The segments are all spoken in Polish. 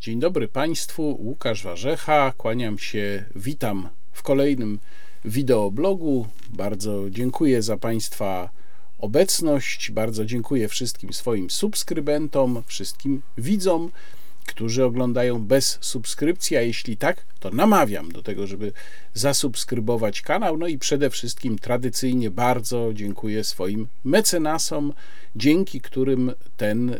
Dzień dobry Państwu, Łukasz Warzecha, kłaniam się, witam w kolejnym wideoblogu. Bardzo dziękuję za Państwa obecność, bardzo dziękuję wszystkim swoim subskrybentom, wszystkim widzom, którzy oglądają bez subskrypcji, a jeśli tak, to namawiam do tego, żeby zasubskrybować kanał. No i przede wszystkim tradycyjnie bardzo dziękuję swoim mecenasom, dzięki którym ten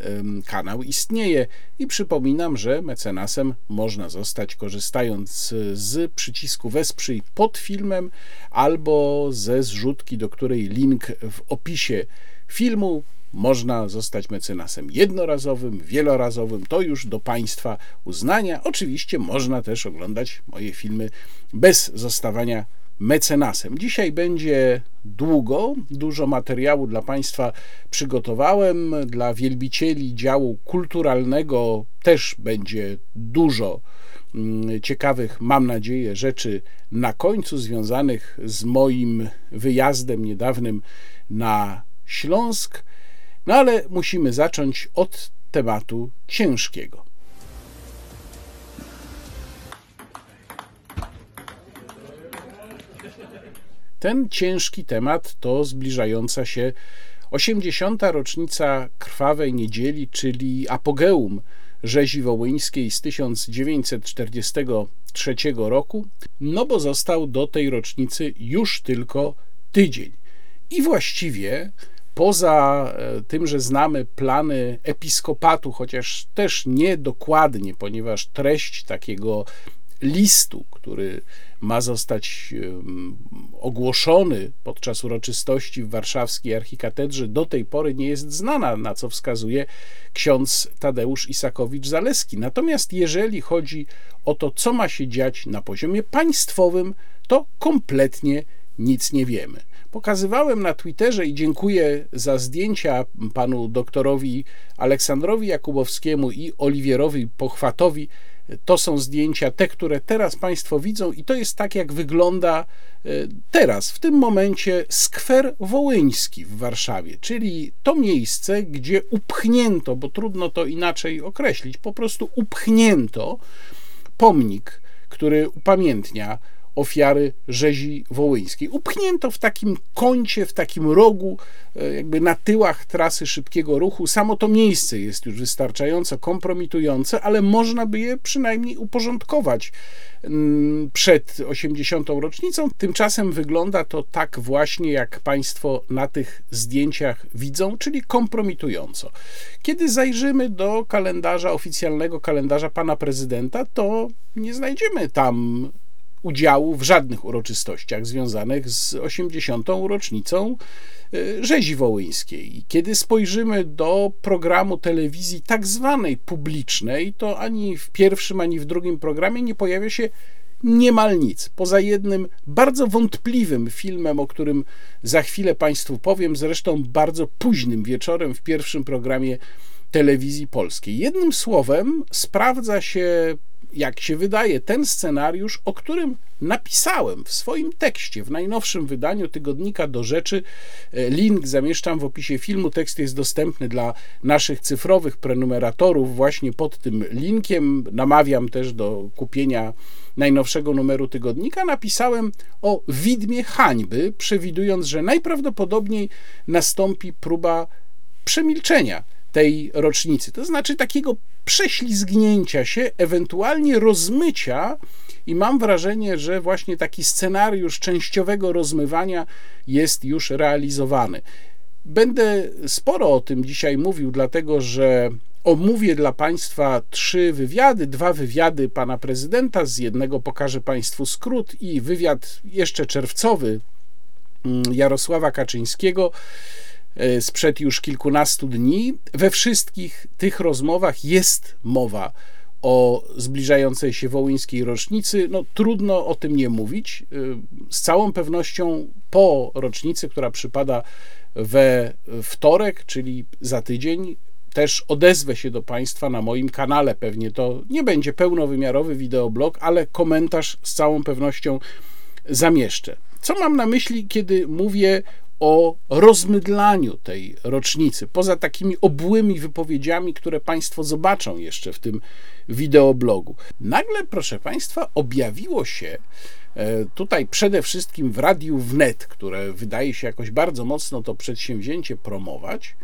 kanał istnieje. I przypominam, że mecenasem można zostać korzystając z przycisku Wesprzyj pod filmem albo ze zrzutki, do której link w opisie filmu. Można zostać mecenasem jednorazowym, wielorazowym, to już do Państwa uznania. Oczywiście można też oglądać moje filmy bez zostawania mecenasem. Dzisiaj będzie długo, dużo materiału dla Państwa przygotowałem. Dla wielbicieli działu kulturalnego też będzie dużo mm, ciekawych, mam nadzieję, rzeczy na końcu związanych z moim wyjazdem niedawnym na Śląsk. No ale musimy zacząć od tematu ciężkiego. Ten ciężki temat to zbliżająca się 80. rocznica Krwawej Niedzieli, czyli apogeum rzezi wołyńskiej z 1943 roku, no bo został do tej rocznicy już tylko tydzień. I właściwie poza e, tym, że znamy plany episkopatu, chociaż też niedokładnie, ponieważ treść takiego listu, który ma zostać ogłoszony podczas uroczystości w warszawskiej archikatedrze, do tej pory nie jest znana, na co wskazuje ksiądz Tadeusz Isakowicz-Zaleski. Natomiast jeżeli chodzi o to, co ma się dziać na poziomie państwowym, to kompletnie nic nie wiemy. Pokazywałem na Twitterze i dziękuję za zdjęcia panu doktorowi Aleksandrowi Jakubowskiemu i Oliwierowi Pochwatowi. To są zdjęcia, te, które teraz Państwo widzą, i to jest tak, jak wygląda e, teraz, w tym momencie, skwer wołyński w Warszawie, czyli to miejsce, gdzie upchnięto, bo trudno to inaczej określić, po prostu upchnięto pomnik, który upamiętnia ofiary rzezi wołyńskiej. Upchnięto w takim kącie, w takim rogu, e, jakby na tyłach trasy szybkiego ruchu. Samo to miejsce jest już wystarczająco kompromitujące, ale można by je przynajmniej uporządkować mm, przed 80. rocznicą. Tymczasem wygląda to tak właśnie, jak Państwo na tych zdjęciach widzą, czyli kompromitująco. Kiedy zajrzymy do kalendarza, oficjalnego kalendarza pana prezydenta, to nie znajdziemy tam udziału w żadnych uroczystościach związanych z 80. rocznicą e, rzezi wołyńskiej. Kiedy spojrzymy do programu telewizji tak zwanej publicznej, to ani w pierwszym, ani w drugim programie nie pojawia się niemal nic. Poza jednym bardzo wątpliwym filmem, o którym za chwilę Państwu powiem, zresztą bardzo późnym wieczorem w pierwszym programie telewizji polskiej. Jednym słowem, sprawdza się jak się wydaje, ten scenariusz, o którym napisałem w swoim tekście w najnowszym wydaniu tygodnika do rzeczy. E, link zamieszczam w opisie filmu. Tekst jest dostępny dla naszych cyfrowych prenumeratorów właśnie pod tym linkiem. Namawiam też do kupienia najnowszego numeru tygodnika. Napisałem o widmie hańby, przewidując, że najprawdopodobniej nastąpi próba przemilczenia tej rocznicy. To znaczy takiego prześlizgnięcia się, ewentualnie rozmycia, i mam wrażenie, że właśnie taki scenariusz częściowego rozmywania jest już realizowany. Będę sporo o tym dzisiaj mówił, dlatego że omówię dla Państwa trzy wywiady, dwa wywiady pana prezydenta, z jednego pokażę Państwu skrót i wywiad jeszcze czerwcowy mm, Jarosława Kaczyńskiego sprzed już kilkunastu dni. We wszystkich tych rozmowach jest mowa o zbliżającej się wołyńskiej rocznicy. No, trudno o tym nie mówić. E, z całą pewnością po rocznicy, która przypada we wtorek, czyli za tydzień, też odezwę się do Państwa na moim kanale. Pewnie to nie będzie pełnowymiarowy wideoblog, ale komentarz z całą pewnością zamieszczę. Co mam na myśli, kiedy mówię o rozmydlaniu tej rocznicy, poza takimi obłymi wypowiedziami, które Państwo zobaczą jeszcze w tym wideoblogu. Nagle, proszę Państwa, objawiło się e, tutaj przede wszystkim w Radiu Wnet, które wydaje się jakoś bardzo mocno to przedsięwzięcie promować,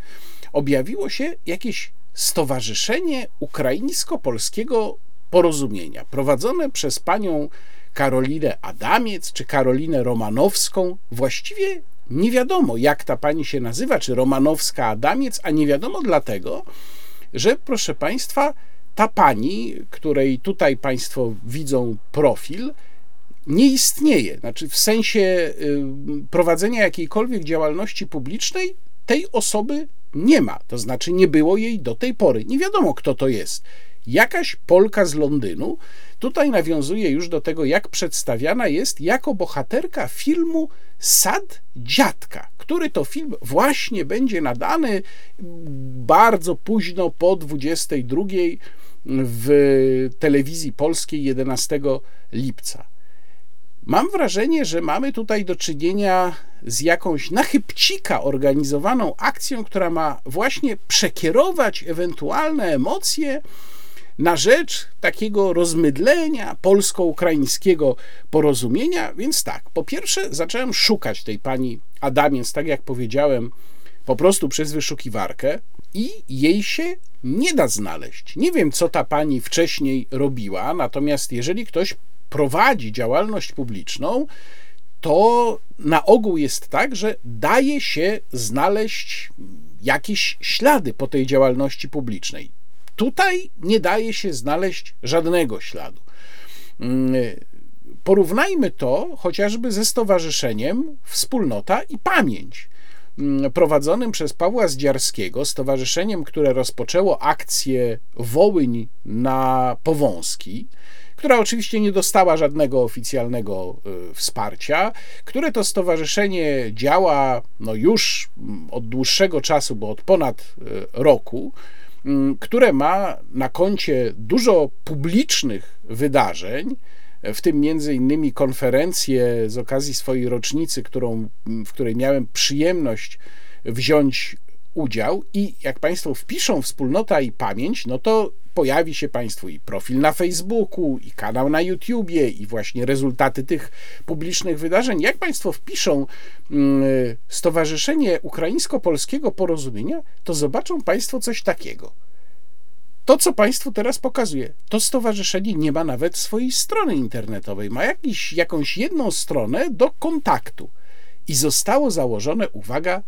objawiło się jakieś Stowarzyszenie Ukraińsko-Polskiego Porozumienia, prowadzone przez panią Karolinę Adamiec czy Karolinę Romanowską. Właściwie nie wiadomo, jak ta pani się nazywa, czy Romanowska Adamiec, a nie wiadomo dlatego, że proszę państwa, ta pani, której tutaj państwo widzą profil, nie istnieje. Znaczy, w sensie y, prowadzenia jakiejkolwiek działalności publicznej tej osoby nie ma. To znaczy, nie było jej do tej pory. Nie wiadomo, kto to jest. Jakaś Polka z Londynu tutaj nawiązuje już do tego, jak przedstawiana jest jako bohaterka filmu Sad Dziadka, który to film właśnie będzie nadany bardzo późno po 22 w telewizji polskiej 11 lipca. Mam wrażenie, że mamy tutaj do czynienia z jakąś na chybcika organizowaną akcją, która ma właśnie przekierować ewentualne emocje na rzecz takiego rozmydlenia polsko-ukraińskiego porozumienia. Więc tak, po pierwsze zacząłem szukać tej pani Adamiec, tak jak powiedziałem, po prostu przez wyszukiwarkę i jej się nie da znaleźć. Nie wiem, co ta pani wcześniej robiła, natomiast jeżeli ktoś prowadzi działalność publiczną, to na ogół jest tak, że daje się znaleźć jakieś ślady po tej działalności publicznej. Tutaj nie daje się znaleźć żadnego śladu. Mm, porównajmy to chociażby ze stowarzyszeniem Wspólnota i Pamięć, mm, prowadzonym przez Pawła Zdziarskiego, stowarzyszeniem, które rozpoczęło akcję Wołyń na Powązki która oczywiście nie dostała żadnego oficjalnego y, wsparcia, które to stowarzyszenie działa no już mm, od dłuższego czasu, bo od ponad y, roku, które ma na koncie dużo publicznych wydarzeń, w tym między innymi konferencję z okazji swojej rocznicy, którą, w której miałem przyjemność wziąć udział i jak Państwo wpiszą wspólnota i pamięć, no to pojawi się Państwu i profil na Facebooku, i kanał na YouTubie, i właśnie rezultaty tych publicznych wydarzeń. Jak Państwo wpiszą mm, Stowarzyszenie Ukraińsko-Polskiego Porozumienia, to zobaczą Państwo coś takiego. To, co Państwu teraz pokazuję, to stowarzyszenie nie ma nawet swojej strony internetowej. Ma jakiś, jakąś jedną stronę do kontaktu. I zostało założone, uwaga,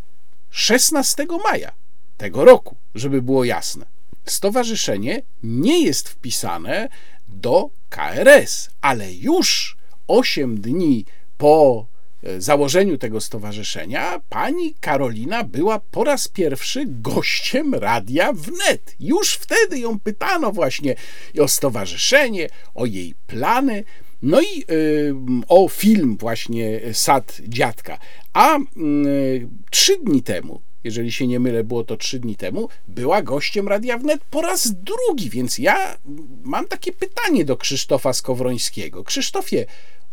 16 maja tego roku, żeby było jasne. Stowarzyszenie nie jest wpisane do KRS, ale już 8 dni po e, założeniu tego stowarzyszenia pani Karolina była po raz pierwszy gościem radia wnet. Już wtedy ją pytano właśnie o stowarzyszenie, o jej plany. No i y, o film właśnie Sad Dziadka. A y, trzy dni temu, jeżeli się nie mylę, było to trzy dni temu, była gościem Radia Wnet po raz drugi, więc ja mam takie pytanie do Krzysztofa Skowrońskiego. Krzysztofie,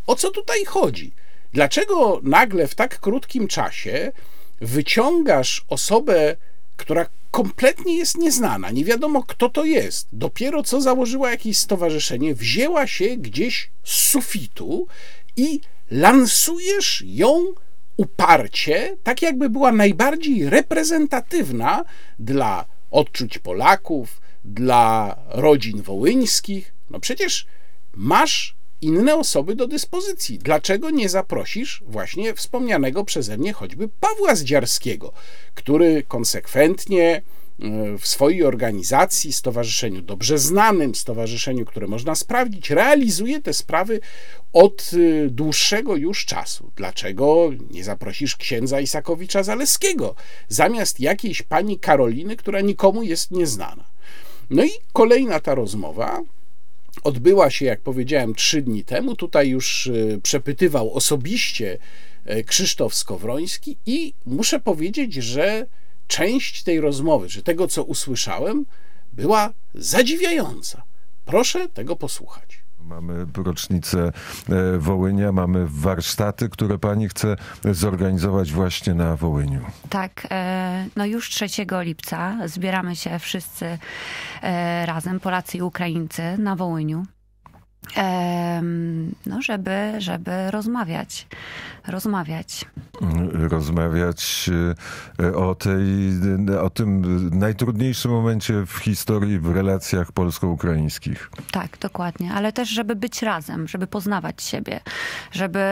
o co tutaj chodzi? Dlaczego nagle w tak krótkim czasie wyciągasz osobę, która kompletnie jest nieznana, nie wiadomo kto to jest, dopiero co założyła jakieś stowarzyszenie, wzięła się gdzieś z sufitu i lansujesz ją uparcie, tak jakby była najbardziej reprezentatywna dla odczuć Polaków, dla rodzin wołyńskich. No przecież masz inne osoby do dyspozycji. Dlaczego nie zaprosisz właśnie wspomnianego przeze mnie choćby Pawła Zdziarskiego, który konsekwentnie e, w swojej organizacji, stowarzyszeniu dobrze znanym, stowarzyszeniu, które można sprawdzić, realizuje te sprawy od e, dłuższego już czasu. Dlaczego nie zaprosisz księdza Isakowicza Zaleskiego zamiast jakiejś pani Karoliny, która nikomu jest nieznana? No i kolejna ta rozmowa odbyła się, jak powiedziałem, trzy dni temu. Tutaj już e, przepytywał osobiście e, Krzysztof Skowroński i muszę powiedzieć, że część tej rozmowy, czy tego, co usłyszałem, była zadziwiająca. Proszę tego posłuchać. Mamy rocznicę e, Wołynia, mamy warsztaty, które pani chce zorganizować właśnie na Wołyniu. Tak, e, no już 3 lipca zbieramy się wszyscy e, razem, Polacy i Ukraińcy na Wołyniu no, żeby, żeby rozmawiać, rozmawiać. Rozmawiać e, o, tej, o tym najtrudniejszym momencie w historii w relacjach polsko-ukraińskich. Tak, dokładnie, ale też, żeby być razem, żeby poznawać siebie, żeby,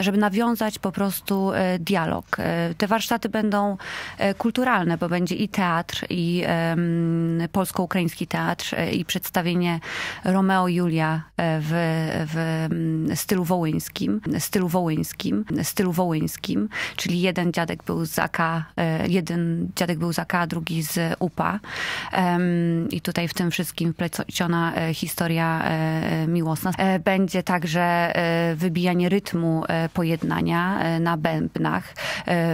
żeby nawiązać po prostu e, dialog. E, te warsztaty będą kulturalne, bo będzie i teatr, i polsko-ukraiński teatr, i przedstawienie Romeo Julia e, w, w mm, stylu wołyńskim, stylu wołyńskim, stylu wołyńskim, czyli jeden dziadek był z AK, e, jeden dziadek był z AK, drugi z UPA. I tutaj w tym wszystkim wpleciona e, historia miłosna. Będzie także wybijanie rytmu pojednania na bębnach.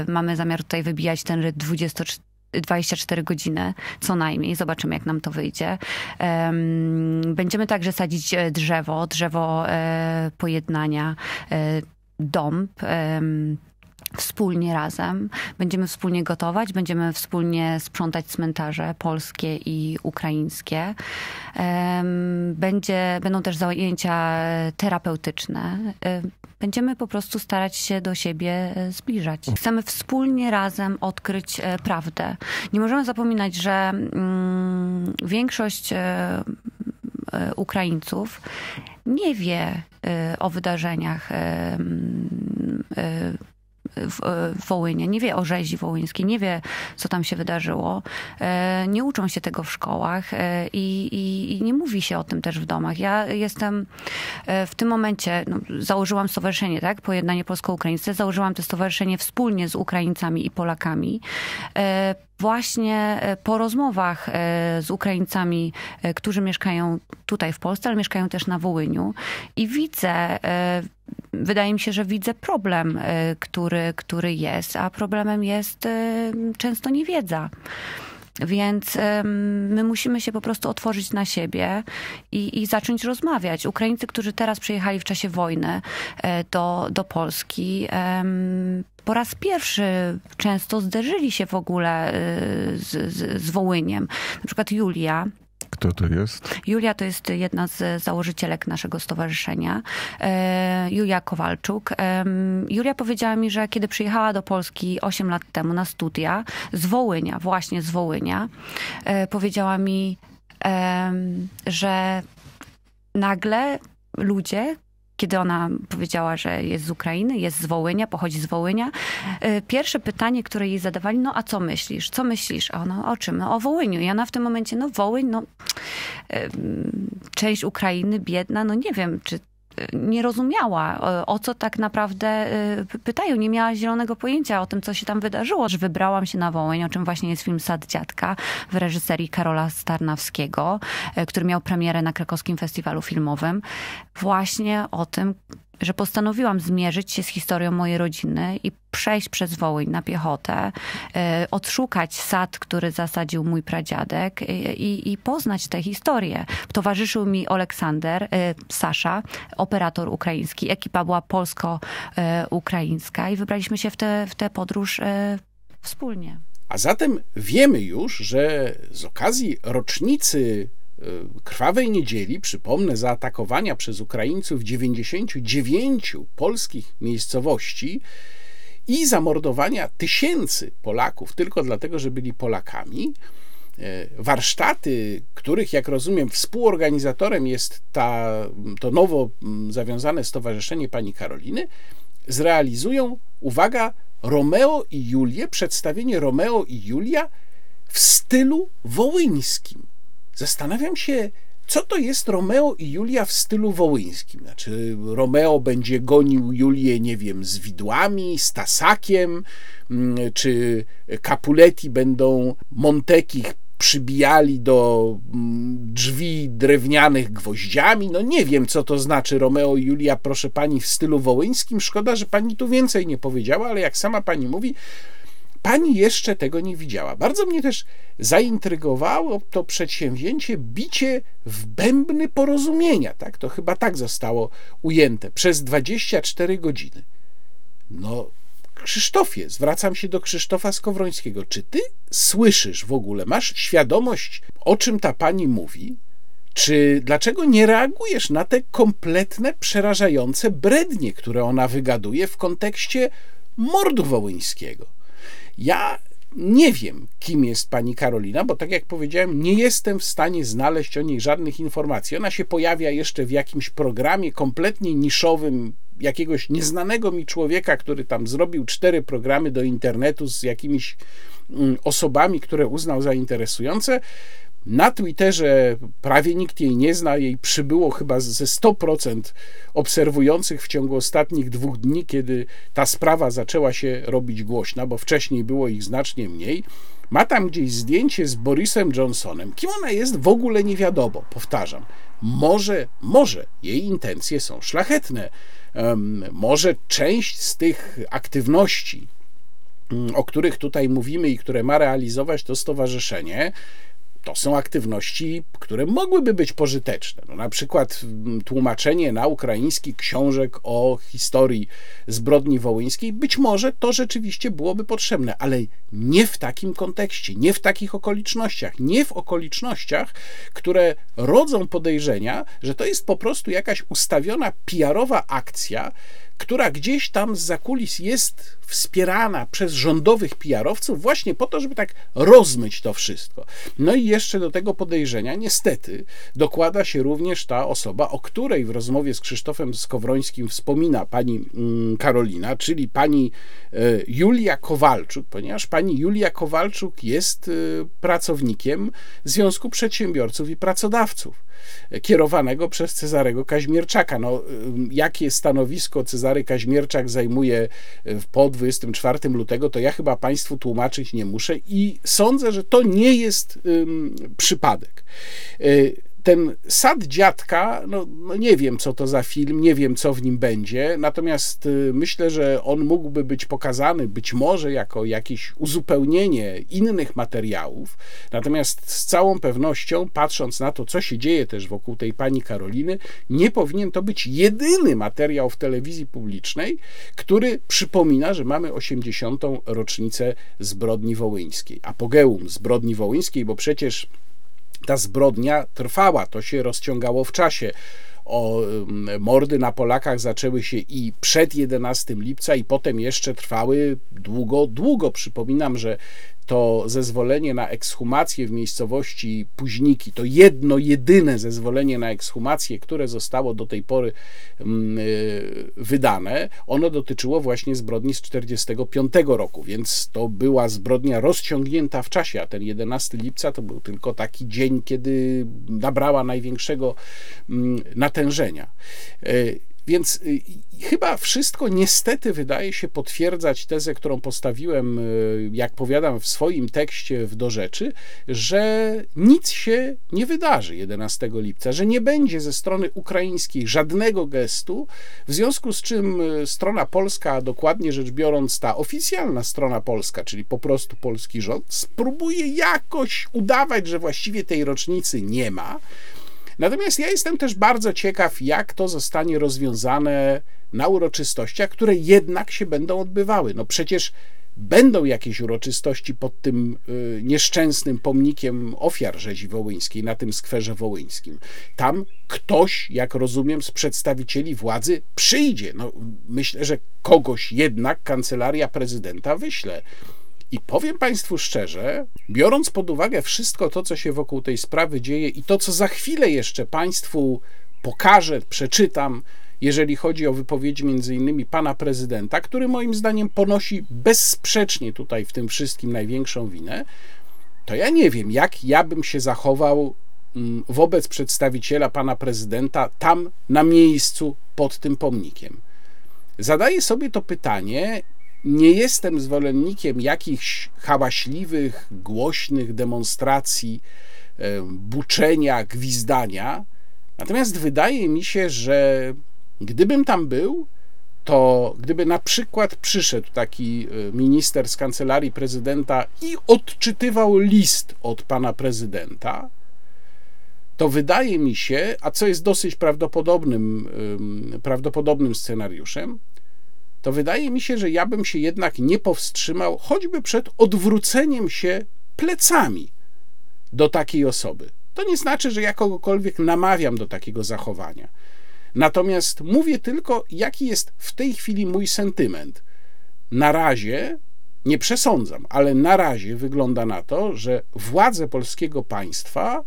Mamy zamiar tutaj wybijać ten rytm 24 24 godziny co najmniej. Zobaczymy, jak nam to wyjdzie. Będziemy także sadzić e, drzewo, drzewo e, pojednania, e, dąb wspólnie razem. Będziemy wspólnie gotować, będziemy wspólnie sprzątać cmentarze polskie i ukraińskie. Będzie, będą też zajęcia terapeutyczne. Będziemy po prostu starać się do siebie e, zbliżać. Chcemy wspólnie razem odkryć e, prawdę. Nie możemy zapominać, że mm, większość e, Ukraińców nie wie o wydarzeniach w, w Wołynie, nie wie o rzezi wołyńskiej, nie wie, co tam się wydarzyło. E, nie uczą się tego w szkołach e, i, i, i nie mówi się o tym też w domach. Ja jestem e, w tym momencie, no, założyłam stowarzyszenie, tak, Pojednanie Polsko-Ukraińskie, założyłam to stowarzyszenie wspólnie z Ukraińcami i Polakami właśnie po rozmowach z Ukraińcami, którzy mieszkają tutaj w Polsce, ale mieszkają też na Wołyniu i widzę wydaje mi się, że widzę problem, e, który, który jest, a problemem jest e, często niewiedza. Więc my musimy się po prostu otworzyć na siebie i, i, zacząć rozmawiać. Ukraińcy, którzy teraz przyjechali w czasie wojny e, do, do Polski, po raz pierwszy często zderzyli się w ogóle z, z, z Wołyniem. Na przykład Julia, kto to jest? Julia to jest jedna z założycielek naszego stowarzyszenia. E, Julia Kowalczuk. Julia powiedziała mi, że kiedy przyjechała do Polski 8 lat temu na studia z Wołynia, właśnie z Wołynia, e, powiedziała mi, że nagle ludzie, kiedy ona powiedziała, że jest z Ukrainy, jest z Wołynia, pochodzi z Wołynia, y, pierwsze pytanie, które jej zadawali, no a co myślisz? Co myślisz? A ona, o czym? No o Wołyniu. I ona w tym momencie, no Wołyń, no część Ukrainy, biedna, no nie wiem, czy nie rozumiała, o co tak naprawdę y, pytają. Nie miała zielonego pojęcia o tym, co się tam wydarzyło. Że wybrałam się na Wołyń, o czym właśnie jest film Sad Dziadka w reżyserii Karola Starnawskiego, y, który miał premierę na krakowskim festiwalu filmowym. Właśnie o tym, że postanowiłam zmierzyć się z historią mojej rodziny i przejść przez Wołyń na piechotę, e, odszukać sad, który zasadził mój pradziadek i, i poznać tę historię. Towarzyszył mi Aleksander, e, Sasza, operator ukraiński. Ekipa była polsko-ukraińska i wybraliśmy się w tę w podróż e, wspólnie. A zatem wiemy już, że z okazji rocznicy krwawej niedzieli, przypomnę, zaatakowania przez Ukraińców 99 polskich miejscowości i zamordowania tysięcy Polaków tylko dlatego, że byli Polakami. Y, warsztaty, których, jak rozumiem, współorganizatorem jest ta, to nowo mm, zawiązane stowarzyszenie pani Karoliny, zrealizują, uwaga, Romeo i Julię, przedstawienie Romeo i Julia w stylu wołyńskim. Zastanawiam się, co to jest Romeo i Julia w stylu wołyńskim? Znaczy, Romeo będzie gonił Julię, nie wiem, z widłami, z tasakiem, mm, czy Capuletti będą Montekich przybijali do mm, drzwi drewnianych gwoździami. No nie wiem, co to znaczy Romeo i Julia, proszę pani, w stylu wołyńskim. Szkoda, że pani tu więcej nie powiedziała, ale jak sama pani mówi, pani jeszcze tego nie widziała. Bardzo mnie też zaintrygowało to przedsięwzięcie bicie w bębny porozumienia. Tak? To chyba tak zostało ujęte przez 24 godziny. No, Krzysztofie, zwracam się do Krzysztofa Skowrońskiego. Czy ty słyszysz w ogóle, masz świadomość, o czym ta pani mówi? Czy dlaczego nie reagujesz na te kompletne, przerażające brednie, które ona wygaduje w kontekście mordu wołyńskiego? Ja nie wiem, kim jest pani Karolina, bo tak jak powiedziałem, nie jestem w stanie znaleźć o niej żadnych informacji. Ona się pojawia jeszcze w jakimś programie kompletnie niszowym jakiegoś nieznanego mi człowieka, który tam zrobił cztery programy do internetu z jakimiś mm, osobami, które uznał za interesujące. Na Twitterze prawie nikt jej nie zna, jej przybyło chyba ze 100% obserwujących w ciągu ostatnich dwóch dni, kiedy ta sprawa zaczęła się robić głośna, bo wcześniej było ich znacznie mniej. Ma tam gdzieś zdjęcie z Borisem Johnsonem. Kim ona jest, w ogóle nie wiadomo, powtarzam. Może, może jej intencje są szlachetne. Um, może część z tych aktywności, mm, o których tutaj mówimy i które ma realizować to stowarzyszenie, to są aktywności, które mogłyby być pożyteczne. No, na przykład mm, tłumaczenie na ukraiński książek o historii zbrodni wołyńskiej. Być może to rzeczywiście byłoby potrzebne, ale nie w takim kontekście, nie w takich okolicznościach, nie w okolicznościach, które rodzą podejrzenia, że to jest po prostu jakaś ustawiona PR-owa akcja, która gdzieś tam z zakulis jest wspierana przez rządowych PR-owców właśnie po to, żeby tak rozmyć to wszystko. No i jeszcze do tego podejrzenia niestety dokłada się również ta osoba, o której w rozmowie z Krzysztofem Skowrońskim wspomina pani mm, Karolina, czyli pani e, Julia Kowalczuk, ponieważ pani Julia Kowalczuk jest e, pracownikiem Związku Przedsiębiorców i Pracodawców kierowanego przez Cezarego Kaźmierczaka. No, jakie stanowisko Cezary Kaźmierczak zajmuje po 24 lutego, to ja chyba Państwu tłumaczyć nie muszę i sądzę, że to nie jest przypadek. Ten sad dziadka, no, no, nie wiem co to za film, nie wiem co w nim będzie, natomiast y, myślę, że on mógłby być pokazany być może jako jakieś uzupełnienie innych materiałów. Natomiast z całą pewnością, patrząc na to, co się dzieje też wokół tej pani Karoliny, nie powinien to być jedyny materiał w telewizji publicznej, który przypomina, że mamy 80. rocznicę zbrodni wołyńskiej. Apogeum zbrodni wołyńskiej, bo przecież ta zbrodnia trwała, to się rozciągało w czasie. O, mordy na Polakach zaczęły się i przed 11 lipca, i potem jeszcze trwały długo, długo. Przypominam, że to zezwolenie na ekshumację w miejscowości Puźniki, to jedno, jedyne zezwolenie na ekshumację, które zostało do tej pory mm, y, wydane, ono dotyczyło właśnie zbrodni z 1945 roku, więc to była zbrodnia rozciągnięta w czasie, a ten 11 lipca to był tylko taki dzień, kiedy nabrała największego mm, natężenia. Więc y, chyba wszystko niestety wydaje się potwierdzać tezę, którą postawiłem, y, jak powiadam w swoim tekście w Do Rzeczy, że nic się nie wydarzy 11 lipca, że nie będzie ze strony ukraińskiej żadnego gestu, w związku z czym y, strona polska, a dokładnie rzecz biorąc ta oficjalna strona polska, czyli po prostu polski rząd, spróbuje jakoś udawać, że właściwie tej rocznicy nie ma. Natomiast ja jestem też bardzo ciekaw, jak to zostanie rozwiązane na uroczystościach, które jednak się będą odbywały. No przecież będą jakieś uroczystości pod tym y, nieszczęsnym pomnikiem ofiar rzezi wołyńskiej, na tym skwerze wołyńskim. Tam ktoś, jak rozumiem, z przedstawicieli władzy przyjdzie. No, myślę, że kogoś jednak kancelaria prezydenta wyśle. I powiem Państwu szczerze, biorąc pod uwagę wszystko to, co się wokół tej sprawy dzieje i to, co za chwilę jeszcze Państwu pokażę, przeczytam, jeżeli chodzi o wypowiedzi między innymi pana prezydenta, który moim zdaniem ponosi bezsprzecznie tutaj w tym wszystkim największą winę, to ja nie wiem, jak ja bym się zachował mm, wobec przedstawiciela pana prezydenta tam na miejscu pod tym pomnikiem. Zadaję sobie to pytanie nie jestem zwolennikiem jakichś hałaśliwych, głośnych demonstracji, e, buczenia, gwizdania. Natomiast wydaje mi się, że gdybym tam był, to gdyby na przykład przyszedł taki y, minister z kancelarii prezydenta i odczytywał list od pana prezydenta, to wydaje mi się, a co jest dosyć prawdopodobnym, prawdopodobnym scenariuszem, to wydaje mi się, że ja bym się jednak nie powstrzymał, choćby przed odwróceniem się plecami do takiej osoby. To nie znaczy, że ja kogokolwiek namawiam do takiego zachowania. Natomiast mówię tylko, jaki jest w tej chwili mój sentyment. Na razie, nie przesądzam, ale na razie wygląda na to, że władze polskiego państwa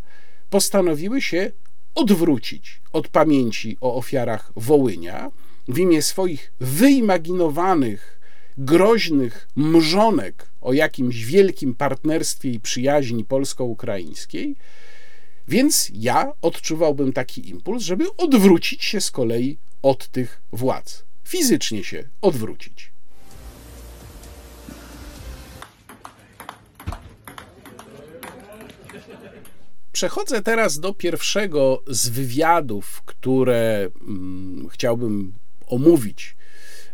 postanowiły się odwrócić od pamięci o ofiarach Wołynia w imię swoich wyimaginowanych, groźnych mrzonek o jakimś wielkim partnerstwie i przyjaźni polsko-ukraińskiej więc ja odczuwałbym taki impuls, żeby odwrócić się z kolei od tych władz. Fizycznie się odwrócić. Przechodzę teraz do pierwszego z wywiadów, które hmm, chciałbym omówić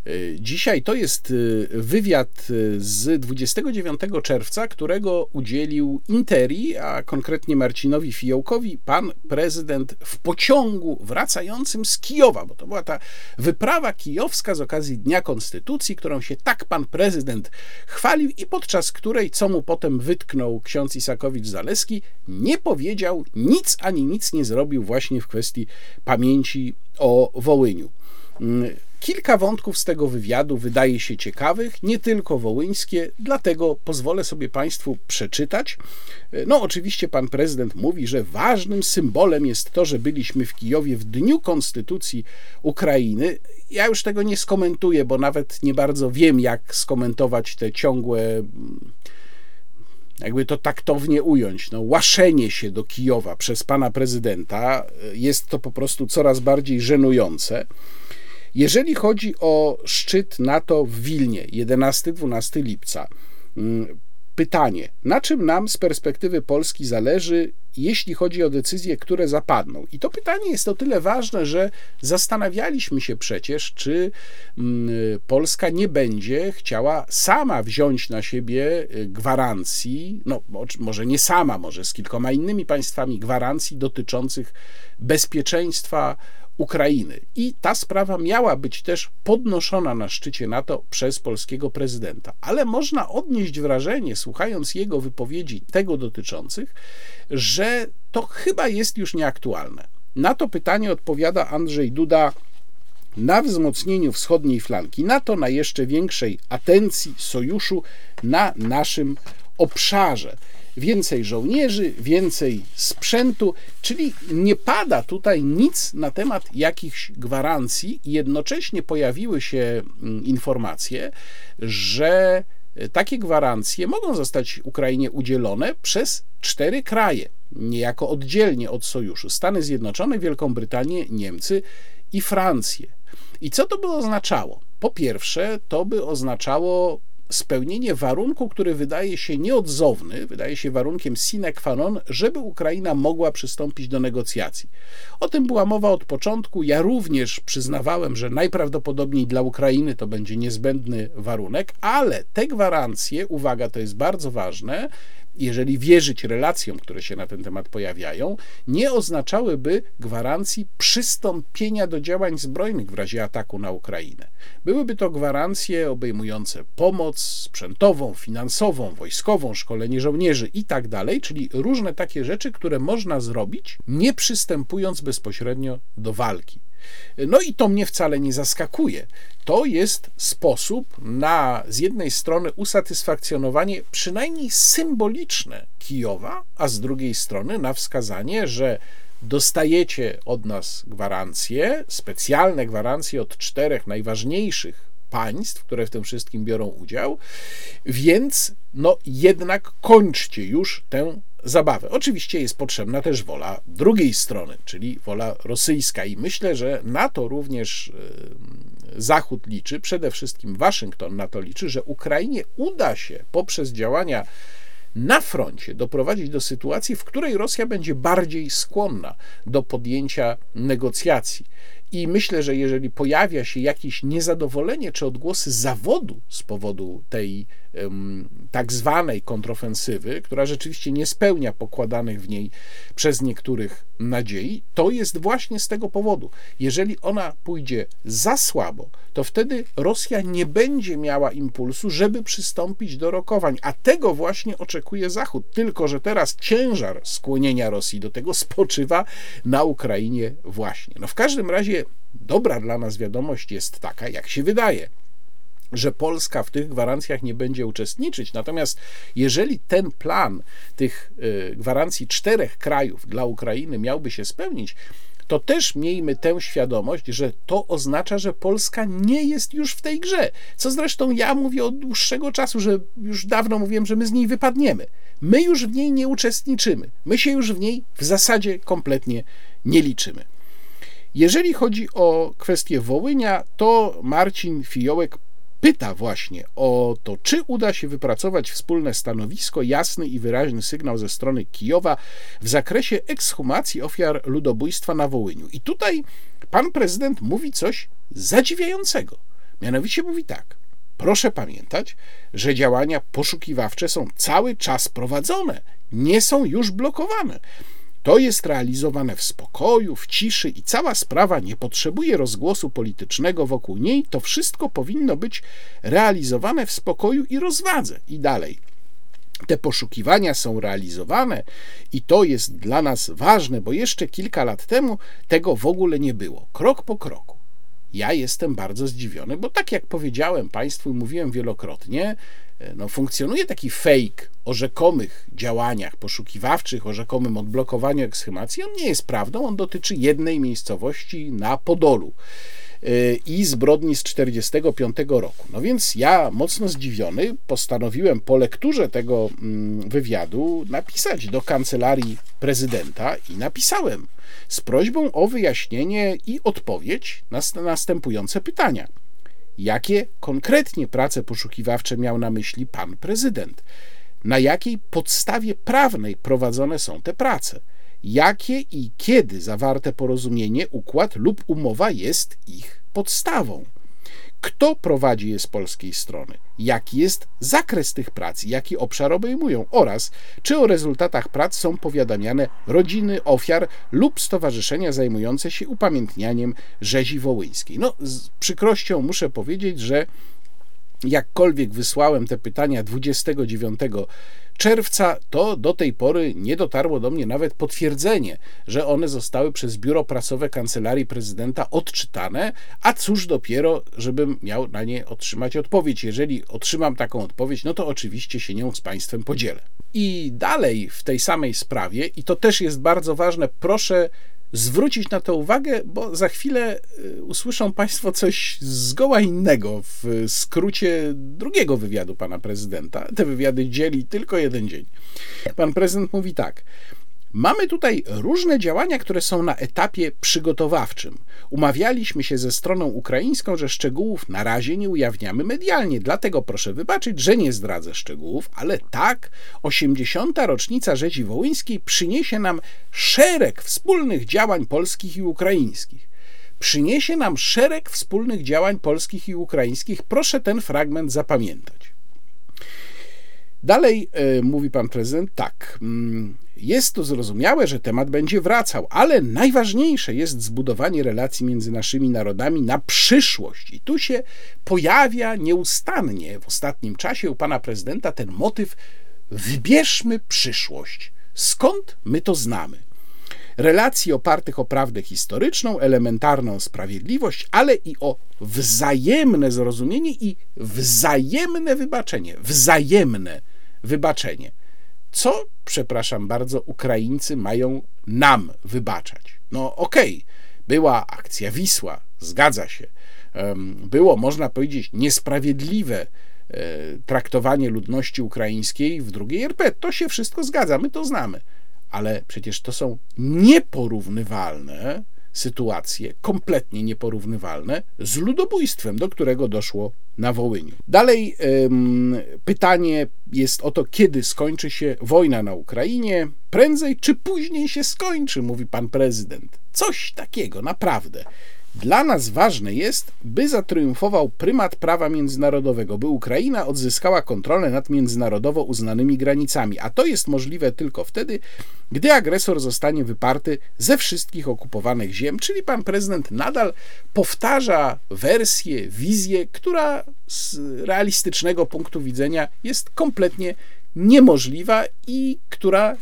E, dzisiaj to jest e, wywiad e, z 29 czerwca, którego udzielił Interi, a konkretnie Marcinowi Fiołkowi, pan prezydent w pociągu wracającym z Kijowa, bo to była ta wyprawa kijowska z okazji Dnia Konstytucji, którą się tak pan prezydent chwalił i podczas której, co mu potem wytknął ksiądz Isakowicz-Zaleski, nie powiedział nic ani nic nie zrobił właśnie w kwestii pamięci o Wołyniu. Mm, Kilka wątków z tego wywiadu wydaje się ciekawych, nie tylko wołyńskie, dlatego pozwolę sobie Państwu przeczytać. No, oczywiście pan prezydent mówi, że ważnym symbolem jest to, że byliśmy w Kijowie w dniu konstytucji Ukrainy. Ja już tego nie skomentuję, bo nawet nie bardzo wiem, jak skomentować te ciągłe jakby to taktownie ująć, no, łaszenie się do Kijowa przez pana prezydenta jest to po prostu coraz bardziej żenujące. Jeżeli chodzi o szczyt NATO w Wilnie 11-12 lipca, mm, pytanie, na czym nam z perspektywy Polski zależy, jeśli chodzi o decyzje, które zapadną? I to pytanie jest o tyle ważne, że zastanawialiśmy się przecież, czy mm, Polska nie będzie chciała sama wziąć na siebie y, gwarancji, no może nie sama, może z kilkoma innymi państwami, gwarancji dotyczących bezpieczeństwa Ukrainy. I ta sprawa miała być też podnoszona na szczycie NATO przez polskiego prezydenta. Ale można odnieść wrażenie, słuchając jego wypowiedzi tego dotyczących, że to chyba jest już nieaktualne. Na to pytanie odpowiada Andrzej Duda na wzmocnieniu wschodniej flanki NATO, na jeszcze większej atencji sojuszu na naszym obszarze więcej żołnierzy, więcej sprzętu, czyli nie pada tutaj nic na temat jakichś gwarancji. Jednocześnie pojawiły się mm, informacje, że takie gwarancje mogą zostać Ukrainie udzielone przez cztery kraje, niejako oddzielnie od sojuszu: Stany Zjednoczone, Wielką Brytanię, Niemcy i Francję. I co to by oznaczało? Po pierwsze, to by oznaczało spełnienie warunku, który wydaje się nieodzowny, wydaje się warunkiem sine qua non, żeby Ukraina mogła przystąpić do negocjacji. O tym była mowa od początku. Ja również przyznawałem, że najprawdopodobniej dla Ukrainy to będzie niezbędny warunek, ale te gwarancje, uwaga, to jest bardzo ważne, jeżeli wierzyć relacjom, które się na ten temat pojawiają, nie oznaczałyby gwarancji przystąpienia do działań zbrojnych w razie ataku na Ukrainę. Byłyby to gwarancje obejmujące pomoc sprzętową, finansową, wojskową, szkolenie żołnierzy itd., tak czyli różne takie rzeczy, które można zrobić, nie przystępując bezpośrednio do walki. No i to mnie wcale nie zaskakuje. To jest sposób na z jednej strony usatysfakcjonowanie przynajmniej symboliczne Kijowa, a z drugiej strony na wskazanie, że dostajecie od nas gwarancje, specjalne gwarancje od czterech najważniejszych państw, które w tym wszystkim biorą udział, więc no jednak kończcie już tę zabawę. Oczywiście jest potrzebna też wola drugiej strony, czyli wola rosyjska i myślę, że na to również e, Zachód liczy, przede wszystkim Waszyngton na to liczy, że Ukrainie uda się poprzez działania na froncie doprowadzić do sytuacji, w której Rosja będzie bardziej skłonna do podjęcia negocjacji. I myślę, że jeżeli pojawia się jakieś niezadowolenie czy odgłosy zawodu z powodu tej tak zwanej kontrofensywy, która rzeczywiście nie spełnia pokładanych w niej przez niektórych nadziei, to jest właśnie z tego powodu. Jeżeli ona pójdzie za słabo, to wtedy Rosja nie będzie miała impulsu, żeby przystąpić do rokowań, a tego właśnie oczekuje Zachód. Tylko, że teraz ciężar skłonienia Rosji do tego spoczywa na Ukrainie właśnie. No w każdym razie dobra dla nas wiadomość jest taka, jak się wydaje że Polska w tych gwarancjach nie będzie uczestniczyć. Natomiast jeżeli ten plan tych y, gwarancji czterech krajów dla Ukrainy miałby się spełnić, to też miejmy tę świadomość, że to oznacza, że Polska nie jest już w tej grze. Co zresztą ja mówię od dłuższego czasu, że już dawno mówiłem, że my z niej wypadniemy. My już w niej nie uczestniczymy. My się już w niej w zasadzie kompletnie nie liczymy. Jeżeli chodzi o kwestię Wołynia, to Marcin Fiołek pyta właśnie o to, czy uda się wypracować wspólne stanowisko, jasny i wyraźny sygnał ze strony Kijowa w zakresie ekshumacji ofiar ludobójstwa na Wołyniu. I tutaj pan prezydent mówi coś zadziwiającego. Mianowicie mówi tak. Proszę pamiętać, że działania poszukiwawcze są cały czas prowadzone, nie są już blokowane. To jest realizowane w spokoju, w ciszy i cała sprawa nie potrzebuje rozgłosu politycznego wokół niej. To wszystko powinno być realizowane w spokoju i rozwadze. I dalej. Te poszukiwania są realizowane i to jest dla nas ważne, bo jeszcze kilka lat temu tego w ogóle nie było. Krok po kroku. Ja jestem bardzo zdziwiony, bo tak jak powiedziałem Państwu i mówiłem wielokrotnie, E, no, funkcjonuje taki fake o rzekomych działaniach poszukiwawczych, o rzekomym odblokowaniu ekshumacji. On nie jest prawdą, on dotyczy jednej miejscowości na Podolu e, i zbrodni z 1945 roku. No więc ja, mocno zdziwiony, postanowiłem po lekturze tego mm, wywiadu napisać do kancelarii prezydenta i napisałem z prośbą o wyjaśnienie i odpowiedź na następujące pytania. Jakie konkretnie prace poszukiwawcze miał na myśli pan prezydent? Na jakiej podstawie prawnej prowadzone są te prace? Jakie i kiedy zawarte porozumienie, układ lub umowa jest ich podstawą? Kto prowadzi je z polskiej strony? Jaki jest zakres tych prac? Jaki obszar obejmują? Oraz czy o rezultatach prac są powiadamiane rodziny ofiar lub stowarzyszenia zajmujące się upamiętnianiem rzezi wołyńskiej? No, z przykrością muszę powiedzieć, że jakkolwiek wysłałem te pytania 29 czerwca, to do tej pory nie dotarło do mnie nawet potwierdzenie, że one zostały przez biuro prasowe kancelarii prezydenta odczytane, a cóż dopiero, żebym miał na nie otrzymać odpowiedź. Jeżeli otrzymam taką odpowiedź, no to oczywiście się nią z Państwem podzielę. I dalej w tej samej sprawie, i to też jest bardzo ważne, proszę zwrócić na to uwagę, bo za chwilę y, usłyszą Państwo coś zgoła innego w skrócie drugiego wywiadu pana prezydenta. Te wywiady dzieli tylko jeden dzień. Pan prezydent mówi tak. Mamy tutaj różne działania, które są na etapie przygotowawczym. Umawialiśmy się ze stroną ukraińską, że szczegółów na razie nie ujawniamy medialnie, dlatego proszę wybaczyć, że nie zdradzę szczegółów, ale tak, 80. rocznica rzezi wołyńskiej przyniesie nam szereg wspólnych działań polskich i ukraińskich. Przyniesie nam szereg wspólnych działań polskich i ukraińskich. Proszę ten fragment zapamiętać. Dalej y, mówi pan prezydent tak. Jest to zrozumiałe, że temat będzie wracał, ale najważniejsze jest zbudowanie relacji między naszymi narodami na przyszłość. I tu się pojawia nieustannie w ostatnim czasie u pana prezydenta ten motyw: wybierzmy przyszłość. Skąd my to znamy? Relacji opartych o prawdę historyczną, elementarną sprawiedliwość, ale i o wzajemne zrozumienie i wzajemne wybaczenie. Wzajemne wybaczenie. Co, przepraszam bardzo, Ukraińcy mają nam wybaczać? No okej, okay, była akcja Wisła, zgadza się. Było, można powiedzieć, niesprawiedliwe e, traktowanie ludności ukraińskiej w drugiej RP. To się wszystko zgadza, my to znamy. Ale przecież to są nieporównywalne sytuacje, kompletnie nieporównywalne z ludobójstwem, do którego doszło na Wołyniu. Dalej pytanie jest o to, kiedy skończy się wojna na Ukrainie. Prędzej czy później się skończy, mówi pan prezydent. Coś takiego, naprawdę. Dla nas ważne jest, by zatriumfował prymat prawa międzynarodowego, by Ukraina odzyskała kontrolę nad międzynarodowo uznanymi granicami, a to jest możliwe tylko wtedy, gdy agresor zostanie wyparty ze wszystkich okupowanych ziem, czyli pan prezydent nadal powtarza wersję, wizję, która z realistycznego punktu widzenia jest kompletnie niemożliwa i która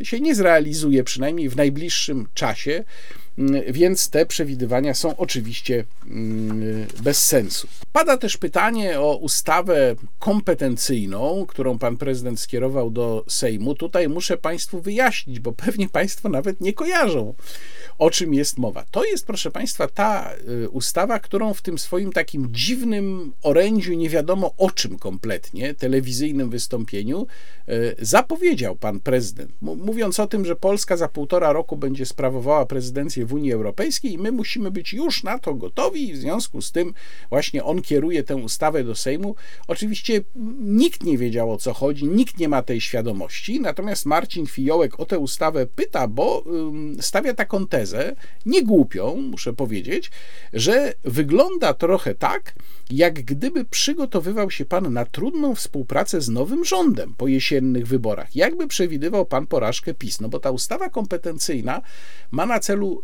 y, się nie zrealizuje, przynajmniej w najbliższym czasie, więc te przewidywania są oczywiście mm, bez sensu. Pada też pytanie o ustawę kompetencyjną, którą pan prezydent skierował do Sejmu. Tutaj muszę Państwu wyjaśnić, bo pewnie Państwo nawet nie kojarzą o czym jest mowa. To jest, proszę Państwa, ta y, ustawa, którą w tym swoim takim dziwnym orędziu, nie wiadomo o czym kompletnie, telewizyjnym wystąpieniu, y, zapowiedział pan prezydent, mówiąc o tym, że Polska za półtora roku będzie sprawowała prezydencję w Unii Europejskiej i my musimy być już na to gotowi. I w związku z tym właśnie on kieruje tę ustawę do Sejmu. Oczywiście nikt nie wiedział o co chodzi, nikt nie ma tej świadomości, natomiast Marcin Fiołek o tę ustawę pyta, bo stawia taką tezę, nie głupią, muszę powiedzieć, że wygląda trochę tak, jak gdyby przygotowywał się pan na trudną współpracę z nowym rządem po jesiennych wyborach. Jakby przewidywał pan porażkę PiS? No bo ta ustawa kompetencyjna ma na celu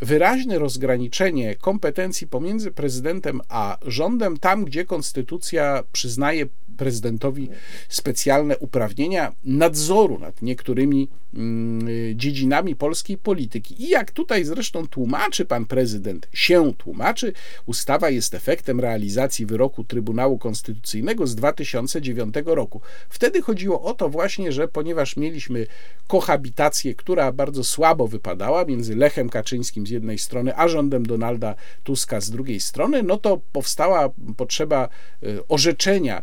wyraźne rozgraniczenie kompetencji pomiędzy prezydentem a rządem, tam gdzie konstytucja przyznaje prezydentowi specjalne uprawnienia nadzoru nad niektórymi mm, dziedzinami polskiej polityki. I jak tutaj zresztą tłumaczy pan prezydent, się tłumaczy, ustawa jest efektem realizacji wyroku Trybunału Konstytucyjnego z 2009 roku. Wtedy chodziło o to właśnie, że ponieważ mieliśmy kohabitację, która bardzo słabo wypadała między Lechem Kaczyńskim z jednej strony, a rządem Donalda Tuska z drugiej strony, no to powstała potrzeba y, orzeczenia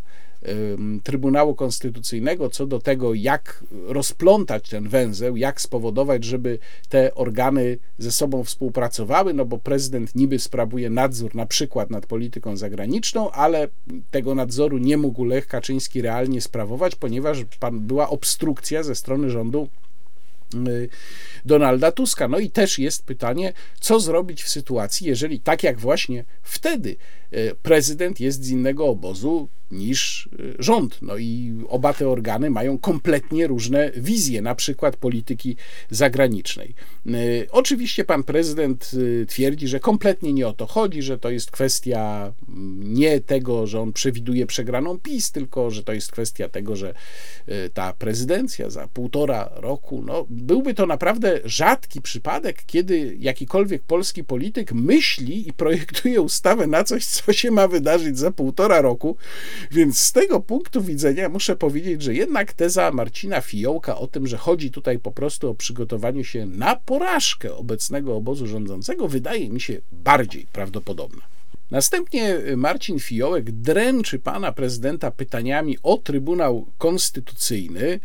Trybunału Konstytucyjnego co do tego, jak rozplątać ten węzeł, jak spowodować, żeby te organy ze sobą współpracowały, no bo prezydent niby sprawuje nadzór na przykład nad polityką zagraniczną, ale tego nadzoru nie mógł Lech Kaczyński realnie sprawować, ponieważ była obstrukcja ze strony rządu Donalda Tuska. No i też jest pytanie, co zrobić w sytuacji, jeżeli tak jak właśnie wtedy y, prezydent jest z innego obozu, niż y, rząd. No i oba te organy mają kompletnie różne wizje, na przykład polityki zagranicznej. Y, oczywiście pan prezydent twierdzi, że kompletnie nie o to chodzi, że to jest kwestia mm, nie tego, że on przewiduje przegraną PiS, tylko że to jest kwestia tego, że ta prezydencja za półtora roku, no byłby to naprawdę rzadki przypadek, kiedy jakikolwiek polski polityk myśli i projektuje ustawę na coś, co się ma wydarzyć za półtora roku, więc z tego punktu widzenia muszę powiedzieć, że jednak teza Marcina Fiołka o tym, że chodzi tutaj po prostu o przygotowanie się na porażkę obecnego obozu rządzącego, wydaje mi się bardziej prawdopodobna. Następnie Marcin Fiołek dręczy pana prezydenta pytaniami o Trybunał Konstytucyjny,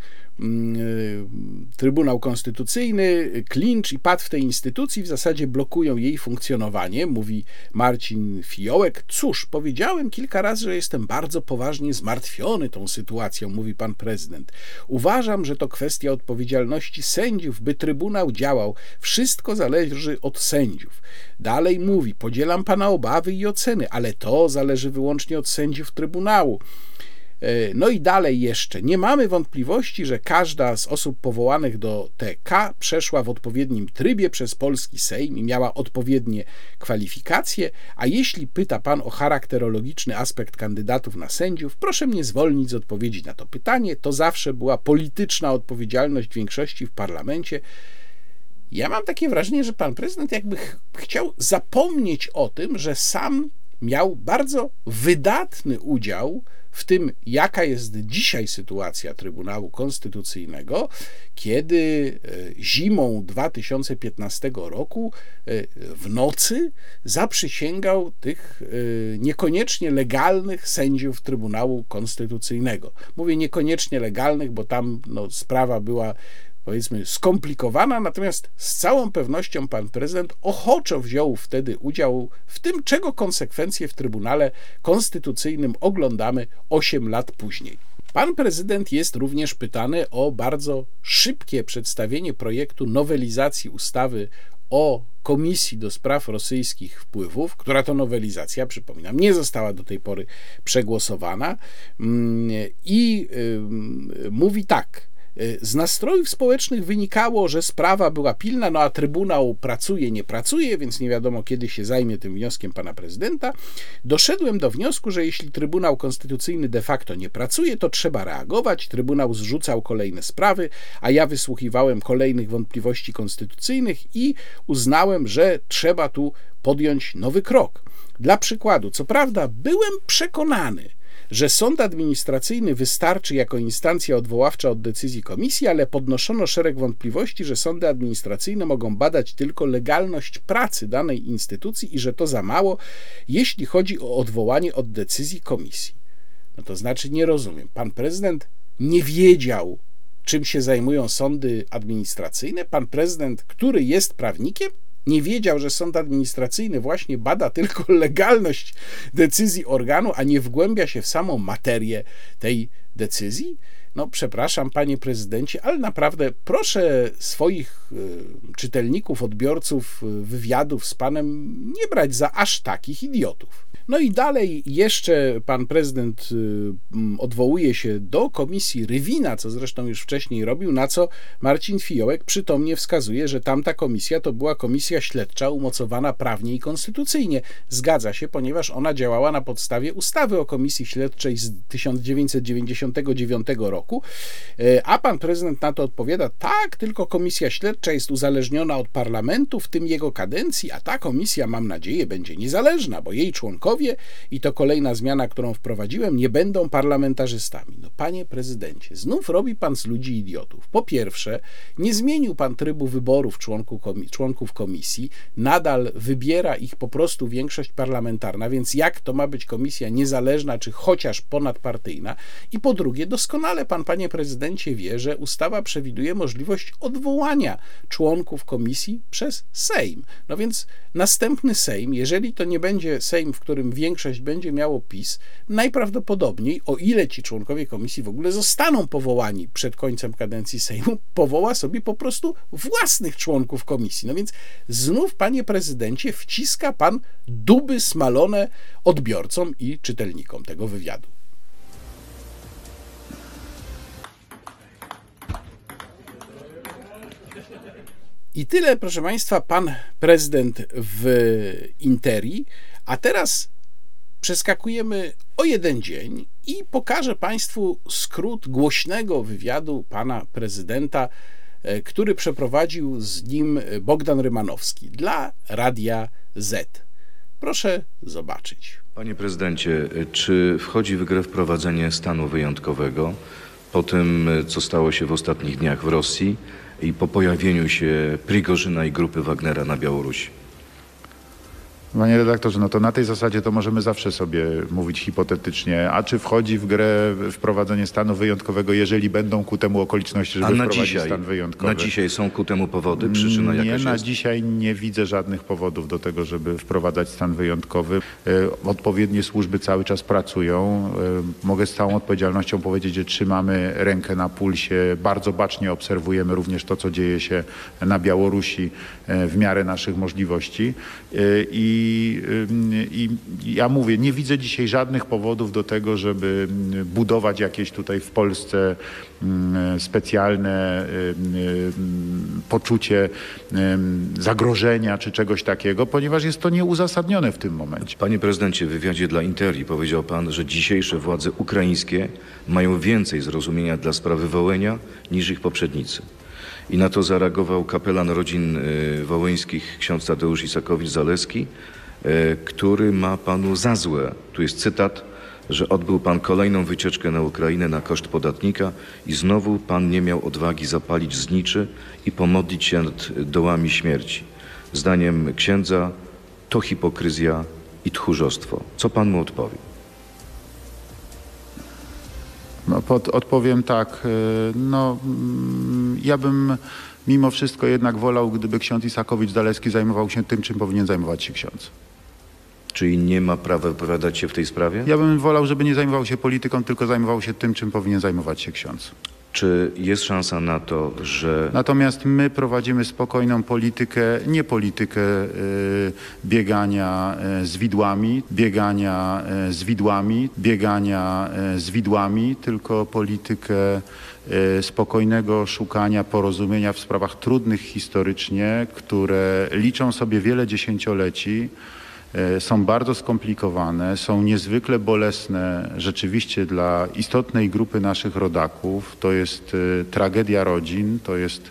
Trybunał Konstytucyjny, klincz i pad w tej instytucji w zasadzie blokują jej funkcjonowanie, mówi Marcin Fiołek. Cóż, powiedziałem kilka razy, że jestem bardzo poważnie zmartwiony tą sytuacją, mówi pan prezydent. Uważam, że to kwestia odpowiedzialności sędziów, by Trybunał działał. Wszystko zależy od sędziów. Dalej mówi, podzielam pana obawy i oceny, ale to zależy wyłącznie od sędziów Trybunału. E, no i dalej jeszcze. Nie mamy wątpliwości, że każda z osób powołanych do TK przeszła w odpowiednim trybie przez polski Sejm i miała odpowiednie kwalifikacje, a jeśli pyta pan o charakterologiczny aspekt kandydatów na sędziów, proszę mnie zwolnić z odpowiedzi na to pytanie. To zawsze była polityczna odpowiedzialność większości w parlamencie. Ja mam takie wrażenie, że pan prezydent jakby ch chciał zapomnieć o tym, że sam miał bardzo wydatny udział w tym, jaka jest dzisiaj sytuacja Trybunału Konstytucyjnego, kiedy e, zimą 2015 roku e, w nocy zaprzysięgał tych e, niekoniecznie legalnych sędziów Trybunału Konstytucyjnego. Mówię niekoniecznie legalnych, bo tam no, sprawa była powiedzmy skomplikowana, natomiast z całą pewnością pan prezydent ochoczo wziął wtedy udział w tym, czego konsekwencje w Trybunale Konstytucyjnym oglądamy 8 lat później. Pan prezydent jest również pytany o bardzo szybkie przedstawienie projektu nowelizacji ustawy o Komisji do Spraw Rosyjskich Wpływów, która to nowelizacja, przypominam, nie została do tej pory przegłosowana, mm, i mówi tak. Y, z nastrojów społecznych wynikało, że sprawa była pilna, no a Trybunał pracuje, nie pracuje, więc nie wiadomo, kiedy się zajmie tym wnioskiem pana prezydenta. Doszedłem do wniosku, że jeśli Trybunał Konstytucyjny de facto nie pracuje, to trzeba reagować. Trybunał zrzucał kolejne sprawy, a ja wysłuchiwałem kolejnych wątpliwości konstytucyjnych i uznałem, że trzeba tu podjąć nowy krok. Dla przykładu, co prawda, byłem przekonany, że sąd administracyjny wystarczy jako instancja odwoławcza od decyzji komisji, ale podnoszono szereg wątpliwości, że sądy administracyjne mogą badać tylko legalność pracy danej instytucji i że to za mało, jeśli chodzi o odwołanie od decyzji komisji. No to znaczy nie rozumiem. Pan prezydent nie wiedział, czym się zajmują sądy administracyjne. Pan prezydent, który jest prawnikiem, nie wiedział, że sąd administracyjny właśnie bada tylko legalność decyzji organu, a nie wgłębia się w samą materię tej decyzji? No, przepraszam, panie prezydencie, ale naprawdę proszę swoich y, czytelników, odbiorców y, wywiadów z panem nie brać za aż takich idiotów. No i dalej jeszcze pan prezydent y, odwołuje się do komisji Rywina, co zresztą już wcześniej robił, na co Marcin Fiołek przytomnie wskazuje, że tamta komisja to była komisja śledcza umocowana prawnie i konstytucyjnie. Zgadza się, ponieważ ona działała na podstawie ustawy o komisji śledczej z 1999 roku, e, a pan prezydent na to odpowiada: tak, tylko komisja śledcza jest uzależniona od parlamentu, w tym jego kadencji, a ta komisja, mam nadzieję, będzie niezależna, bo jej członkowie i to kolejna zmiana, którą wprowadziłem, nie będą parlamentarzystami. No panie prezydencie, znów robi pan z ludzi idiotów. Po pierwsze, nie zmienił pan trybu wyborów członków komisji, nadal wybiera ich po prostu większość parlamentarna, więc jak to ma być komisja niezależna, czy chociaż ponadpartyjna? I po drugie, doskonale pan, panie prezydencie, wie, że ustawa przewiduje możliwość odwołania członków komisji przez Sejm. No więc następny Sejm, jeżeli to nie będzie Sejm, w którym większość będzie miało PiS, najprawdopodobniej, o ile ci członkowie komisji w ogóle zostaną powołani przed końcem kadencji Sejmu, powoła sobie po prostu własnych członków komisji. No więc znów, panie prezydencie, wciska pan duby smalone odbiorcom i czytelnikom tego wywiadu. I tyle, proszę Państwa, pan prezydent w Interi. A teraz przeskakujemy o jeden dzień i pokażę Państwu skrót głośnego wywiadu pana prezydenta, e, który przeprowadził z nim Bogdan Rymanowski dla Radia Z. Proszę zobaczyć. Panie prezydencie, czy wchodzi w grę wprowadzenie stanu wyjątkowego po tym, co stało się w ostatnich dniach w Rosji i po pojawieniu się Prigorzyna i grupy Wagnera na Białorusi? Panie redaktorze, no to na tej zasadzie to możemy zawsze sobie mówić hipotetycznie, a czy wchodzi w grę wprowadzenie stanu wyjątkowego, jeżeli będą ku temu okoliczności, żeby na wprowadzić dzisiaj, stan wyjątkowy? Na dzisiaj są ku temu powody, przyczyna Nie, jakaś na jest? dzisiaj nie widzę żadnych powodów do tego, żeby wprowadzać stan wyjątkowy. E, Odpowiednie służby cały czas pracują. E, Mogę z całą odpowiedzialnością powiedzieć, że trzymamy rękę na pulsie, bardzo bacznie obserwujemy również to, co dzieje się na Białorusi e, w miarę naszych możliwości. E, I, ja mówię, nie widzę dzisiaj żadnych powodów do tego, żeby budować jakieś tutaj w Polsce specjalne poczucie zagrożenia czy czegoś takiego, ponieważ jest to nieuzasadnione w tym momencie. Panie prezydencie, w wywiadzie dla Interi powiedział pan, że dzisiejsze władze ukraińskie mają więcej zrozumienia dla sprawy Wołynia niż ich poprzednicy. I na to zareagował kapelan rodzin y, wołyńskich ksiądz Tadeusz Isakowicz-Zaleski, y, który ma panu za złe, tu jest cytat, że odbył pan kolejną wycieczkę na Ukrainę na koszt podatnika i znowu pan nie miał odwagi zapalić zniczy i pomodlić się nad dołami śmierci. Zdaniem księdza to hipokryzja i tchórzostwo. Co pan mu odpowie? No, pod, odpowiem tak, y, no mm, ja bym mimo wszystko jednak wolał, gdyby ksiądz Isakowicz-Zaleski zajmował się tym, czym powinien zajmować się ksiądz. Czyli nie ma prawa wypowiadać się w tej sprawie? Ja bym wolał, żeby nie zajmował się polityką, tylko zajmował się tym, czym powinien zajmować się ksiądz. Czy jest szansa na to, że Natomiast my prowadzimy spokojną politykę, nie politykę y, biegania y, z widłami, biegania y, z widłami, biegania y, z widłami, tylko politykę y, spokojnego szukania porozumienia w sprawach trudnych historycznie, które liczą sobie wiele dziesięcioleci. E, są bardzo skomplikowane, są niezwykle bolesne rzeczywiście dla istotnej grupy naszych rodaków. To jest e, tragedia rodzin, to jest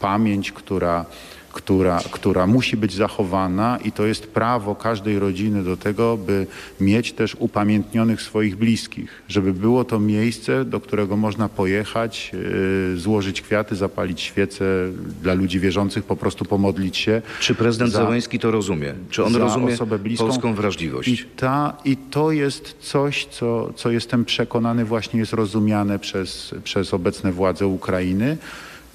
pamięć, która, która, która musi być zachowana i to jest prawo każdej rodziny do tego, by mieć też upamiętnionych swoich bliskich, żeby było to miejsce, do którego można pojechać, e, złożyć kwiaty, zapalić świece dla ludzi wierzących, po prostu pomodlić się. czy prezydent za- Zełenski to rozumie? Czy on rozumie osobę bliską. polską wrażliwość? I, ta, I to jest coś, co, co jestem przekonany właśnie jest rozumiane przez, przez obecne władze Ukrainy,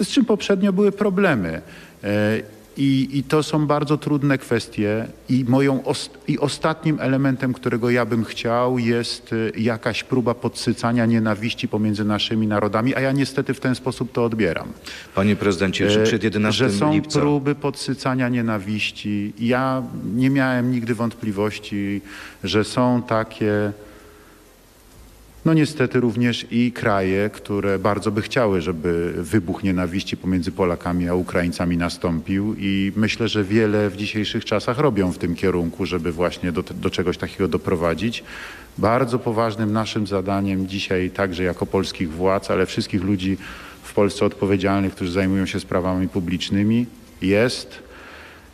z czym poprzednio były problemy. E, I, I to są bardzo trudne kwestie i moją os- i ostatnim elementem, którego ja bym chciał jest e, jakaś próba podsycania nienawiści pomiędzy naszymi narodami, a ja niestety w ten sposób to odbieram. Panie prezydencie, czy przed E, 11 że są lipca próby podsycania nienawiści. Ja nie miałem nigdy wątpliwości, że są takie, no niestety również i kraje, które bardzo by chciały, żeby wybuch nienawiści pomiędzy Polakami a Ukraińcami nastąpił i myślę, że wiele w dzisiejszych czasach robią w tym kierunku, żeby właśnie do, do czegoś takiego doprowadzić. Bardzo poważnym naszym zadaniem dzisiaj także jako polskich władz, ale wszystkich ludzi w Polsce odpowiedzialnych, którzy zajmują się sprawami publicznymi jest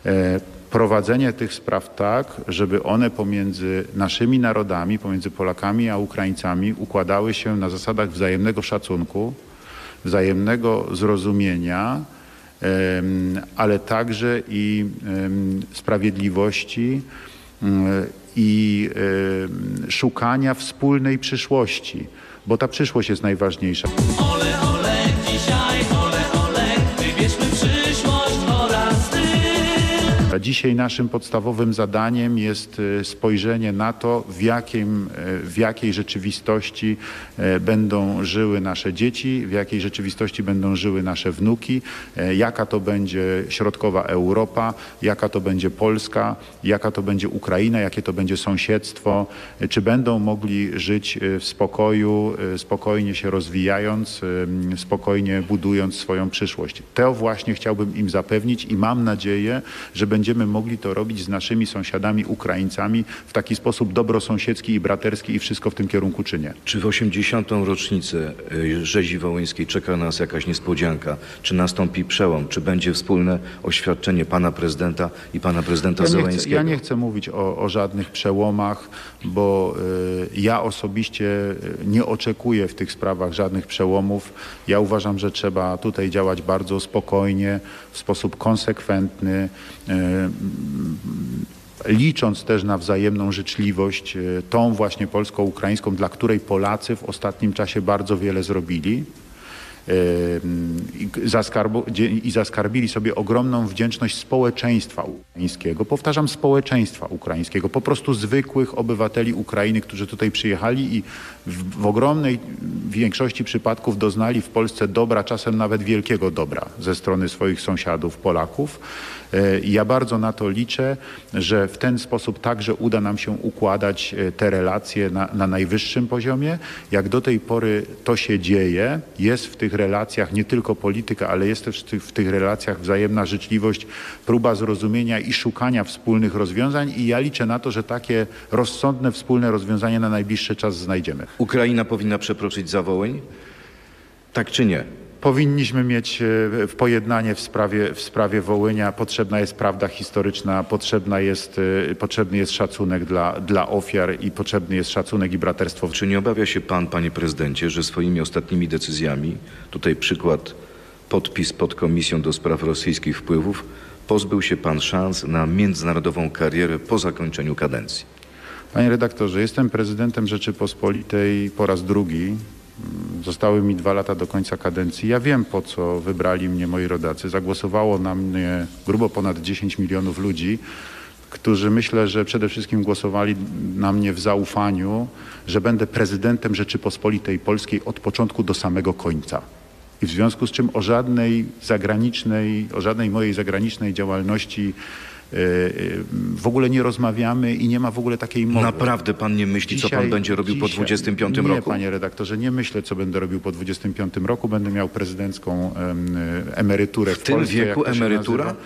e, prowadzenie tych spraw tak, żeby one pomiędzy naszymi narodami, pomiędzy Polakami a Ukraińcami układały się na zasadach wzajemnego szacunku, wzajemnego zrozumienia, ale także i sprawiedliwości em, i szukania wspólnej przyszłości, bo ta przyszłość jest najważniejsza. Ole, ole, Dzisiaj naszym podstawowym zadaniem jest e, spojrzenie na to, w, jakim, e, w jakiej rzeczywistości e, będą żyły nasze dzieci, w jakiej rzeczywistości będą żyły nasze wnuki, jaka to będzie środkowa Europa, jaka to będzie Polska, jaka to będzie Ukraina, jakie to będzie sąsiedztwo, czy będą mogli żyć w spokoju, spokojnie się rozwijając, spokojnie budując swoją przyszłość. To właśnie chciałbym im zapewnić i mam nadzieję, że będziemy mogli to robić z naszymi sąsiadami Ukraińcami w taki sposób dobrosąsiedzki i braterski i wszystko w tym kierunku czynię. Czy w 80. rocznicę y, rzezi wołyńskiej czeka nas jakaś niespodzianka? Czy nastąpi przełom? Czy będzie wspólne oświadczenie pana prezydenta i pana prezydenta Ja chcę, Zełenskiego? ja nie chcę mówić o, o żadnych przełomach, bo y, ja osobiście y, nie oczekuję w tych sprawach żadnych przełomów. Ja uważam, że trzeba tutaj działać bardzo spokojnie, w sposób konsekwentny. y, licząc też na wzajemną życzliwość, y, tą właśnie polsko-ukraińską, dla której Polacy w ostatnim czasie bardzo wiele zrobili. Dzie- i zaskarbili sobie ogromną wdzięczność społeczeństwa ukraińskiego. Powtarzam, społeczeństwa ukraińskiego, po prostu zwykłych obywateli Ukrainy, którzy tutaj przyjechali i w, w ogromnej większości przypadków doznali w Polsce dobra, czasem nawet wielkiego dobra ze strony swoich sąsiadów Polaków. E, Ja bardzo na to liczę, że w ten sposób także uda nam się układać e, te relacje na, na najwyższym poziomie. Jak do tej pory to się dzieje, jest w tych relacjach nie tylko polityka, ale jest też w tych, w tych relacjach wzajemna życzliwość, próba zrozumienia i szukania wspólnych rozwiązań i ja liczę na to, że takie rozsądne wspólne rozwiązanie na najbliższy czas znajdziemy. Ukraina powinna przekroczyć Zawołyń? Tak czy nie? Powinniśmy mieć e, w pojednanie w sprawie, w sprawie Wołynia. Potrzebna jest prawda historyczna, potrzebna jest, e, potrzebny jest szacunek dla, dla ofiar i potrzebny jest szacunek i braterstwo. Czy nie obawia się pan, panie prezydencie, że swoimi ostatnimi decyzjami, tutaj przykład podpis pod komisją do spraw rosyjskich wpływów, pozbył się pan szans na międzynarodową karierę po zakończeniu kadencji? Panie redaktorze, jestem prezydentem Rzeczypospolitej po raz drugi. Zostały mi dwa lata do końca kadencji. Ja wiem, po co wybrali mnie moi rodacy. Zagłosowało na mnie grubo ponad 10 milionów ludzi, którzy myślę, że przede wszystkim głosowali na mnie w zaufaniu, że będę prezydentem Rzeczypospolitej Polskiej od początku do samego końca. I w związku z czym o żadnej zagranicznej, o żadnej mojej zagranicznej działalności w ogóle nie rozmawiamy i nie ma w ogóle takiej mowy. Naprawdę pan nie myśli, co pan będzie robił po 25 nie, roku? panie redaktorze, nie myślę, co będę robił po 25 roku. Będę miał prezydencką em, emeryturę w, W tym Polsce, wieku emerytura? nazywa.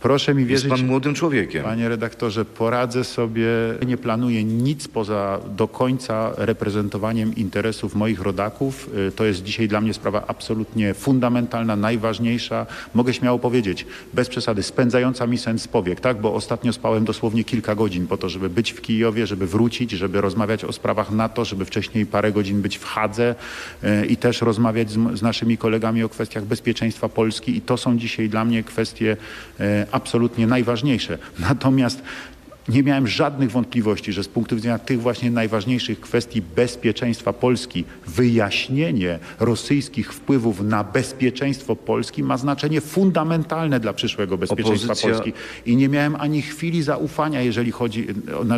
Proszę mi Jest wierzyć, pan młodym człowiekiem. Panie redaktorze, poradzę sobie. Nie planuję nic poza do końca reprezentowaniem interesów moich rodaków. Y, To jest dzisiaj dla mnie sprawa absolutnie fundamentalna, najważniejsza. Mogę śmiało powiedzieć, bez przesady, spędzająca mi sens powiek, tak? Bo ostatnio spałem dosłownie kilka godzin po to, żeby być w Kijowie, żeby wrócić, żeby rozmawiać o sprawach NATO, żeby wcześniej parę godzin być w Hadze y, i też rozmawiać z, z naszymi kolegami o kwestiach bezpieczeństwa Polski. I to są dzisiaj dla mnie kwestie y, absolutnie najważniejsze. Natomiast nie miałem żadnych wątpliwości, że z punktu widzenia tych właśnie najważniejszych kwestii bezpieczeństwa Polski, wyjaśnienie rosyjskich wpływów na bezpieczeństwo Polski ma znaczenie fundamentalne dla przyszłego bezpieczeństwa Opozycja- Polski. I nie miałem ani chwili zaufania, jeżeli chodzi,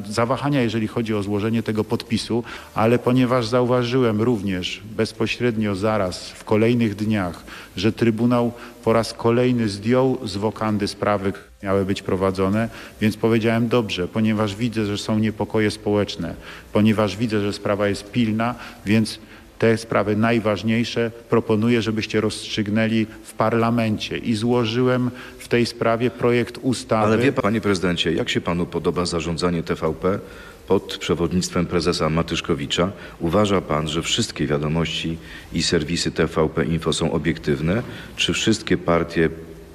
zawahania, jeżeli chodzi o złożenie tego podpisu, ale ponieważ zauważyłem również bezpośrednio zaraz w kolejnych dniach, że Trybunał po raz kolejny zdjął z wokandy sprawy, miały być prowadzone, więc powiedziałem dobrze, ponieważ widzę, że są niepokoje społeczne, ponieważ widzę, że sprawa jest pilna, więc te sprawy najważniejsze proponuję, żebyście rozstrzygnęli w parlamencie i złożyłem w tej sprawie projekt ustawy. Ale wie pan, panie prezydencie, jak się panu podoba zarządzanie TVP pod przewodnictwem prezesa Matyszkowicza? Uważa pan, że wszystkie wiadomości i serwisy TVP Info są obiektywne? Czy wszystkie partie,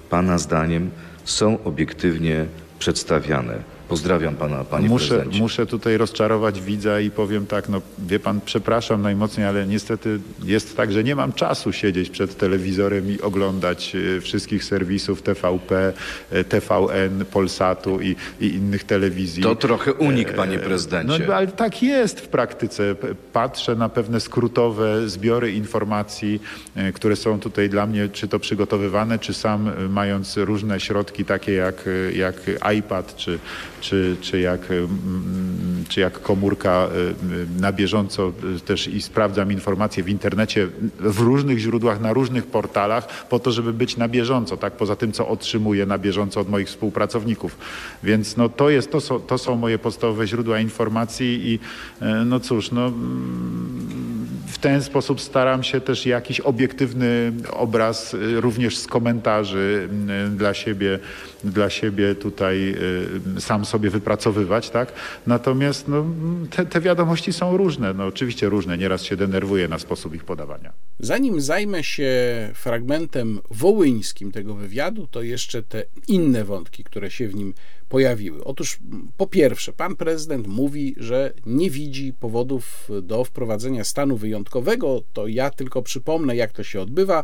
pana zdaniem, są obiektywnie przedstawiane? Pozdrawiam pana, panie muszę, prezydencie. muszę tutaj rozczarować widza i powiem tak, no wie pan, przepraszam najmocniej, ale niestety jest tak, że nie mam czasu siedzieć przed telewizorem i oglądać e, wszystkich serwisów TVP, e, TVN, Polsatu i, i innych telewizji. To trochę unik, panie No, prezydencie. ale tak jest w praktyce. Patrzę na pewne skrótowe zbiory informacji, e, które są tutaj dla mnie czy to przygotowywane, czy sam e, mając różne środki takie jak, e, jak iPad, czy, czy, czy, jak, mm, czy jak komórka e, m, na bieżąco też i sprawdzam informacje w internecie w różnych źródłach, na różnych portalach po to, żeby być na bieżąco, tak? Poza tym, co otrzymuję na bieżąco od moich współpracowników. Więc no to jest, to są, to są moje podstawowe źródła informacji i no cóż, no mm, w ten sposób staram się też jakiś obiektywny obraz y, również z komentarzy y, dla siebie, dla siebie tutaj y, sam sobie wypracowywać, tak? Natomiast no, te, te wiadomości są różne, no oczywiście różne, nieraz się denerwuję na sposób ich podawania. Zanim zajmę się fragmentem wołyńskim tego wywiadu, to jeszcze te inne wątki, które się w nim pojawiły. Otóż po pierwsze, pan prezydent mówi, że nie widzi powodów do wprowadzenia stanu wyjątkowego. To ja tylko przypomnę, jak to się odbywa.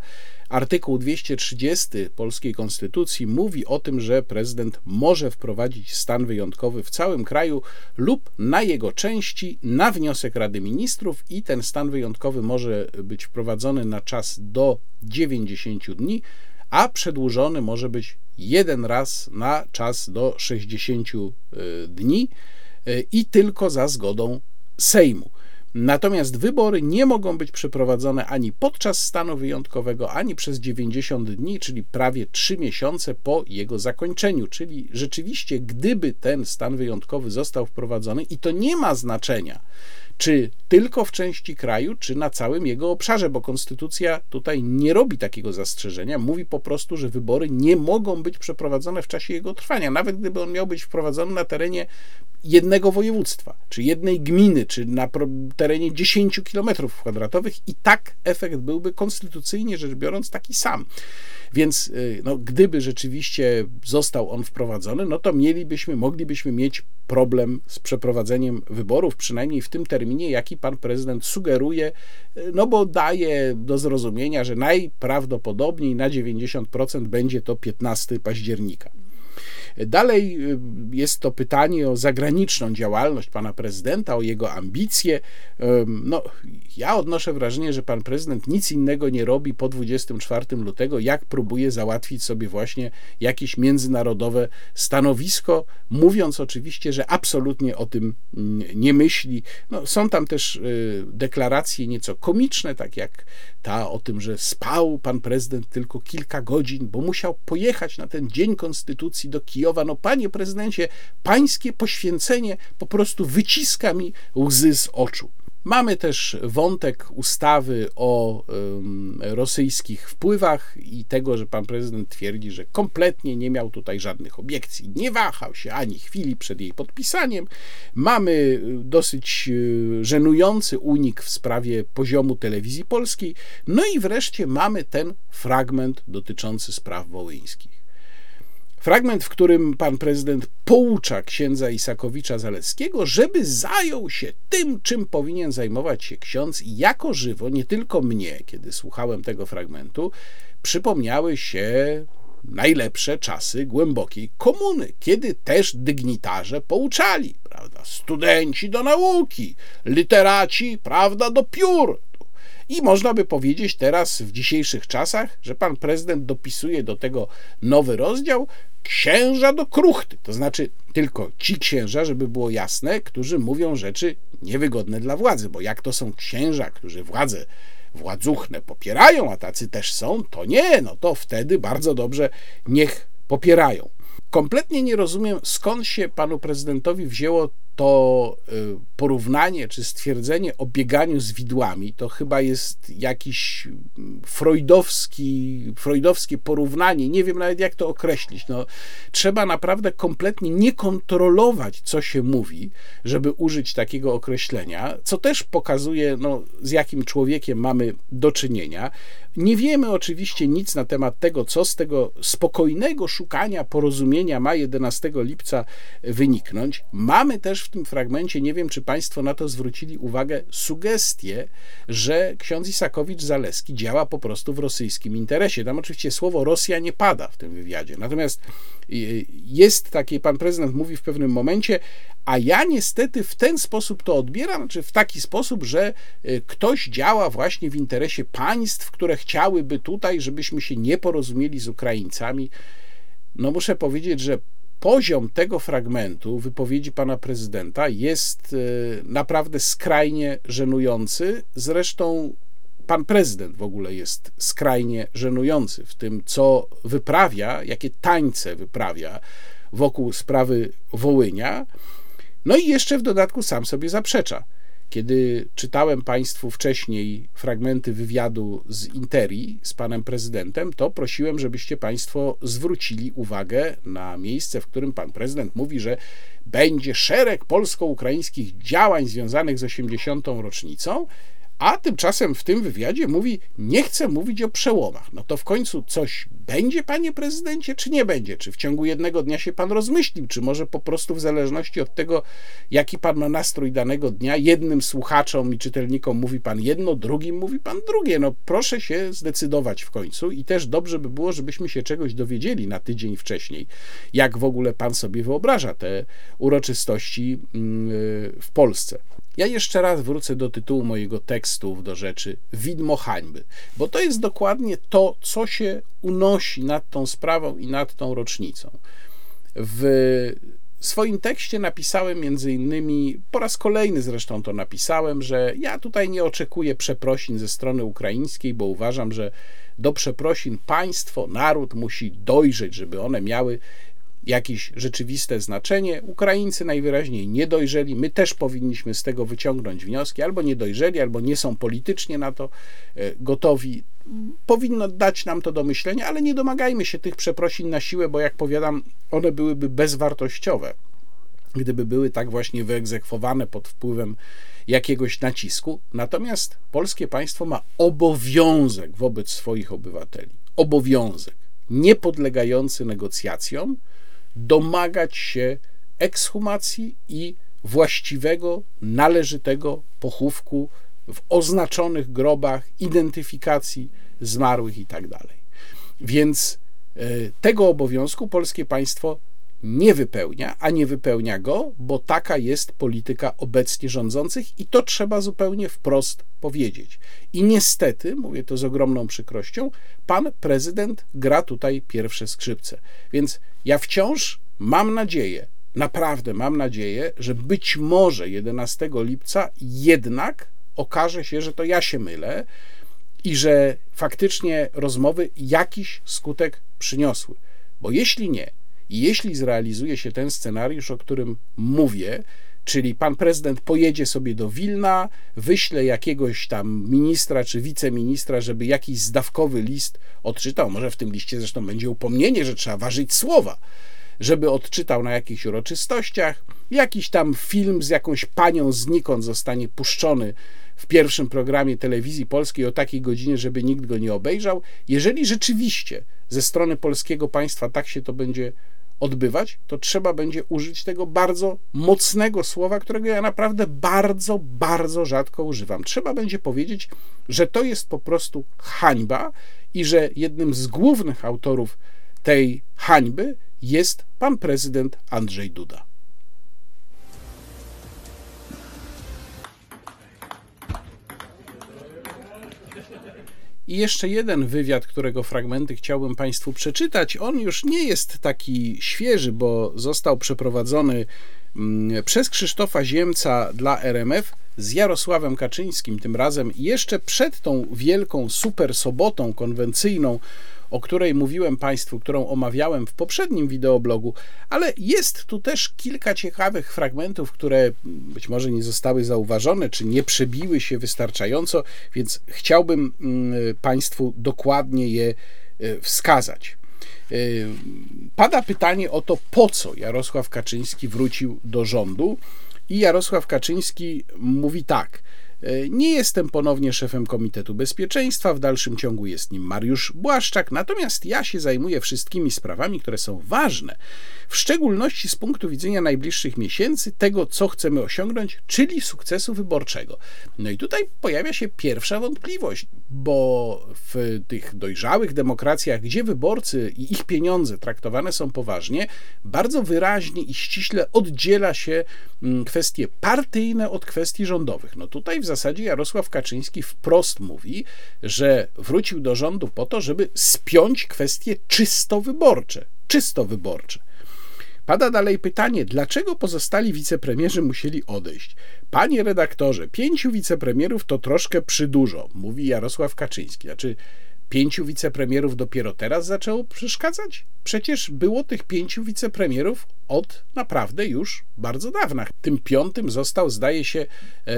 Artykuł 230 polskiej konstytucji mówi o tym, że prezydent może wprowadzić stan wyjątkowy w całym kraju lub na jego części na wniosek Rady Ministrów i ten stan wyjątkowy może być wprowadzony na czas do 90 dni, a przedłużony może być jeden raz na czas do 60 y, dni y, i tylko za zgodą Sejmu. Natomiast wybory nie mogą być przeprowadzone ani podczas stanu wyjątkowego, ani przez 90 dni, czyli prawie 3 miesiące po jego zakończeniu. Czyli rzeczywiście, gdyby ten stan wyjątkowy został wprowadzony, i to nie ma znaczenia, czy tylko w części kraju, czy na całym jego obszarze, bo konstytucja tutaj nie robi takiego zastrzeżenia. Mówi po prostu, że wybory nie mogą być przeprowadzone w czasie jego trwania, nawet gdyby on miał być wprowadzony na terenie jednego województwa, czy jednej gminy, czy na terenie 10 km kwadratowych i tak efekt byłby konstytucyjnie rzecz biorąc taki sam. Więc y, no, gdyby rzeczywiście został on wprowadzony, no to mielibyśmy, moglibyśmy mieć problem z przeprowadzeniem wyborów, przynajmniej w tym terminie, jaki pan prezydent sugeruje, y, no bo daje do zrozumienia, że najprawdopodobniej na 90% będzie to 15 października. Dalej y, jest to pytanie o zagraniczną działalność pana prezydenta, o jego ambicje. No, ja odnoszę wrażenie, że pan prezydent nic innego nie robi po 24 lutego, jak próbuje załatwić sobie właśnie jakieś międzynarodowe stanowisko, mówiąc oczywiście, że absolutnie o tym mm, nie myśli. No, są tam też y, deklaracje nieco komiczne, tak jak ta o tym, że spał pan prezydent tylko kilka godzin, bo musiał pojechać na ten Dzień Konstytucji do Kijowa. No, panie prezydencie, pańskie poświęcenie po prostu wyciska mi łzy z oczu. Mamy też wątek ustawy o rosyjskich wpływach i tego, że pan prezydent twierdzi, że kompletnie nie miał tutaj żadnych obiekcji, nie wahał się ani chwili przed jej podpisaniem. Mamy dosyć y, żenujący unik w sprawie poziomu telewizji polskiej. No i wreszcie mamy ten fragment dotyczący spraw wołyńskich. Fragment, w którym pan prezydent poucza księdza Isakowicza Zaleskiego, żeby zajął się tym, czym powinien zajmować się ksiądz, i jako żywo, nie tylko mnie, kiedy słuchałem tego fragmentu, przypomniały się najlepsze czasy głębokiej komuny, kiedy też dygnitarze pouczali, prawda? Studenci do nauki, literaci, prawda, do piór. I można by powiedzieć teraz w dzisiejszych czasach, że pan prezydent dopisuje do tego nowy rozdział, księża do kruchty. To znaczy tylko ci księża, żeby było jasne, którzy mówią rzeczy niewygodne dla władzy, bo jak to są księża, którzy władzę władzuchne popierają, a tacy też są, to nie, no to wtedy bardzo dobrze niech popierają. Kompletnie nie rozumiem, skąd się panu prezydentowi wzięło to y, porównanie czy stwierdzenie o bieganiu z widłami to chyba jest jakiś mm, freudowski, freudowskie porównanie. Nie wiem nawet jak to określić. No, trzeba naprawdę kompletnie nie kontrolować, co się mówi, żeby użyć takiego określenia, co też pokazuje, no, z jakim człowiekiem mamy do czynienia. Nie wiemy oczywiście nic na temat tego, co z tego spokojnego szukania porozumienia ma 11 lipca wyniknąć. Mamy też w tym fragmencie, nie wiem czy Państwo na to zwrócili uwagę, sugestie, że ksiądz Isakowicz-Zaleski działa po prostu w rosyjskim interesie. Tam oczywiście słowo Rosja nie pada w tym wywiadzie. Natomiast y, jest takie, pan prezydent mówi w pewnym momencie, a ja niestety w ten sposób to odbieram, czy w taki sposób, że y, ktoś działa właśnie w interesie państw, które chciałyby tutaj, żebyśmy się nie porozumieli z Ukraińcami. No muszę powiedzieć, że poziom tego fragmentu wypowiedzi pana prezydenta jest y, naprawdę skrajnie żenujący. Zresztą pan prezydent w ogóle jest skrajnie żenujący w tym, co wyprawia, jakie tańce wyprawia wokół sprawy Wołynia. No i jeszcze w dodatku sam sobie zaprzecza. Kiedy czytałem Państwu wcześniej fragmenty wywiadu z Interi z panem prezydentem, to prosiłem, żebyście Państwo zwrócili uwagę na miejsce, w którym pan prezydent mówi, że będzie szereg polsko-ukraińskich działań związanych z 80. rocznicą a tymczasem w tym wywiadzie mówi, nie chce mówić o przełomach. No to w końcu coś będzie, panie prezydencie, czy nie będzie? Czy w ciągu jednego dnia się pan rozmyślił, czy może po prostu w zależności od tego, jaki pan ma nastrój danego dnia, jednym słuchaczom i czytelnikom mówi pan jedno, drugim mówi pan drugie. No proszę się zdecydować w końcu i też dobrze by było, żebyśmy się czegoś dowiedzieli na tydzień wcześniej, jak w ogóle pan sobie wyobraża te uroczystości mm, w Polsce. Ja jeszcze raz wrócę do tytułu mojego tekstu, do rzeczy Widmo hańby, bo to jest dokładnie to, co się unosi nad tą sprawą i nad tą rocznicą. W swoim tekście napisałem między innymi, po raz kolejny zresztą to napisałem, że ja tutaj nie oczekuję przeprosin ze strony ukraińskiej, bo uważam, że do przeprosin państwo, naród musi dojrzeć, żeby one miały jakieś rzeczywiste znaczenie. Ukraińcy najwyraźniej nie dojrzeli. My też powinniśmy z tego wyciągnąć wnioski. Albo nie dojrzeli, albo nie są politycznie na to e, gotowi. Powinno dać nam to do myślenia, ale nie domagajmy się tych przeprosin na siłę, bo jak powiadam, one byłyby bezwartościowe, gdyby były tak właśnie wyegzekwowane pod wpływem jakiegoś nacisku. Natomiast polskie państwo ma obowiązek wobec swoich obywateli. Obowiązek niepodlegający negocjacjom, domagać się ekshumacji i właściwego, należytego pochówku w oznaczonych grobach, identyfikacji zmarłych itd. Tak Więc e, tego obowiązku polskie państwo nie wypełnia, a nie wypełnia go, bo taka jest polityka obecnie rządzących i to trzeba zupełnie wprost powiedzieć. I niestety, mówię to z ogromną przykrością, pan prezydent gra tutaj pierwsze skrzypce. Więc ja wciąż mam nadzieję, naprawdę mam nadzieję, że być może 11 lipca jednak okaże się, że to ja się mylę i że faktycznie rozmowy jakiś skutek przyniosły. Bo jeśli nie, jeśli zrealizuje się ten scenariusz, o którym mówię, czyli pan prezydent pojedzie sobie do Wilna, wyśle jakiegoś tam ministra czy wiceministra, żeby jakiś zdawkowy list odczytał, może w tym liście zresztą będzie upomnienie, że trzeba ważyć słowa, żeby odczytał na jakichś uroczystościach, jakiś tam film z jakąś panią znikąd zostanie puszczony w pierwszym programie telewizji polskiej o takiej godzinie, żeby nikt go nie obejrzał. Jeżeli rzeczywiście ze strony polskiego państwa tak się to będzie odbywać, to trzeba będzie użyć tego bardzo mocnego słowa, którego ja naprawdę bardzo, bardzo rzadko używam. Trzeba będzie powiedzieć, że to jest po prostu hańba i że jednym z głównych autorów tej hańby jest pan prezydent Andrzej Duda. I jeszcze jeden wywiad, którego fragmenty chciałbym Państwu przeczytać. On już nie jest taki świeży, bo został przeprowadzony mm, przez Krzysztofa Ziemca dla RMF z Jarosławem Kaczyńskim, tym razem jeszcze przed tą wielką super sobotą konwencyjną, o której mówiłem Państwu, którą omawiałem w poprzednim wideoblogu, ale jest tu też kilka ciekawych fragmentów, które być może nie zostały zauważone, czy nie przebiły się wystarczająco, więc chciałbym mm, Państwu dokładnie je e, wskazać. E, pada pytanie o to, po co Jarosław Kaczyński wrócił do rządu, i Jarosław Kaczyński mówi tak. E, nie jestem ponownie szefem Komitetu Bezpieczeństwa, w dalszym ciągu jest nim Mariusz Błaszczak, natomiast ja się zajmuję wszystkimi sprawami, które są ważne, w szczególności z punktu widzenia najbliższych miesięcy, tego, co chcemy osiągnąć, czyli sukcesu wyborczego. No i tutaj pojawia się pierwsza wątpliwość, bo w tych dojrzałych demokracjach, gdzie wyborcy i ich pieniądze traktowane są poważnie, bardzo wyraźnie i ściśle oddziela się mm, kwestie partyjne od kwestii rządowych. No tutaj w zasadzie Jarosław Kaczyński wprost mówi, że wrócił do rządu po to, żeby spiąć kwestie czysto wyborcze. Czysto wyborcze. Pada dalej pytanie, dlaczego pozostali wicepremierzy musieli odejść? Panie redaktorze, pięciu wicepremierów to troszkę przydużo, mówi Jarosław Kaczyński. Znaczy, pięciu wicepremierów dopiero teraz zaczęło przeszkadzać? Przecież było tych pięciu wicepremierów od naprawdę już bardzo dawna. Tym piątym został, zdaje się, e,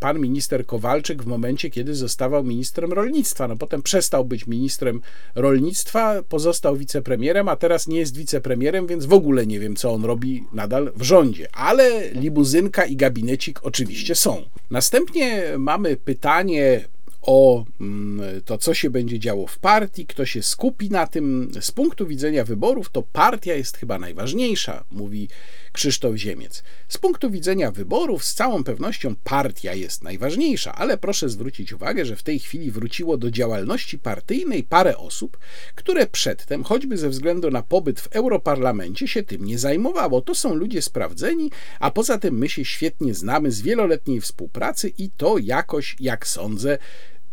pan minister Kowalczyk w momencie, kiedy zostawał ministrem rolnictwa. No potem przestał być ministrem rolnictwa, pozostał wicepremierem, a teraz nie jest wicepremierem, więc w ogóle nie wiem, co on robi nadal w rządzie. Ale limuzynka i gabinecik oczywiście są. Następnie mamy pytanie o mm, to, co się będzie działo w partii, kto się skupi na tym. Z punktu widzenia wyborów, to partia jest chyba najważniejsza, mówi Krzysztof Ziemiec. Z punktu widzenia wyborów, z całą pewnością partia jest najważniejsza, ale proszę zwrócić uwagę, że w tej chwili wróciło do działalności partyjnej parę osób, które przedtem, choćby ze względu na pobyt w Europarlamencie, się tym nie zajmowało. To są ludzie sprawdzeni, a poza tym my się świetnie znamy z wieloletniej współpracy i to jakoś, jak sądzę,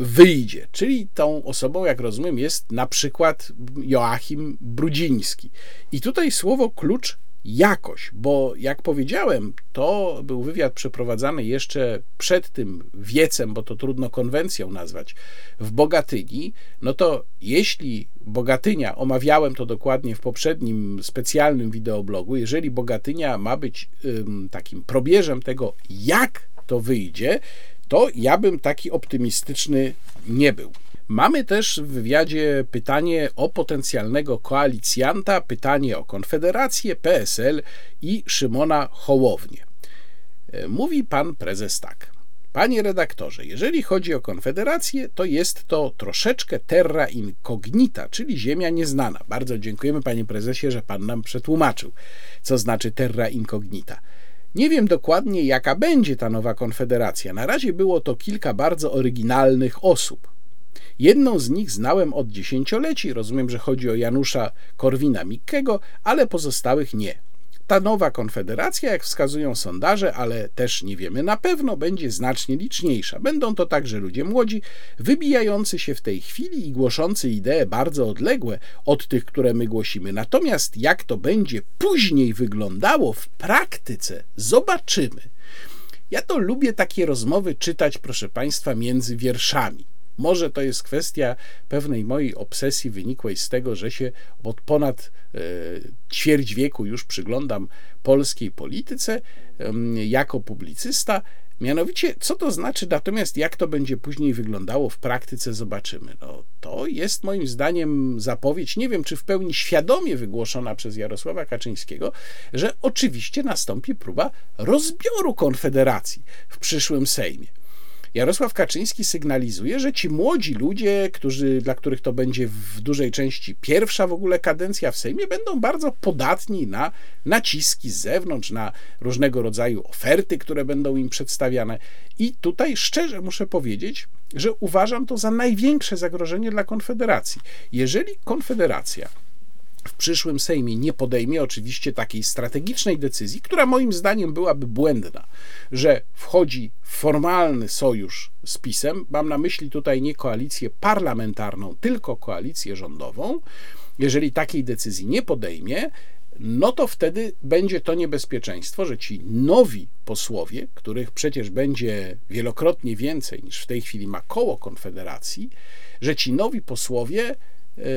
wyjdzie. Czyli tą osobą, jak rozumiem, jest na przykład Joachim Brudziński. I tutaj słowo klucz jakoś, bo jak powiedziałem, to był wywiad przeprowadzany jeszcze przed tym wiecem, bo to trudno konwencją nazwać, w Bogatyni, no to jeśli Bogatynia, omawiałem to dokładnie w poprzednim specjalnym wideoblogu, jeżeli Bogatynia ma być ym, takim probierzem tego, jak to wyjdzie, to ja bym taki optymistyczny nie był. Mamy też w wywiadzie pytanie o potencjalnego koalicjanta, pytanie o Konfederację, PSL i Szymona Hołownię. E, mówi pan prezes tak. Panie redaktorze, jeżeli chodzi o Konfederację, to jest to troszeczkę terra incognita, czyli ziemia nieznana. Bardzo dziękujemy panie prezesie, że pan nam przetłumaczył, co znaczy terra incognita. Nie wiem dokładnie, jaka będzie ta nowa konfederacja. Na razie było to kilka bardzo oryginalnych osób. Jedną z nich znałem od dziesięcioleci, rozumiem, że chodzi o Janusza Korwina-Mikkego, ale pozostałych nie. Ta nowa konfederacja, jak wskazują sondaże, ale też nie wiemy na pewno, będzie znacznie liczniejsza. Będą to także ludzie młodzi, wybijający się w tej chwili i głoszący idee bardzo odległe od tych, które my głosimy. Natomiast jak to będzie później wyglądało w praktyce, zobaczymy. Ja to lubię takie rozmowy czytać, proszę Państwa, między wierszami. Może to jest kwestia pewnej mojej obsesji wynikłej z tego, że się od ponad e, ćwierć wieku już przyglądam polskiej polityce jako publicysta. Mianowicie, co to znaczy, natomiast jak to będzie później wyglądało w praktyce, zobaczymy. No, to jest moim zdaniem zapowiedź, nie wiem czy w pełni świadomie wygłoszona przez Jarosława Kaczyńskiego, że oczywiście nastąpi próba rozbioru Konfederacji w przyszłym Sejmie. Jarosław Kaczyński sygnalizuje, że ci młodzi ludzie, którzy, dla których to będzie w dużej części pierwsza w ogóle kadencja w Sejmie, będą bardzo podatni na naciski z zewnątrz, na różnego rodzaju oferty, które będą im przedstawiane. I tutaj szczerze muszę powiedzieć, że uważam to za największe zagrożenie dla Konfederacji. Jeżeli Konfederacja w przyszłym Sejmie nie podejmie oczywiście takiej strategicznej decyzji, która moim zdaniem byłaby błędna, że wchodzi formalny sojusz z PiSem, mam na myśli tutaj nie koalicję parlamentarną, tylko koalicję rządową, jeżeli takiej decyzji nie podejmie, no to wtedy będzie to niebezpieczeństwo, że ci nowi posłowie, których przecież będzie wielokrotnie więcej niż w tej chwili ma koło Konfederacji, że ci nowi posłowie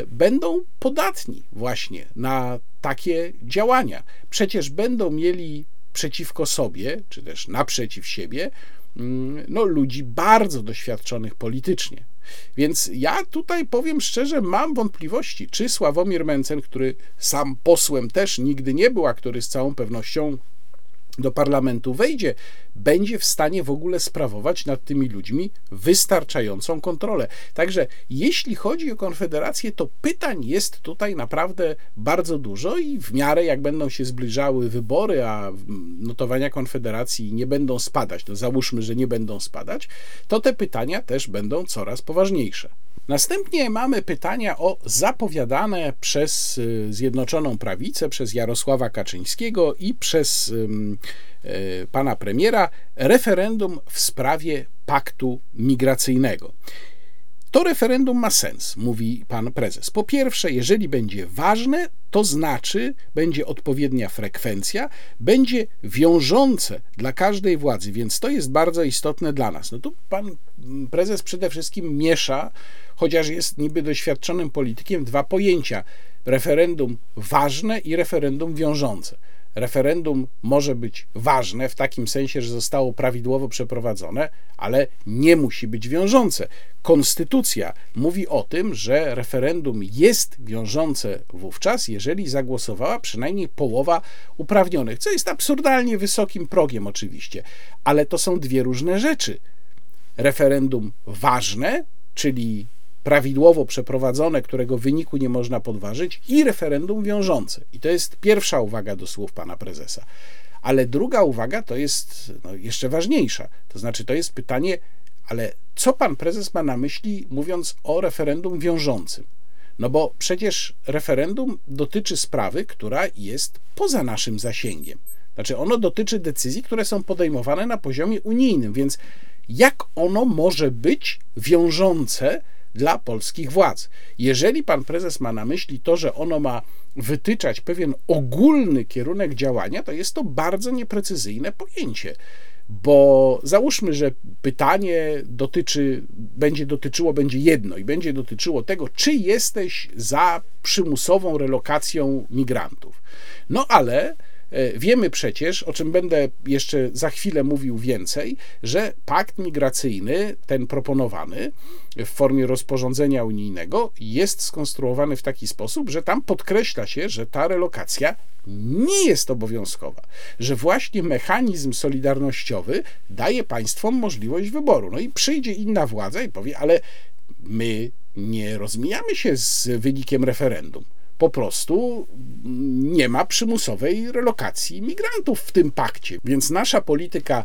będą podatni właśnie na takie działania. Przecież będą mieli przeciwko sobie, czy też naprzeciw siebie, mm, no, ludzi bardzo doświadczonych politycznie. Więc ja tutaj powiem szczerze, mam wątpliwości, czy Sławomir Mencen, który sam posłem też nigdy nie był, a który z całą pewnością do parlamentu wejdzie, będzie w stanie w ogóle sprawować nad tymi ludźmi wystarczającą kontrolę. Także jeśli chodzi o Konfederację, to pytań jest tutaj naprawdę bardzo dużo i w miarę jak będą się zbliżały wybory, a notowania Konfederacji nie będą spadać, to załóżmy, że nie będą spadać, to te pytania też będą coraz poważniejsze. Następnie mamy pytania o zapowiadane przez y, Zjednoczoną Prawicę, przez Jarosława Kaczyńskiego i przez y, pana premiera referendum w sprawie paktu migracyjnego. To referendum ma sens, mówi pan prezes. Po pierwsze, jeżeli będzie ważne, to znaczy będzie odpowiednia frekwencja, będzie wiążące dla każdej władzy, więc to jest bardzo istotne dla nas. No tu pan prezes przede wszystkim miesza chociaż jest niby doświadczonym politykiem, dwa pojęcia: referendum ważne i referendum wiążące. Referendum może być ważne w takim sensie, że zostało prawidłowo przeprowadzone, ale nie musi być wiążące. Konstytucja mówi o tym, że referendum jest wiążące wówczas, jeżeli zagłosowała przynajmniej połowa uprawnionych, co jest absurdalnie wysokim progiem, oczywiście, ale to są dwie różne rzeczy. Referendum ważne, czyli prawidłowo przeprowadzone, którego wyniku nie można podważyć, i referendum wiążące. I to jest pierwsza uwaga do słów pana prezesa. Ale druga uwaga to jest no, jeszcze ważniejsza. To znaczy, to jest pytanie, ale co pan prezes ma na myśli, mówiąc o referendum wiążącym? No bo przecież referendum dotyczy sprawy, która jest poza naszym zasięgiem. Znaczy, ono dotyczy decyzji, które są podejmowane na poziomie unijnym, więc jak ono może być wiążące dla polskich władz. Jeżeli pan prezes ma na myśli to, że ono ma wytyczać pewien ogólny kierunek działania, to jest to bardzo nieprecyzyjne pojęcie. Bo załóżmy, że pytanie dotyczy, będzie dotyczyło, będzie jedno i będzie dotyczyło tego, czy jesteś za przymusową relokacją migrantów. No ale wiemy przecież, o czym będę jeszcze za chwilę mówił więcej, że pakt migracyjny, ten proponowany w formie rozporządzenia unijnego, jest skonstruowany w taki sposób, że tam podkreśla się, że ta relokacja nie jest obowiązkowa, że właśnie mechanizm solidarnościowy daje państwom możliwość wyboru. No i przyjdzie inna władza i powie, ale my nie rozmijamy się z wynikiem referendum po prostu nie ma przymusowej relokacji migrantów w tym pakcie. Więc nasza polityka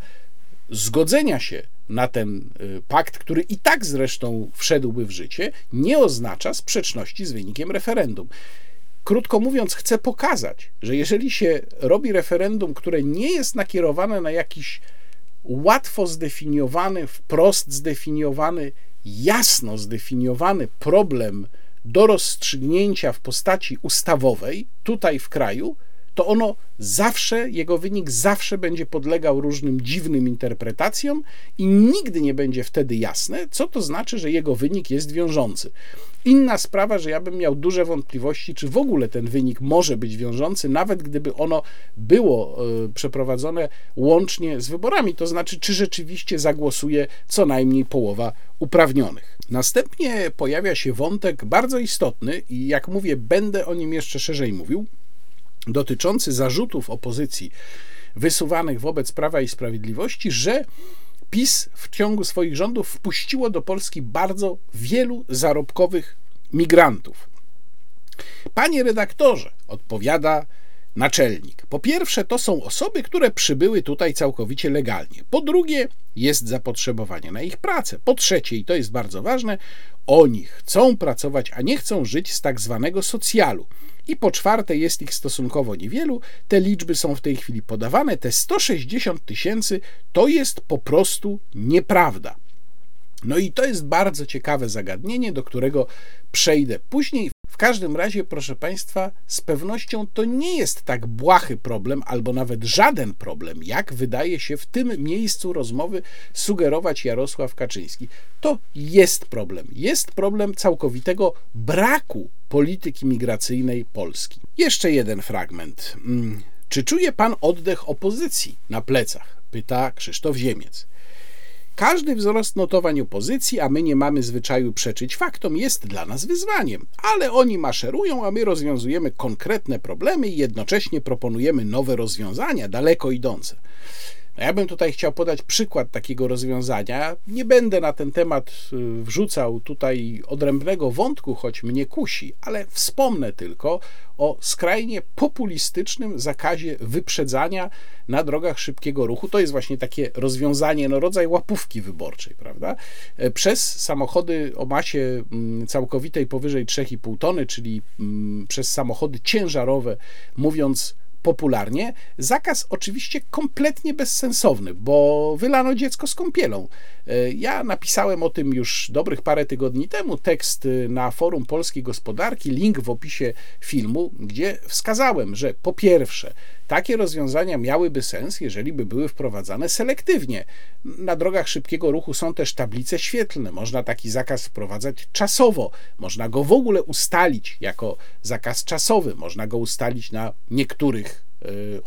zgodzenia się na ten y, pakt, który i tak zresztą wszedłby w życie, nie oznacza sprzeczności z wynikiem referendum. Krótko mówiąc, chcę pokazać, że jeżeli się robi referendum, które nie jest nakierowane na jakiś łatwo zdefiniowany, wprost zdefiniowany, jasno zdefiniowany problem do rozstrzygnięcia w postaci ustawowej tutaj w kraju, to ono zawsze, jego wynik zawsze będzie podlegał różnym dziwnym interpretacjom i nigdy nie będzie wtedy jasne, co to znaczy, że jego wynik jest wiążący. Inna sprawa, że ja bym miał duże wątpliwości, czy w ogóle ten wynik może być wiążący, nawet gdyby ono było y, przeprowadzone łącznie z wyborami, to znaczy, czy rzeczywiście zagłosuje co najmniej połowa uprawnionych. Następnie pojawia się wątek bardzo istotny i jak mówię, będę o nim jeszcze szerzej mówił dotyczący zarzutów opozycji wysuwanych wobec Prawa i Sprawiedliwości, że PiS w ciągu swoich rządów wpuściło do Polski bardzo wielu zarobkowych migrantów. Panie redaktorze, odpowiada naczelnik. Po pierwsze, to są osoby, które przybyły tutaj całkowicie legalnie. Po drugie, jest zapotrzebowanie na ich pracę. Po trzecie, i to jest bardzo ważne, oni chcą pracować, a nie chcą żyć z tak zwanego socjalu. I po czwarte, jest ich stosunkowo niewielu. Te liczby są w tej chwili podawane. Te 160 tysięcy to jest po prostu nieprawda. No i to jest bardzo ciekawe zagadnienie, do którego przejdę później. W każdym razie, proszę Państwa, z pewnością to nie jest tak błahy problem, albo nawet żaden problem, jak wydaje się w tym miejscu rozmowy sugerować Jarosław Kaczyński. To jest problem. Jest problem całkowitego braku polityki migracyjnej Polski. Jeszcze jeden fragment. Mm, czy czuje pan oddech opozycji na plecach? Pyta Krzysztof Ziemiec. Każdy wzrost notowań opozycji, a my nie mamy zwyczaju przeczyć faktom, jest dla nas wyzwaniem. Ale oni maszerują, a my rozwiązujemy konkretne problemy i jednocześnie proponujemy nowe rozwiązania, daleko idące. Ja bym tutaj chciał podać przykład takiego rozwiązania. Nie będę na ten temat y, wrzucał tutaj odrębnego wątku, choć mnie kusi, ale wspomnę tylko o skrajnie populistycznym zakazie wyprzedzania na drogach szybkiego ruchu. To jest właśnie takie rozwiązanie, no rodzaj łapówki wyborczej, prawda? E, przez samochody o masie mm, całkowitej powyżej 3,5 tony, czyli mm, przez samochody ciężarowe, mówiąc popularnie. Zakaz oczywiście kompletnie bezsensowny, bo wylano dziecko z kąpielą. E, ja napisałem o tym już dobrych parę tygodni temu tekst e, na forum Polskiej Gospodarki, link w opisie filmu, gdzie wskazałem, że po pierwsze, takie rozwiązania miałyby sens, jeżeli by były wprowadzane selektywnie. Na drogach szybkiego ruchu są też tablice świetlne. Można taki zakaz wprowadzać czasowo. Można go w ogóle ustalić jako zakaz czasowy. Można go ustalić na niektórych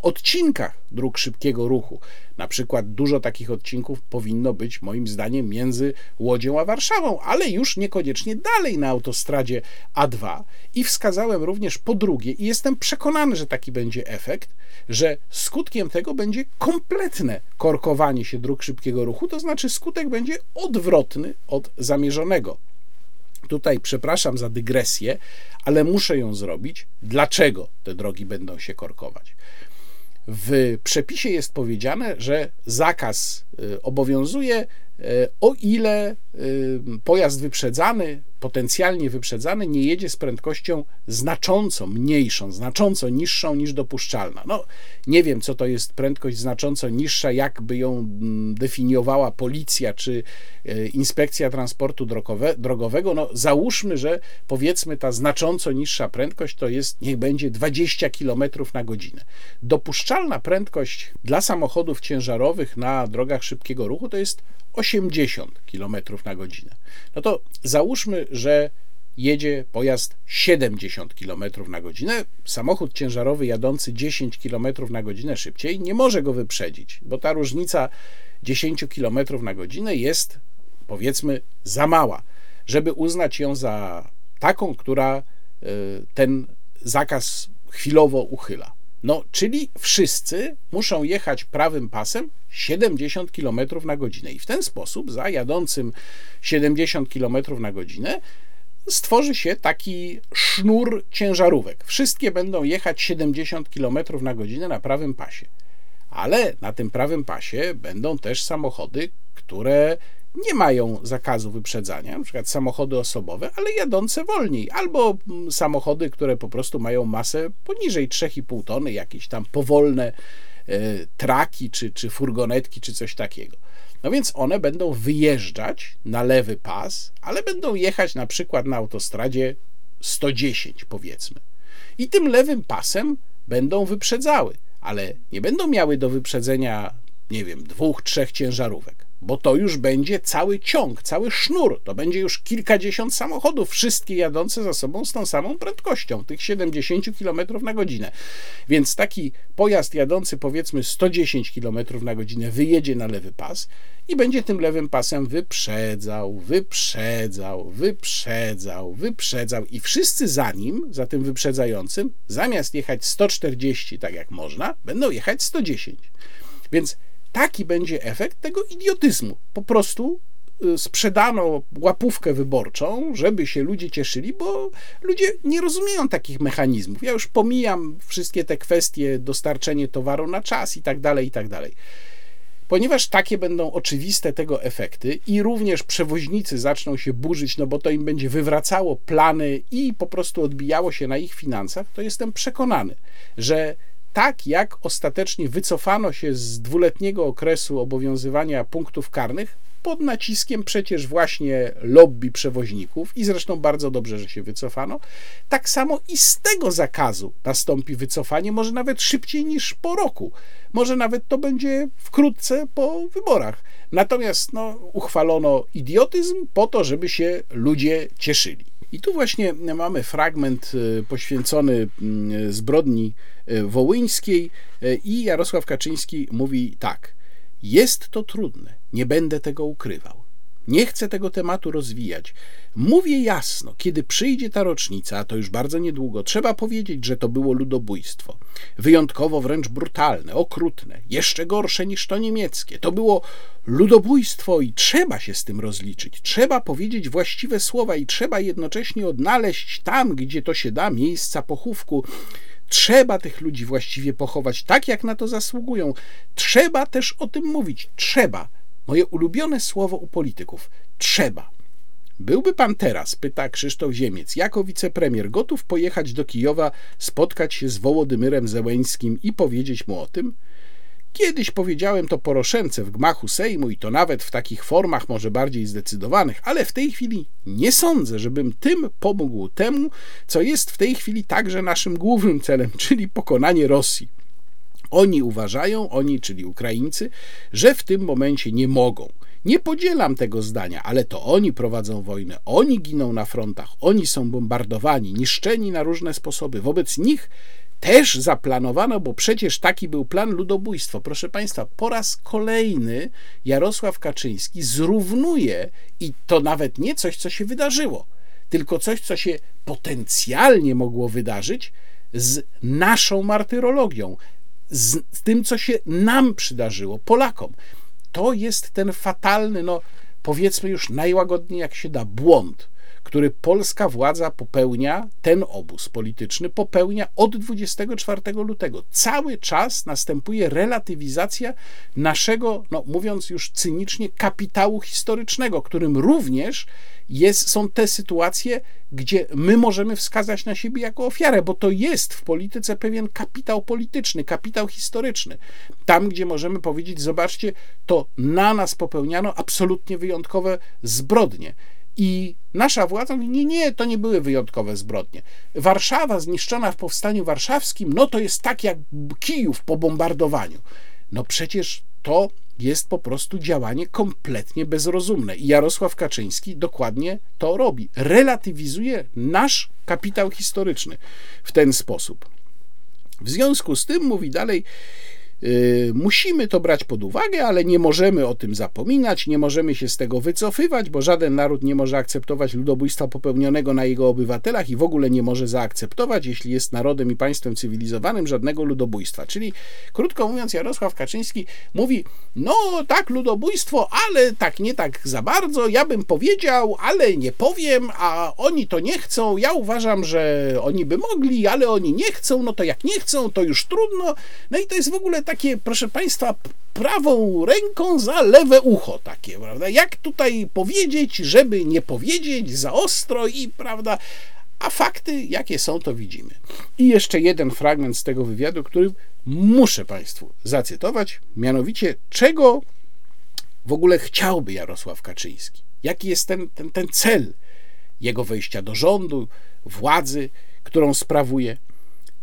odcinkach dróg szybkiego ruchu. Na przykład dużo takich odcinków powinno być moim zdaniem między Łodzią a Warszawą, ale już niekoniecznie dalej na autostradzie A2. I wskazałem również po drugie, i jestem przekonany, że taki będzie efekt, że skutkiem tego będzie kompletne korkowanie się dróg szybkiego ruchu, to znaczy skutek będzie odwrotny od zamierzonego. Tutaj przepraszam za dygresję, ale muszę ją zrobić. Dlaczego te drogi będą się korkować? W przepisie jest powiedziane, że zakaz y, obowiązuje, o ile y, pojazd wyprzedzany potencjalnie wyprzedzany nie jedzie z prędkością znacząco mniejszą, znacząco niższą niż dopuszczalna. No, nie wiem, co to jest prędkość znacząco niższa, jakby ją mm, definiowała policja czy e, inspekcja transportu drogowe, drogowego. No, załóżmy, że powiedzmy ta znacząco niższa prędkość to jest, niech będzie 20 km na godzinę. Dopuszczalna prędkość dla samochodów ciężarowych na drogach szybkiego ruchu to jest 80 km na godzinę. No to załóżmy, że jedzie pojazd 70 km na godzinę. Samochód ciężarowy jadący 10 km na godzinę szybciej nie może go wyprzedzić, bo ta różnica 10 km na godzinę jest powiedzmy za mała, żeby uznać ją za taką, która y, ten zakaz chwilowo uchyla. No, czyli wszyscy muszą jechać prawym pasem 70 km na godzinę. I w ten sposób za jadącym 70 km na godzinę stworzy się taki sznur ciężarówek. Wszystkie będą jechać 70 km na godzinę na prawym pasie. Ale na tym prawym pasie będą też samochody, które nie mają zakazu wyprzedzania, na przykład samochody osobowe, ale jadące wolniej, albo mm, samochody, które po prostu mają masę poniżej 3,5 tony, jakieś tam powolne e, traki, czy, czy furgonetki, czy coś takiego. No więc one będą wyjeżdżać na lewy pas, ale będą jechać na przykład na autostradzie 110, powiedzmy. I tym lewym pasem będą wyprzedzały, ale nie będą miały do wyprzedzenia, nie wiem, dwóch, trzech ciężarówek bo to już będzie cały ciąg, cały sznur. To będzie już kilkadziesiąt samochodów, wszystkie jadące za sobą z tą samą prędkością, tych 70 km na godzinę. Więc taki pojazd jadący powiedzmy 110 km na godzinę wyjedzie na lewy pas i będzie tym lewym pasem wyprzedzał, wyprzedzał, wyprzedzał, wyprzedzał i wszyscy za nim, za tym wyprzedzającym, zamiast jechać 140 tak jak można, będą jechać 110. Więc Taki będzie efekt tego idiotyzmu. Po prostu y, sprzedano łapówkę wyborczą, żeby się ludzie cieszyli, bo ludzie nie rozumieją takich mechanizmów. Ja już pomijam wszystkie te kwestie, dostarczenie towaru na czas i tak dalej, i tak dalej. Ponieważ takie będą oczywiste tego efekty i również przewoźnicy zaczną się burzyć, no bo to im będzie wywracało plany i po prostu odbijało się na ich finansach, to jestem przekonany, że tak jak ostatecznie wycofano się z dwuletniego okresu obowiązywania punktów karnych, pod naciskiem przecież właśnie lobby przewoźników i zresztą bardzo dobrze, że się wycofano. Tak samo i z tego zakazu nastąpi wycofanie, może nawet szybciej niż po roku. Może nawet to będzie wkrótce po wyborach. Natomiast no, uchwalono idiotyzm po to, żeby się ludzie cieszyli. I tu właśnie mamy fragment y, poświęcony mm, zbrodni y, wołyńskiej y, i Jarosław Kaczyński mówi tak: Jest to trudne, nie będę tego ukrywał. Nie chcę tego tematu rozwijać. Mówię jasno, kiedy przyjdzie ta rocznica, a to już bardzo niedługo, trzeba powiedzieć, że to było ludobójstwo. Wyjątkowo wręcz brutalne, okrutne, jeszcze gorsze niż to niemieckie. To było ludobójstwo i trzeba się z tym rozliczyć. Trzeba powiedzieć właściwe słowa i trzeba jednocześnie odnaleźć tam, gdzie to się da, miejsca pochówku. Trzeba tych ludzi właściwie pochować tak, jak na to zasługują. Trzeba też o tym mówić. Trzeba Moje ulubione słowo u polityków trzeba. Byłby pan teraz, pyta Krzysztof Ziemiec, jako wicepremier gotów pojechać do Kijowa, spotkać się z Wołodymyrem Zełeńskim i powiedzieć mu o tym? Kiedyś powiedziałem to Poroszence w gmachu Sejmu i to nawet w takich formach może bardziej zdecydowanych, ale w tej chwili nie sądzę, żebym tym pomógł temu, co jest w tej chwili także naszym głównym celem, czyli pokonanie Rosji. Oni uważają, oni, czyli Ukraińcy, że w tym momencie nie mogą. Nie podzielam tego zdania, ale to oni prowadzą wojnę, oni giną na frontach, oni są bombardowani, niszczeni na różne sposoby. Wobec nich też zaplanowano, bo przecież taki był plan ludobójstwo. Proszę Państwa, po raz kolejny Jarosław Kaczyński zrównuje i to nawet nie coś, co się wydarzyło, tylko coś, co się potencjalnie mogło wydarzyć z naszą martyrologią, z, z tym, co się nam przydarzyło, Polakom. To jest ten fatalny, no powiedzmy już najłagodniej jak się da, błąd, który polska władza popełnia, ten obóz polityczny popełnia od 24 lutego. Cały czas następuje relatywizacja naszego, no mówiąc już cynicznie, kapitału historycznego, którym również jest, są te sytuacje, gdzie my możemy wskazać na siebie jako ofiarę, bo to jest w polityce pewien kapitał polityczny, kapitał historyczny. Tam, gdzie możemy powiedzieć, zobaczcie, to na nas popełniano absolutnie wyjątkowe zbrodnie. I nasza władza mówi: Nie, nie, to nie były wyjątkowe zbrodnie. Warszawa zniszczona w powstaniu warszawskim, no to jest tak jak Kijów po bombardowaniu. No przecież to jest po prostu działanie kompletnie bezrozumne. I Jarosław Kaczyński dokładnie to robi. Relatywizuje nasz kapitał historyczny w ten sposób. W związku z tym mówi dalej, musimy to brać pod uwagę, ale nie możemy o tym zapominać, nie możemy się z tego wycofywać, bo żaden naród nie może akceptować ludobójstwa popełnionego na jego obywatelach i w ogóle nie może zaakceptować, jeśli jest narodem i państwem cywilizowanym, żadnego ludobójstwa. Czyli, krótko mówiąc, Jarosław Kaczyński mówi: No, tak, ludobójstwo, ale tak nie tak za bardzo. Ja bym powiedział, ale nie powiem, a oni to nie chcą. Ja uważam, że oni by mogli, ale oni nie chcą. No to jak nie chcą, to już trudno. No i to jest w ogóle tak takie, proszę Państwa, prawą ręką za lewe ucho takie, prawda? Jak tutaj powiedzieć, żeby nie powiedzieć za ostro i, prawda, a fakty, jakie są, to widzimy. I jeszcze jeden fragment z tego wywiadu, który muszę Państwu zacytować, mianowicie czego w ogóle chciałby Jarosław Kaczyński. Jaki jest ten, ten, ten cel jego wejścia do rządu, władzy, którą sprawuje.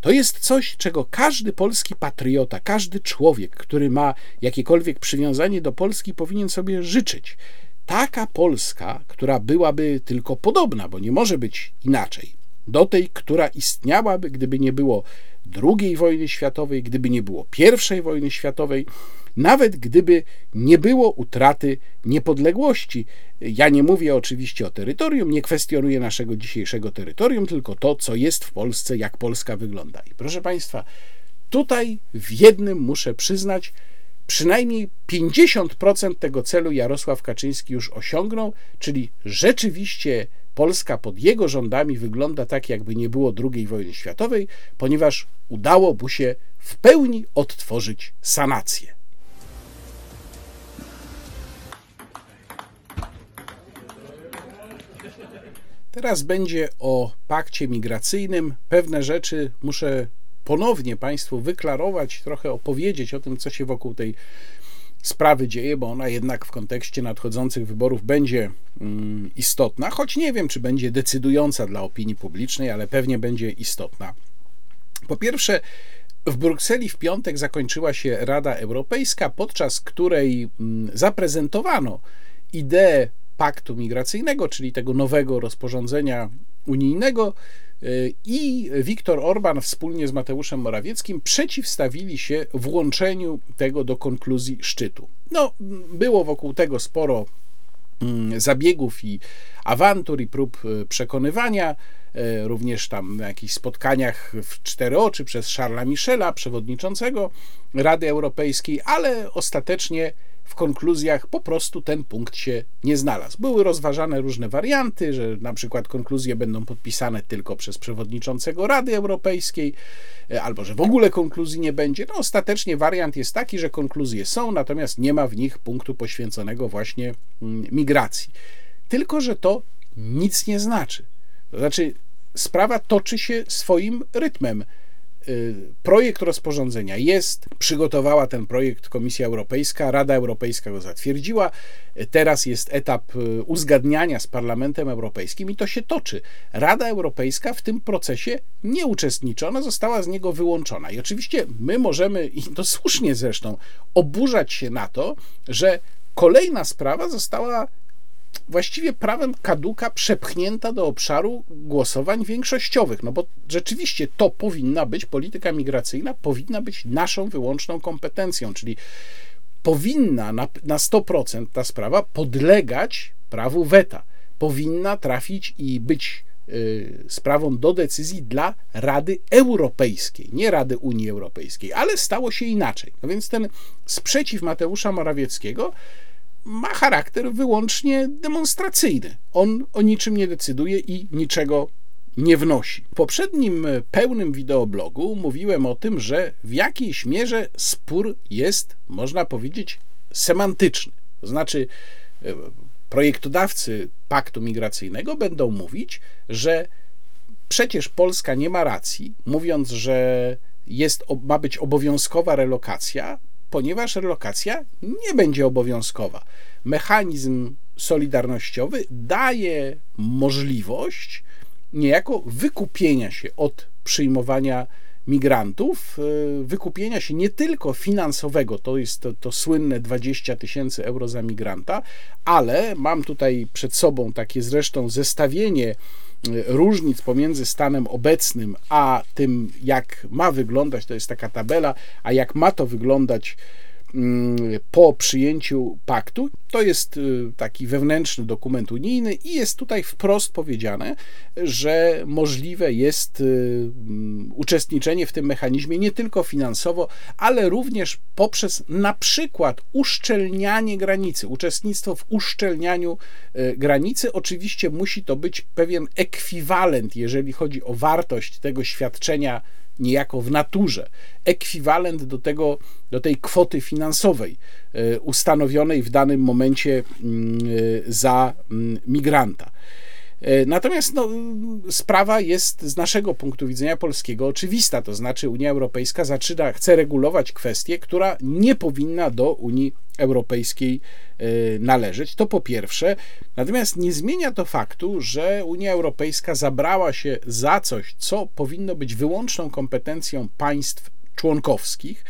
To jest coś, czego każdy polski patriota, każdy człowiek, który ma jakiekolwiek przywiązanie do Polski, powinien sobie życzyć. Taka Polska, która byłaby tylko podobna, bo nie może być inaczej, do tej, która istniałaby, gdyby nie było II wojny światowej, gdyby nie było I wojny światowej, nawet gdyby nie było utraty niepodległości. Ja nie mówię oczywiście o terytorium, nie kwestionuję naszego dzisiejszego terytorium, tylko to, co jest w Polsce, jak Polska wygląda. I proszę Państwa, tutaj w jednym muszę przyznać, przynajmniej 50% tego celu Jarosław Kaczyński już osiągnął, czyli rzeczywiście Polska pod jego rządami wygląda tak, jakby nie było II wojny światowej, ponieważ udało mu się w pełni odtworzyć sanację. Teraz będzie o pakcie migracyjnym. Pewne rzeczy muszę ponownie Państwu wyklarować, trochę opowiedzieć o tym, co się wokół tej sprawy dzieje, bo ona jednak w kontekście nadchodzących wyborów będzie mm, istotna, choć nie wiem, czy będzie decydująca dla opinii publicznej, ale pewnie będzie istotna. Po pierwsze, w Brukseli w piątek zakończyła się Rada Europejska, podczas której mm, zaprezentowano ideę paktu migracyjnego, czyli tego nowego rozporządzenia unijnego. Y, I Viktor Orban wspólnie z Mateuszem Morawieckim przeciwstawili się włączeniu tego do konkluzji szczytu. No, było wokół tego sporo mm, zabiegów i awantur i prób y, przekonywania, y, również tam na jakichś spotkaniach w cztery oczy przez Charlesa Michela, przewodniczącego Rady Europejskiej, ale ostatecznie w konkluzjach po prostu ten punkt się nie znalazł. Były rozważane różne warianty, że na przykład konkluzje będą podpisane tylko przez przewodniczącego Rady Europejskiej, e, albo że w ogóle konkluzji nie będzie. No, ostatecznie wariant jest taki, że konkluzje są, natomiast nie ma w nich punktu poświęconego właśnie mm, migracji. Tylko, że to nic nie znaczy. To znaczy, sprawa toczy się swoim rytmem. Y, projekt rozporządzenia jest, przygotowała ten projekt Komisja Europejska, Rada Europejska go zatwierdziła. Teraz jest etap y, uzgadniania z Parlamentem Europejskim i to się toczy. Rada Europejska w tym procesie nie uczestniczy, ona została z niego wyłączona. I oczywiście my możemy, i to słusznie zresztą, oburzać się na to, że kolejna sprawa została właściwie prawem kaduka przepchnięta do obszaru głosowań większościowych, no bo rzeczywiście to powinna być, polityka migracyjna powinna być naszą wyłączną kompetencją, czyli powinna na, na 100% ta sprawa podlegać prawu weta. Powinna trafić i być y, sprawą do decyzji dla Rady Europejskiej, nie Rady Unii Europejskiej, ale stało się inaczej. No więc ten sprzeciw Mateusza Morawieckiego ma charakter wyłącznie demonstracyjny. On o niczym nie decyduje i niczego nie wnosi. W poprzednim pełnym wideoblogu mówiłem o tym, że w jakiejś mierze spór jest, można powiedzieć, semantyczny. To znaczy, e, projektodawcy paktu migracyjnego będą mówić, że przecież Polska nie ma racji, mówiąc, że jest, ma być obowiązkowa relokacja, ponieważ relokacja nie będzie obowiązkowa. Mechanizm solidarnościowy daje możliwość niejako wykupienia się od przyjmowania migrantów, e, wykupienia się nie tylko finansowego, to jest to, to słynne 20 tysięcy euro za migranta, ale mam tutaj przed sobą takie zresztą zestawienie różnic pomiędzy stanem obecnym a tym, jak ma wyglądać, to jest taka tabela, a jak ma to wyglądać po przyjęciu paktu. To jest y, taki wewnętrzny dokument unijny i jest tutaj wprost powiedziane, że możliwe jest y, mm, uczestniczenie w tym mechanizmie nie tylko finansowo, ale również poprzez na przykład uszczelnianie granicy, uczestnictwo w uszczelnianiu y, granicy. Oczywiście musi to być pewien ekwiwalent, jeżeli chodzi o wartość tego świadczenia niejako w naturze, ekwiwalent do, tego, do tej kwoty finansowej e, ustanowionej w danym momencie mm, e, za mm, migranta. E, natomiast no, sprawa jest z naszego punktu widzenia polskiego oczywista, to znaczy Unia Europejska zaczyna, chce regulować kwestię, która nie powinna do Unii Europejskiej e, należeć. To po pierwsze. Natomiast nie zmienia to faktu, że Unia Europejska zabrała się za coś, co powinno być wyłączną kompetencją państw członkowskich.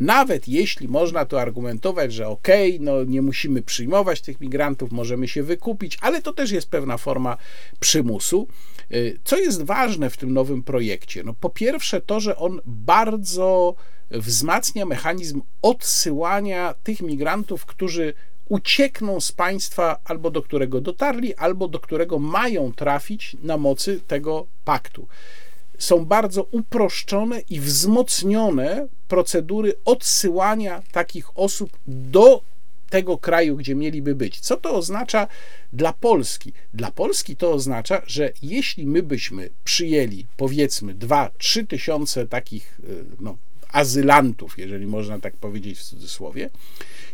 Nawet jeśli można to argumentować, że okej, okay, no nie musimy przyjmować tych migrantów, możemy się wykupić, ale to też jest pewna forma przymusu. Y, co jest ważne w tym nowym projekcie? No po pierwsze to, że on bardzo wzmacnia mechanizm odsyłania tych migrantów, którzy uciekną z państwa albo do którego dotarli, albo do którego mają trafić na mocy tego paktu są bardzo uproszczone i wzmocnione procedury odsyłania takich osób do tego kraju, gdzie mieliby być. Co to oznacza dla Polski? Dla Polski to oznacza, że jeśli my byśmy przyjęli powiedzmy 2-3 tysiące takich y, no, azylantów, jeżeli można tak powiedzieć w cudzysłowie,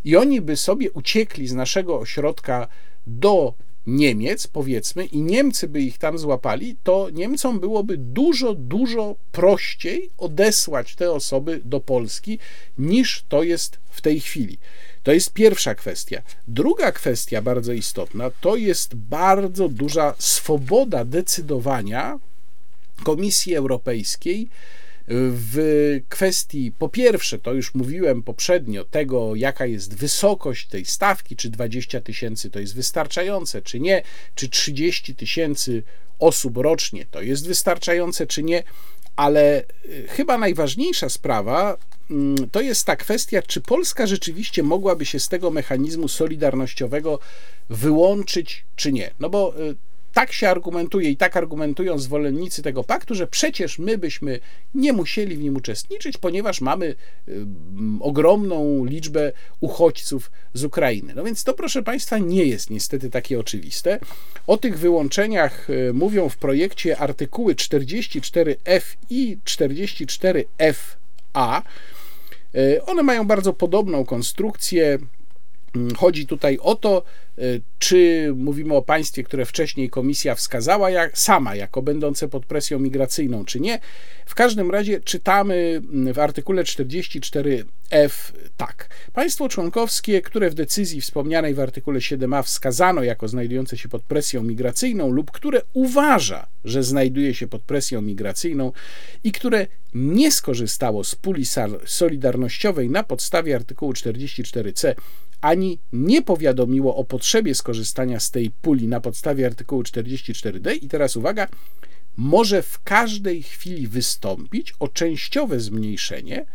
i oni by sobie uciekli z naszego ośrodka do Niemiec, powiedzmy, i Niemcy by ich tam złapali, to Niemcom byłoby dużo, dużo prościej odesłać te osoby do Polski niż to jest w tej chwili. To jest pierwsza kwestia. Druga kwestia, bardzo istotna, to jest bardzo duża swoboda decydowania Komisji Europejskiej w kwestii, po pierwsze, to już mówiłem poprzednio, tego, jaka jest wysokość tej stawki, czy 20 tysięcy to jest wystarczające, czy nie, czy 30 tysięcy osób rocznie to jest wystarczające, czy nie, ale y, chyba najważniejsza sprawa mm, to jest ta kwestia, czy Polska rzeczywiście mogłaby się z tego mechanizmu solidarnościowego wyłączyć, czy nie. No bo y, tak się argumentuje i tak argumentują zwolennicy tego paktu, że przecież my byśmy nie musieli w nim uczestniczyć, ponieważ mamy y, ogromną liczbę uchodźców z Ukrainy. No więc to, proszę Państwa, nie jest niestety takie oczywiste. O tych wyłączeniach y, mówią w projekcie artykuły 44F i 44FA. Y, one mają bardzo podobną konstrukcję. Mm, chodzi tutaj o to, y, czy mówimy o państwie, które wcześniej komisja wskazała jak, sama jako będące pod presją migracyjną, czy nie. W każdym razie czytamy mm, w artykule 44f tak. Państwo członkowskie, które w decyzji wspomnianej w artykule 7a wskazano jako znajdujące się pod presją migracyjną lub które uważa, że znajduje się pod presją migracyjną i które nie skorzystało z puli solidarnościowej na podstawie artykułu 44c ani nie powiadomiło o potrzebie skorzystania z tej puli na podstawie artykułu 44d i teraz uwaga, może w każdej chwili wystąpić o częściowe zmniejszenie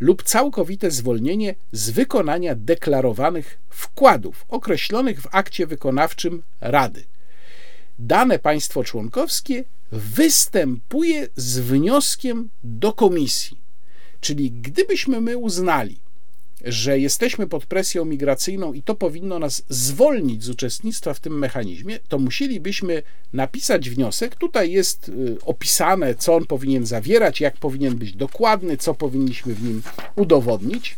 lub całkowite zwolnienie z wykonania deklarowanych wkładów określonych w akcie wykonawczym Rady. Dane państwo członkowskie występuje z wnioskiem do komisji. Czyli gdybyśmy my uznali, że jesteśmy pod presją migracyjną i to powinno nas zwolnić z uczestnictwa w tym mechanizmie, to musielibyśmy napisać wniosek. Tutaj jest y, opisane, co on powinien zawierać, jak powinien być dokładny, co powinniśmy w nim udowodnić.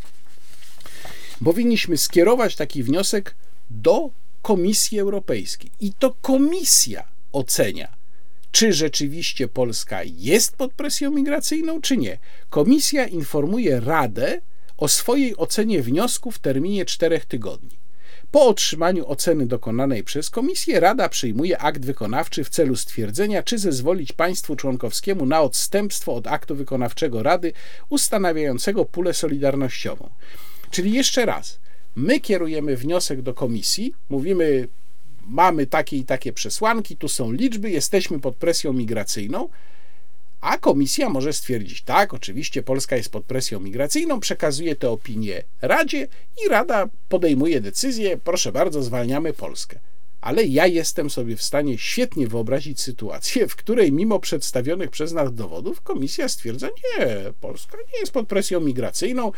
Powinniśmy skierować taki wniosek do Komisji Europejskiej i to Komisja ocenia, czy rzeczywiście Polska jest pod presją migracyjną, czy nie. Komisja informuje Radę, o swojej ocenie wniosku w terminie czterech tygodni. Po otrzymaniu oceny dokonanej przez Komisję, Rada przyjmuje akt wykonawczy w celu stwierdzenia, czy zezwolić państwu członkowskiemu na odstępstwo od aktu wykonawczego Rady ustanawiającego pulę solidarnościową. Czyli jeszcze raz, my kierujemy wniosek do Komisji, mówimy, mamy takie i takie przesłanki, tu są liczby, jesteśmy pod presją migracyjną a komisja może stwierdzić, tak, oczywiście Polska jest pod presją migracyjną, przekazuje tę opinię Radzie i Rada podejmuje decyzję, proszę bardzo, zwalniamy Polskę. Ale ja jestem sobie w stanie świetnie wyobrazić sytuację, w której mimo przedstawionych przez nas dowodów komisja stwierdza, nie, Polska nie jest pod presją migracyjną,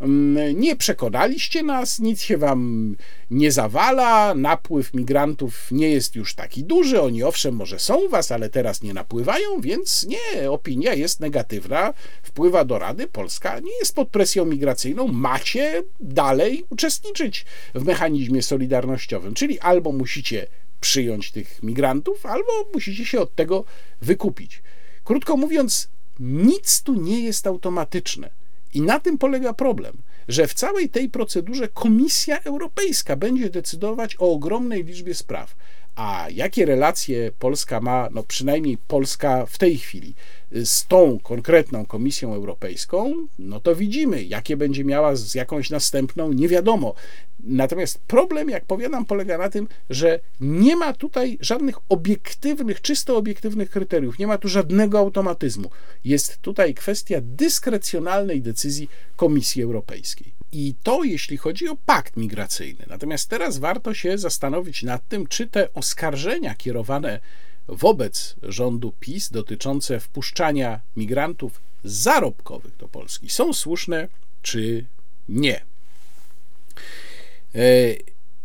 mm, nie przekonaliście nas, nic się wam nie zawala, napływ migrantów nie jest już taki duży, oni owszem może są u was, ale teraz nie napływają, więc nie, opinia jest negatywna, wpływa do Rady, Polska nie jest pod presją migracyjną, macie dalej uczestniczyć w mechanizmie solidarnościowym, czyli albo musicie przyjąć tych migrantów, albo musicie się od tego wykupić. Krótko mówiąc, nic tu nie jest automatyczne. I na tym polega problem, że w całej tej procedurze Komisja Europejska będzie decydować o ogromnej liczbie spraw. A jakie relacje Polska ma, no przynajmniej Polska w tej chwili, z tą konkretną Komisją Europejską, no to widzimy, jakie będzie miała z jakąś następną, nie wiadomo. Natomiast problem, jak powiadam, polega na tym, że nie ma tutaj żadnych obiektywnych, czysto obiektywnych kryteriów, nie ma tu żadnego automatyzmu. Jest tutaj kwestia dyskrecjonalnej decyzji Komisji Europejskiej. I to jeśli chodzi o pakt migracyjny. Natomiast teraz warto się zastanowić nad tym, czy te oskarżenia kierowane wobec rządu PiS dotyczące wpuszczania migrantów zarobkowych do Polski są słuszne, czy nie. E,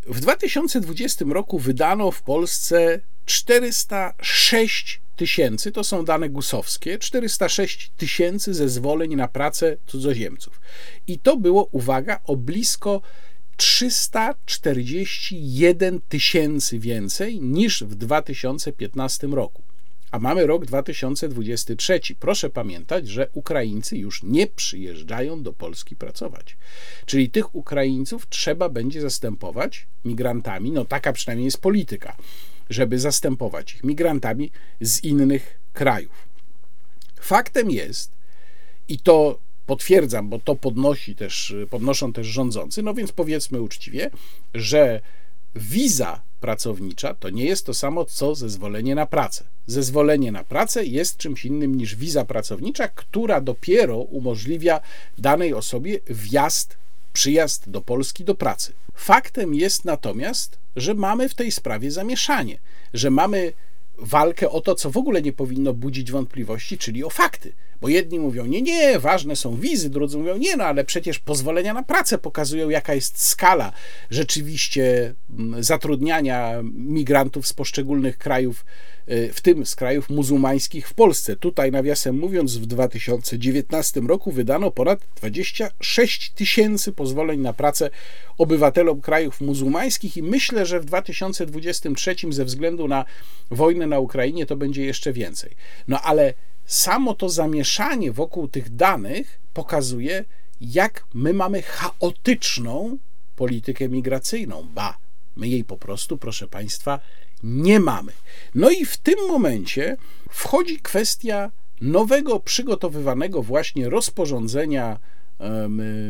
w 2020 roku wydano w Polsce 406 tysięcy, to są dane gusowskie, 406 tysięcy zezwoleń na pracę cudzoziemców. I to było, uwaga, o blisko 341 tysięcy więcej niż w 2015 roku. A mamy rok 2023. Proszę pamiętać, że Ukraińcy już nie przyjeżdżają do Polski pracować. Czyli tych Ukraińców trzeba będzie zastępować migrantami, no taka przynajmniej jest polityka, żeby zastępować ich migrantami z innych krajów. Faktem jest, i to potwierdzam, bo to podnosi też, podnoszą też rządzący, no więc powiedzmy uczciwie, że wiza pracownicza to nie jest to samo co zezwolenie na pracę. Zezwolenie na pracę jest czymś innym niż wiza pracownicza, która dopiero umożliwia danej osobie wjazd, przyjazd do Polski do pracy. Faktem jest natomiast, że mamy w tej sprawie zamieszanie, że mamy walkę o to, co w ogóle nie powinno budzić wątpliwości, czyli o fakty. Bo jedni mówią, nie, nie, ważne są wizy, drudzy mówią, nie, no ale przecież pozwolenia na pracę pokazują, jaka jest skala rzeczywiście mm, zatrudniania migrantów z poszczególnych krajów, y, w tym z krajów muzułmańskich w Polsce. Tutaj, nawiasem mówiąc, w 2019 roku wydano ponad 26 tysięcy pozwoleń na pracę obywatelom krajów muzułmańskich i myślę, że w 2023 ze względu na wojnę na Ukrainie to będzie jeszcze więcej. No ale samo to zamieszanie wokół tych danych pokazuje, jak my mamy chaotyczną politykę migracyjną. Ba, my jej po prostu, proszę Państwa, nie mamy. No i w tym momencie wchodzi kwestia nowego, przygotowywanego właśnie rozporządzenia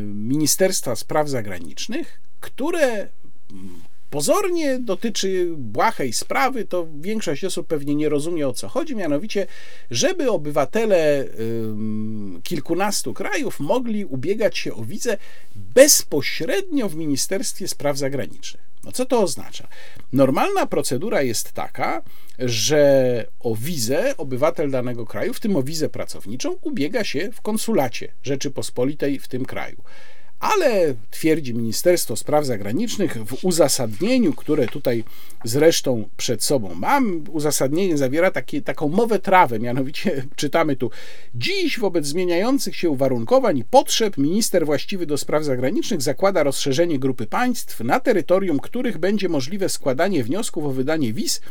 Ministerstwa Spraw Zagranicznych, które pozornie dotyczy błahej sprawy, to większość osób pewnie nie rozumie o co chodzi, mianowicie, żeby obywatele kilkunastu krajów mogli ubiegać się o wizę bezpośrednio w Ministerstwie Spraw Zagranicznych. No co to oznacza? Normalna procedura jest taka, że o wizę obywatel danego kraju, w tym o wizę pracowniczą, ubiega się w konsulacie Rzeczypospolitej w tym kraju. Ale twierdzi Ministerstwo Spraw Zagranicznych w uzasadnieniu, które tutaj zresztą przed sobą mam, uzasadnienie zawiera taki, taką mowę trawę, mianowicie czytamy tu: Dziś wobec zmieniających się uwarunkowań i potrzeb minister właściwy do spraw zagranicznych zakłada rozszerzenie grupy państw, na terytorium których będzie możliwe składanie wniosków o wydanie wiz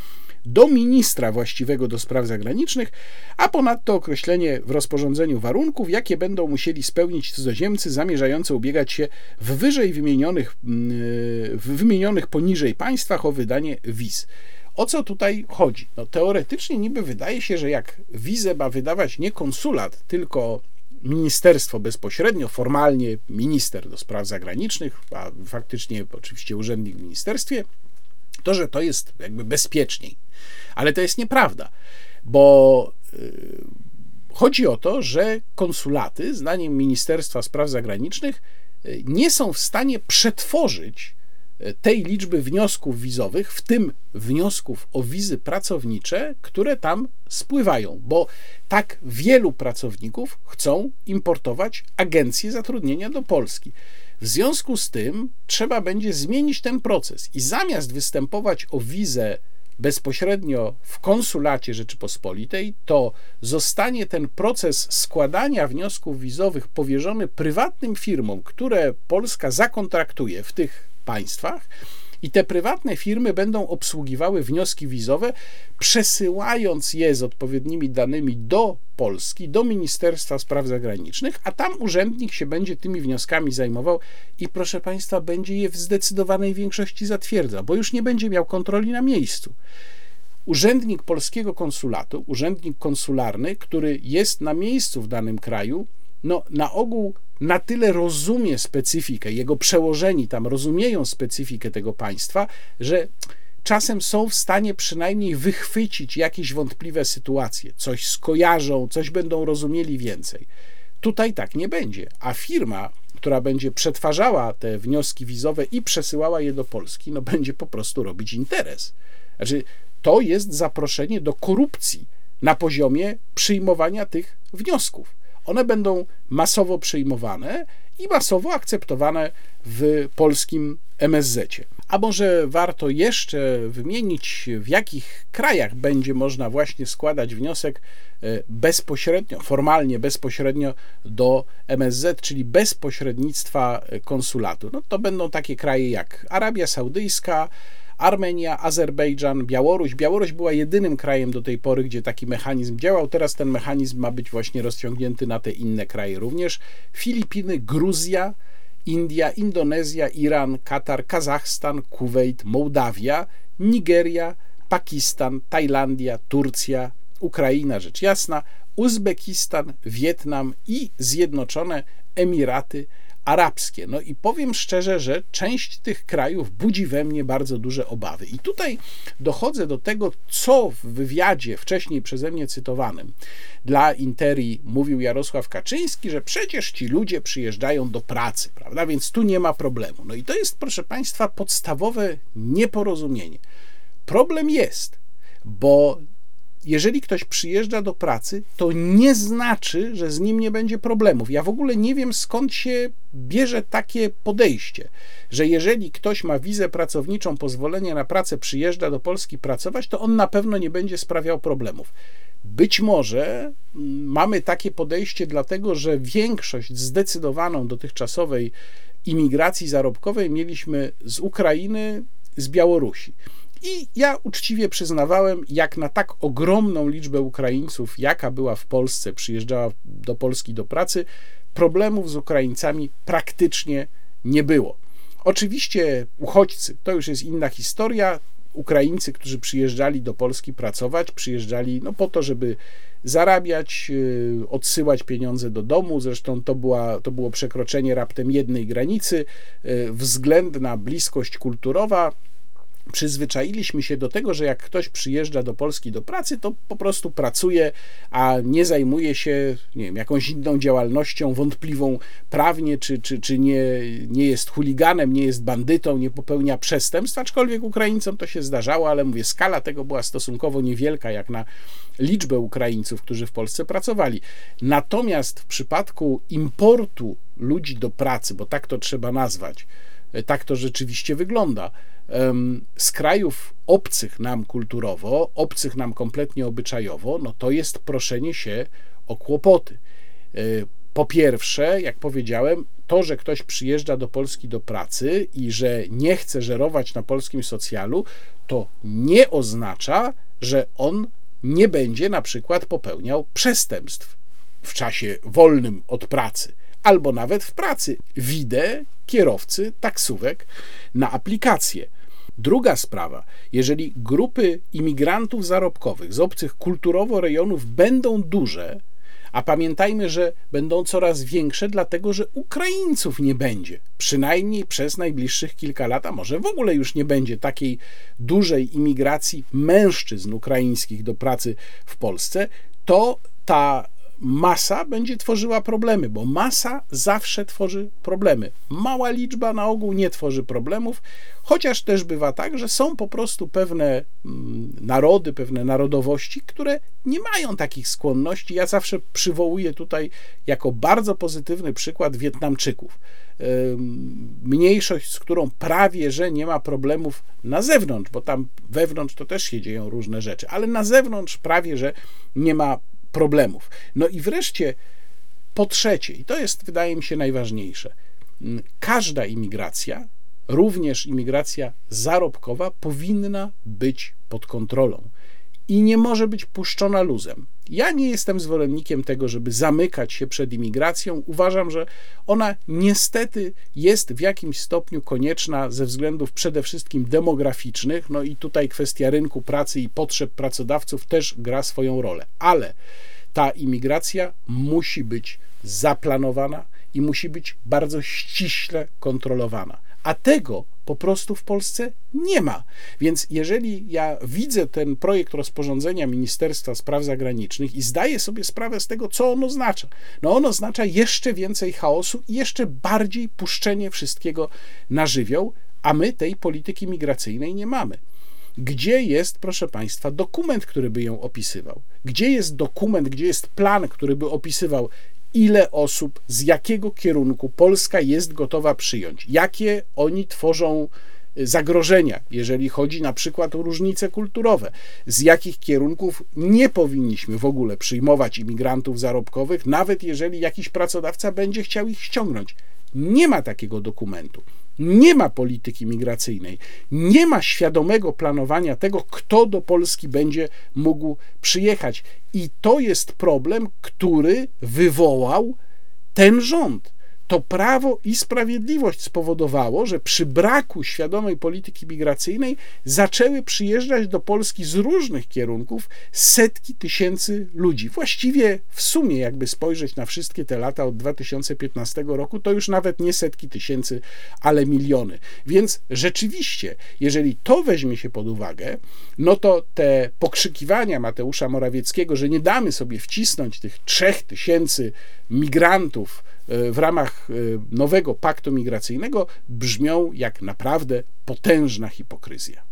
do ministra właściwego do spraw zagranicznych, a ponadto określenie w rozporządzeniu warunków, jakie będą musieli spełnić cudzoziemcy zamierzający ubiegać się w wyżej wymienionych, mm, w wymienionych poniżej państwach o wydanie wiz. O co tutaj chodzi? No, teoretycznie niby wydaje się, że jak wizę ma wydawać nie konsulat, tylko ministerstwo bezpośrednio, formalnie minister do spraw zagranicznych, a faktycznie oczywiście urzędnik w ministerstwie, to, że to jest jakby bezpieczniej. Ale to jest nieprawda, bo y, chodzi o to, że konsulaty, zdaniem Ministerstwa Spraw Zagranicznych, y, nie są w stanie przetworzyć e, tej liczby wniosków wizowych, w tym wniosków o wizy pracownicze, które tam spływają, bo tak wielu pracowników chcą importować agencje zatrudnienia do Polski. W związku z tym trzeba będzie zmienić ten proces i zamiast występować o wizę bezpośrednio w konsulacie Rzeczypospolitej, to zostanie ten proces składania wniosków wizowych powierzony prywatnym firmom, które Polska zakontraktuje w tych państwach. I te prywatne firmy będą obsługiwały wnioski wizowe, przesyłając je z odpowiednimi danymi do Polski, do Ministerstwa Spraw Zagranicznych, a tam urzędnik się będzie tymi wnioskami zajmował i proszę Państwa, będzie je w zdecydowanej większości zatwierdza, bo już nie będzie miał kontroli na miejscu. Urzędnik polskiego konsulatu, urzędnik konsularny, który jest na miejscu w danym kraju, no, na ogół na tyle rozumie specyfikę, jego przełożeni tam rozumieją specyfikę tego państwa, że czasem są w stanie przynajmniej wychwycić jakieś wątpliwe sytuacje, coś skojarzą, coś będą rozumieli więcej. Tutaj tak nie będzie, a firma, która będzie przetwarzała te wnioski wizowe i przesyłała je do Polski, no będzie po prostu robić interes. Znaczy, to jest zaproszenie do korupcji na poziomie przyjmowania tych wniosków. One będą masowo przyjmowane i masowo akceptowane w polskim MSZ. A może warto jeszcze wymienić, w jakich krajach będzie można właśnie składać wniosek e, bezpośrednio, formalnie bezpośrednio do MSZ, czyli bez pośrednictwa konsulatu. No to będą takie kraje jak Arabia Saudyjska, Armenia, Azerbejdżan, Białoruś. Białoruś była jedynym krajem do tej pory, gdzie taki mechanizm działał. Teraz ten mechanizm ma być właśnie rozciągnięty na te inne kraje również. Filipiny, Gruzja, India, Indonezja, Iran, Katar, Kazachstan, Kuwait, Mołdawia, Nigeria, Pakistan, Tajlandia, Turcja, Ukraina, rzecz jasna, Uzbekistan, Wietnam i Zjednoczone Emiraty arabskie. No i powiem szczerze, że część tych krajów budzi we mnie bardzo duże obawy. I tutaj dochodzę do tego, co w wywiadzie wcześniej przeze mnie cytowanym dla Interi mówił Jarosław Kaczyński, że przecież ci ludzie przyjeżdżają do pracy, prawda? Więc tu nie ma problemu. No i to jest, proszę Państwa, podstawowe nieporozumienie. Problem jest, bo jeżeli ktoś przyjeżdża do pracy, to nie znaczy, że z nim nie będzie problemów. Ja w ogóle nie wiem skąd się bierze takie podejście, że jeżeli ktoś ma wizę pracowniczą, pozwolenie na pracę, przyjeżdża do Polski pracować, to on na pewno nie będzie sprawiał problemów. Być może mm, mamy takie podejście, dlatego że większość zdecydowaną dotychczasowej imigracji zarobkowej mieliśmy z Ukrainy, z Białorusi. I ja uczciwie przyznawałem, jak na tak ogromną liczbę Ukraińców, jaka była w Polsce, przyjeżdżała do Polski do pracy, problemów z Ukraińcami praktycznie nie było. Oczywiście uchodźcy to już jest inna historia. Ukraińcy, którzy przyjeżdżali do Polski pracować, przyjeżdżali no, po to, żeby zarabiać, y, odsyłać pieniądze do domu. Zresztą to, była, to było przekroczenie raptem jednej granicy. Y, względna bliskość kulturowa przyzwyczailiśmy się do tego, że jak ktoś przyjeżdża do Polski do pracy, to po prostu pracuje, a nie zajmuje się nie wiem, jakąś inną działalnością wątpliwą prawnie, czy, czy, czy nie, nie jest chuliganem, nie jest bandytą, nie popełnia przestępstw, aczkolwiek Ukraińcom to się zdarzało, ale mówię, skala tego była stosunkowo niewielka, jak na liczbę Ukraińców, którzy w Polsce pracowali. Natomiast w przypadku importu ludzi do pracy, bo tak to trzeba nazwać, tak to rzeczywiście wygląda, z krajów obcych nam kulturowo, obcych nam kompletnie obyczajowo, no to jest proszenie się o kłopoty. E, po pierwsze, jak powiedziałem, to, że ktoś przyjeżdża do Polski do pracy i że nie chce żerować na polskim socjalu, to nie oznacza, że on nie będzie na przykład popełniał przestępstw w czasie wolnym od pracy albo nawet w pracy. Widzę kierowcy taksówek na aplikację. Druga sprawa, jeżeli grupy imigrantów zarobkowych z obcych kulturowo rejonów będą duże, a pamiętajmy, że będą coraz większe, dlatego że Ukraińców nie będzie. Przynajmniej przez najbliższych kilka lat, a może w ogóle już nie będzie takiej dużej imigracji mężczyzn ukraińskich do pracy w Polsce, to ta masa będzie tworzyła problemy, bo masa zawsze tworzy problemy. Mała liczba na ogół nie tworzy problemów, chociaż też bywa tak, że są po prostu pewne mm, narody, pewne narodowości, które nie mają takich skłonności. Ja zawsze przywołuję tutaj jako bardzo pozytywny przykład Wietnamczyków. Mniejszość, z którą prawie że nie ma problemów na zewnątrz, bo tam wewnątrz to też się dzieją różne rzeczy, ale na zewnątrz prawie że nie ma problemów. No i wreszcie po trzecie, i to jest wydaje mi się najważniejsze, każda imigracja, również imigracja zarobkowa, powinna być pod kontrolą i nie może być puszczona luzem. Ja nie jestem zwolennikiem tego, żeby zamykać się przed imigracją. Uważam, że ona niestety jest w jakimś stopniu konieczna ze względów przede wszystkim demograficznych. No i tutaj kwestia rynku pracy i potrzeb pracodawców też gra swoją rolę. Ale ta imigracja musi być zaplanowana i musi być bardzo ściśle kontrolowana. A tego po prostu w Polsce nie ma. Więc jeżeli ja widzę ten projekt rozporządzenia Ministerstwa Spraw Zagranicznych i zdaję sobie sprawę z tego, co on oznacza, no on oznacza jeszcze więcej chaosu i jeszcze bardziej puszczenie wszystkiego na żywioł, a my tej polityki migracyjnej nie mamy. Gdzie jest, proszę Państwa, dokument, który by ją opisywał? Gdzie jest dokument, gdzie jest plan, który by opisywał, ile osób, z jakiego kierunku Polska jest gotowa przyjąć, jakie oni tworzą y, zagrożenia, jeżeli chodzi na przykład o różnice kulturowe, z jakich kierunków nie powinniśmy w ogóle przyjmować imigrantów zarobkowych, nawet jeżeli jakiś pracodawca będzie chciał ich ściągnąć. Nie ma takiego dokumentu. Nie ma polityki migracyjnej, nie ma świadomego planowania tego, kto do Polski będzie mógł przyjechać. I to jest problem, który wywołał ten rząd to Prawo i Sprawiedliwość spowodowało, że przy braku świadomej polityki migracyjnej zaczęły przyjeżdżać do Polski z różnych kierunków setki tysięcy ludzi. Właściwie w sumie, jakby spojrzeć na wszystkie te lata od 2015 roku, to już nawet nie setki tysięcy, ale miliony. Więc rzeczywiście, jeżeli to weźmie się pod uwagę, no to te pokrzykiwania Mateusza Morawieckiego, że nie damy sobie wcisnąć tych trzech tysięcy migrantów, w ramach e, nowego paktu migracyjnego brzmią jak naprawdę potężna hipokryzja.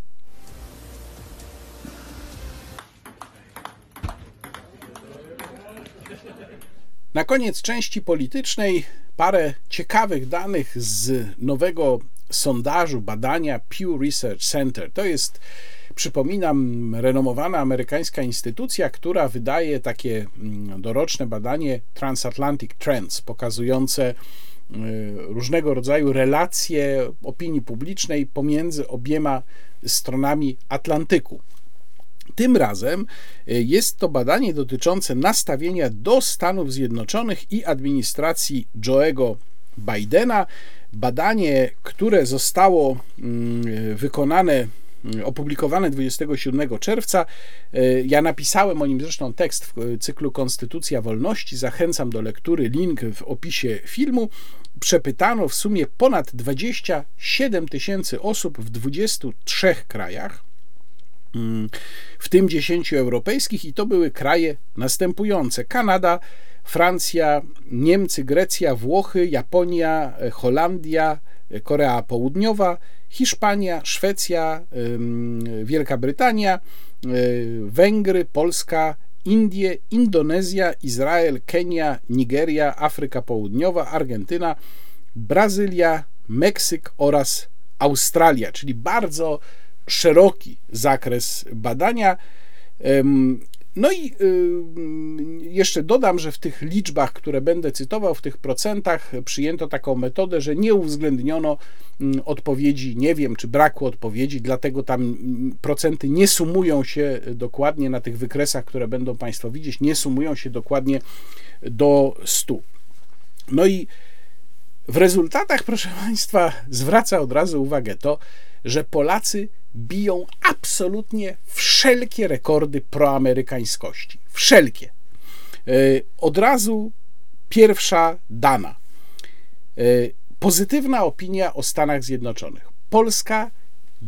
Na koniec części politycznej parę ciekawych danych z nowego sondażu, badania Pew Research Center. To jest Przypominam, renomowana amerykańska instytucja, która wydaje takie mm, doroczne badanie Transatlantic Trends, pokazujące y, różnego rodzaju relacje opinii publicznej pomiędzy obiema stronami Atlantyku. Tym razem y, jest to badanie dotyczące nastawienia do Stanów Zjednoczonych i administracji Joe'ego Bidena. Badanie, które zostało mm, wykonane opublikowane 27 czerwca. E, ja napisałem o nim zresztą tekst w cyklu Konstytucja Wolności. Zachęcam do lektury, link w opisie filmu. Przepytano w sumie ponad 27 tysięcy osób w 23 krajach mm, w tym 10 europejskich, i to były kraje następujące: Kanada, Francja, Niemcy, Grecja, Włochy, Japonia, Holandia, Korea Południowa, Hiszpania, Szwecja, Wielka Brytania, y, Węgry, Polska, Indie, Indonezja, Izrael, Kenia, Nigeria, Afryka Południowa, Argentyna, Brazylia, Meksyk oraz Australia, czyli bardzo szeroki zakres badania. No i y, jeszcze dodam, że w tych liczbach, które będę cytował, w tych procentach przyjęto taką metodę, że nie uwzględniono mm, odpowiedzi, nie wiem, czy braku odpowiedzi, dlatego tam mm, procenty nie sumują się dokładnie na tych wykresach, które będą Państwo widzieć, nie sumują się dokładnie do 100. No i w rezultatach, proszę Państwa, zwraca od razu uwagę to, że Polacy biją absolutnie wszelkie rekordy proamerykańskości. Wszelkie. E, od razu pierwsza dana. E, pozytywna opinia o Stanach Zjednoczonych. Polska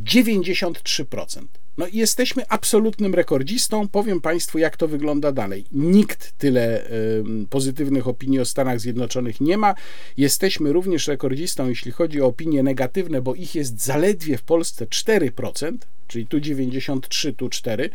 93%. No i jesteśmy absolutnym rekordzistą. Powiem Państwu, jak to wygląda dalej. Nikt tyle pozytywnych opinii o Stanach Zjednoczonych nie ma. Jesteśmy również rekordzistą, jeśli chodzi o opinie negatywne, bo ich jest zaledwie w Polsce 4%, czyli tu 93, tu 4.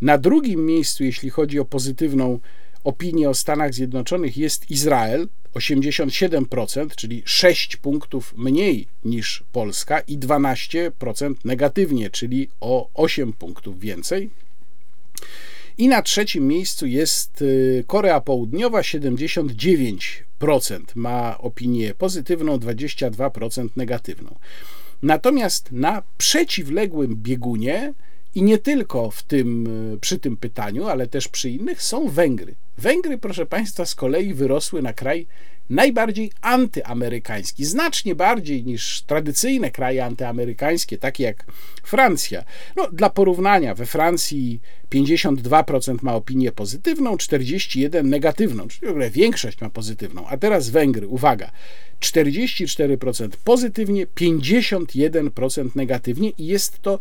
Na drugim miejscu, jeśli chodzi o pozytywną opinię o Stanach Zjednoczonych, jest Izrael 87%, czyli 6 punktów mniej niż Polska i 12% negatywnie, czyli o 8 punktów więcej. I na trzecim miejscu jest y, Korea Południowa 79% ma opinię pozytywną, 22% negatywną. Natomiast na przeciwległym biegunie i nie tylko w tym, y, przy tym pytaniu, ale też przy innych są Węgry. Węgry, proszę Państwa, z kolei wyrosły na kraj najbardziej antyamerykański, znacznie bardziej niż tradycyjne kraje antyamerykańskie, takie jak Francja. No, dla porównania, we Francji 52% ma opinię pozytywną, 41% negatywną, czyli w ogóle większość ma pozytywną. A teraz Węgry, uwaga, 44% pozytywnie, 51% negatywnie i jest to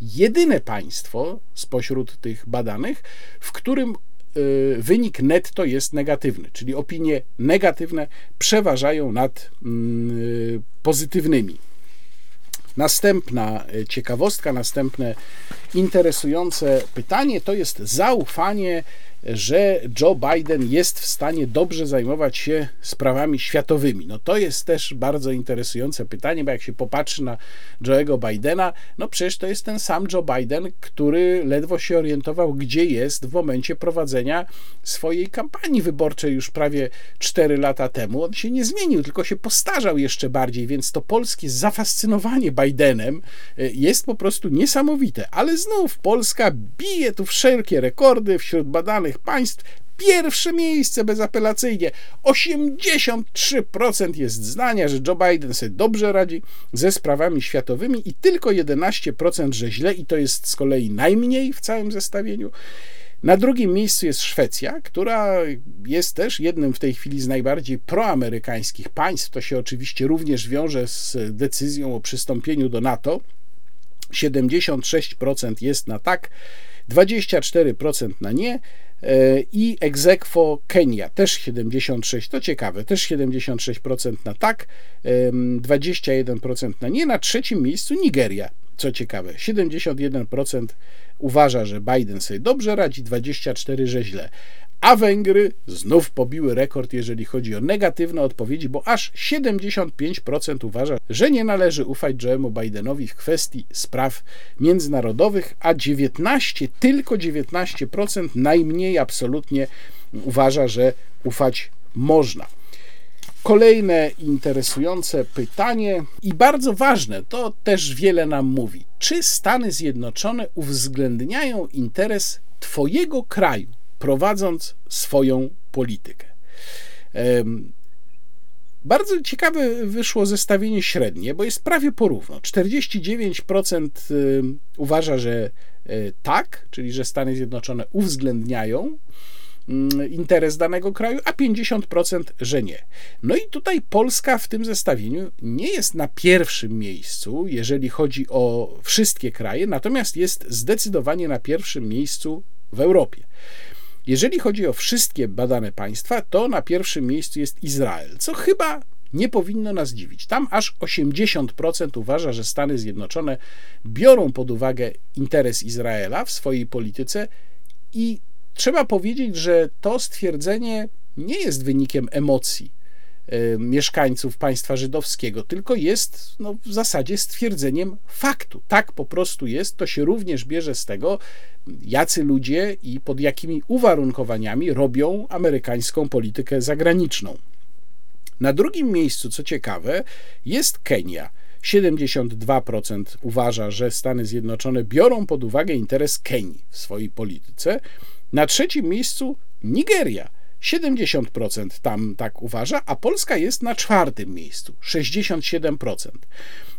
jedyne państwo spośród tych badanych, w którym y, wynik netto jest negatywny, czyli opinie negatywne przeważają nad mm, pozytywnymi. Następna y, ciekawostka, następne interesujące pytanie to jest zaufanie że Joe Biden jest w stanie dobrze zajmować się sprawami światowymi. No to jest też bardzo interesujące pytanie, bo jak się popatrzy na Joe'ego Bidena, no przecież to jest ten sam Joe Biden, który ledwo się orientował, gdzie jest w momencie prowadzenia swojej kampanii wyborczej już prawie 4 lata temu. On się nie zmienił, tylko się postarzał jeszcze bardziej, więc to polskie zafascynowanie Bidenem e, jest po prostu niesamowite. Ale znów Polska bije tu wszelkie rekordy wśród badanych państw. Pierwsze miejsce bezapelacyjnie. 83% jest zdania, że Joe Biden sobie dobrze radzi ze sprawami światowymi i tylko 11% że źle i to jest z kolei najmniej w całym zestawieniu. Na drugim miejscu jest Szwecja, która jest też jednym w tej chwili z najbardziej proamerykańskich państw. To się oczywiście również wiąże z decyzją o przystąpieniu do NATO. 76% jest na tak, 24% na nie. E, i egzekwo Kenia, też 76, to ciekawe, też 76% na tak, 21% na nie, na trzecim miejscu Nigeria, co ciekawe, 71% uważa, że Biden sobie dobrze radzi, 24% że źle a Węgry znów pobiły rekord, jeżeli chodzi o negatywne odpowiedzi, bo aż 75% uważa, że nie należy ufać Joe'emu Bidenowi w kwestii spraw międzynarodowych, a 19, tylko 19% najmniej absolutnie uważa, że ufać można. Kolejne interesujące pytanie i bardzo ważne, to też wiele nam mówi. Czy Stany Zjednoczone uwzględniają interes Twojego kraju, prowadząc swoją politykę. Bardzo ciekawe wyszło zestawienie średnie, bo jest prawie porówno. 49% uważa, że e, tak, czyli że Stany Zjednoczone uwzględniają mm, interes danego kraju, a 50%, że nie. No i tutaj Polska w tym zestawieniu nie jest na pierwszym miejscu, jeżeli chodzi o wszystkie kraje, natomiast jest zdecydowanie na pierwszym miejscu w Europie. Jeżeli chodzi o wszystkie badane państwa, to na pierwszym miejscu jest Izrael, co chyba nie powinno nas dziwić. Tam aż 80% uważa, że Stany Zjednoczone biorą pod uwagę interes Izraela w swojej polityce i trzeba powiedzieć, że to stwierdzenie nie jest wynikiem emocji mieszkańców państwa żydowskiego, tylko jest no, w zasadzie stwierdzeniem faktu. Tak po prostu jest. To się również bierze z tego, jacy ludzie i pod jakimi uwarunkowaniami robią amerykańską politykę zagraniczną. Na drugim miejscu, co ciekawe, jest Kenia. 72% uważa, że Stany Zjednoczone biorą pod uwagę interes Kenii w swojej polityce. Na trzecim miejscu Nigeria. 70% tam tak uważa, a Polska jest na czwartym miejscu 67%.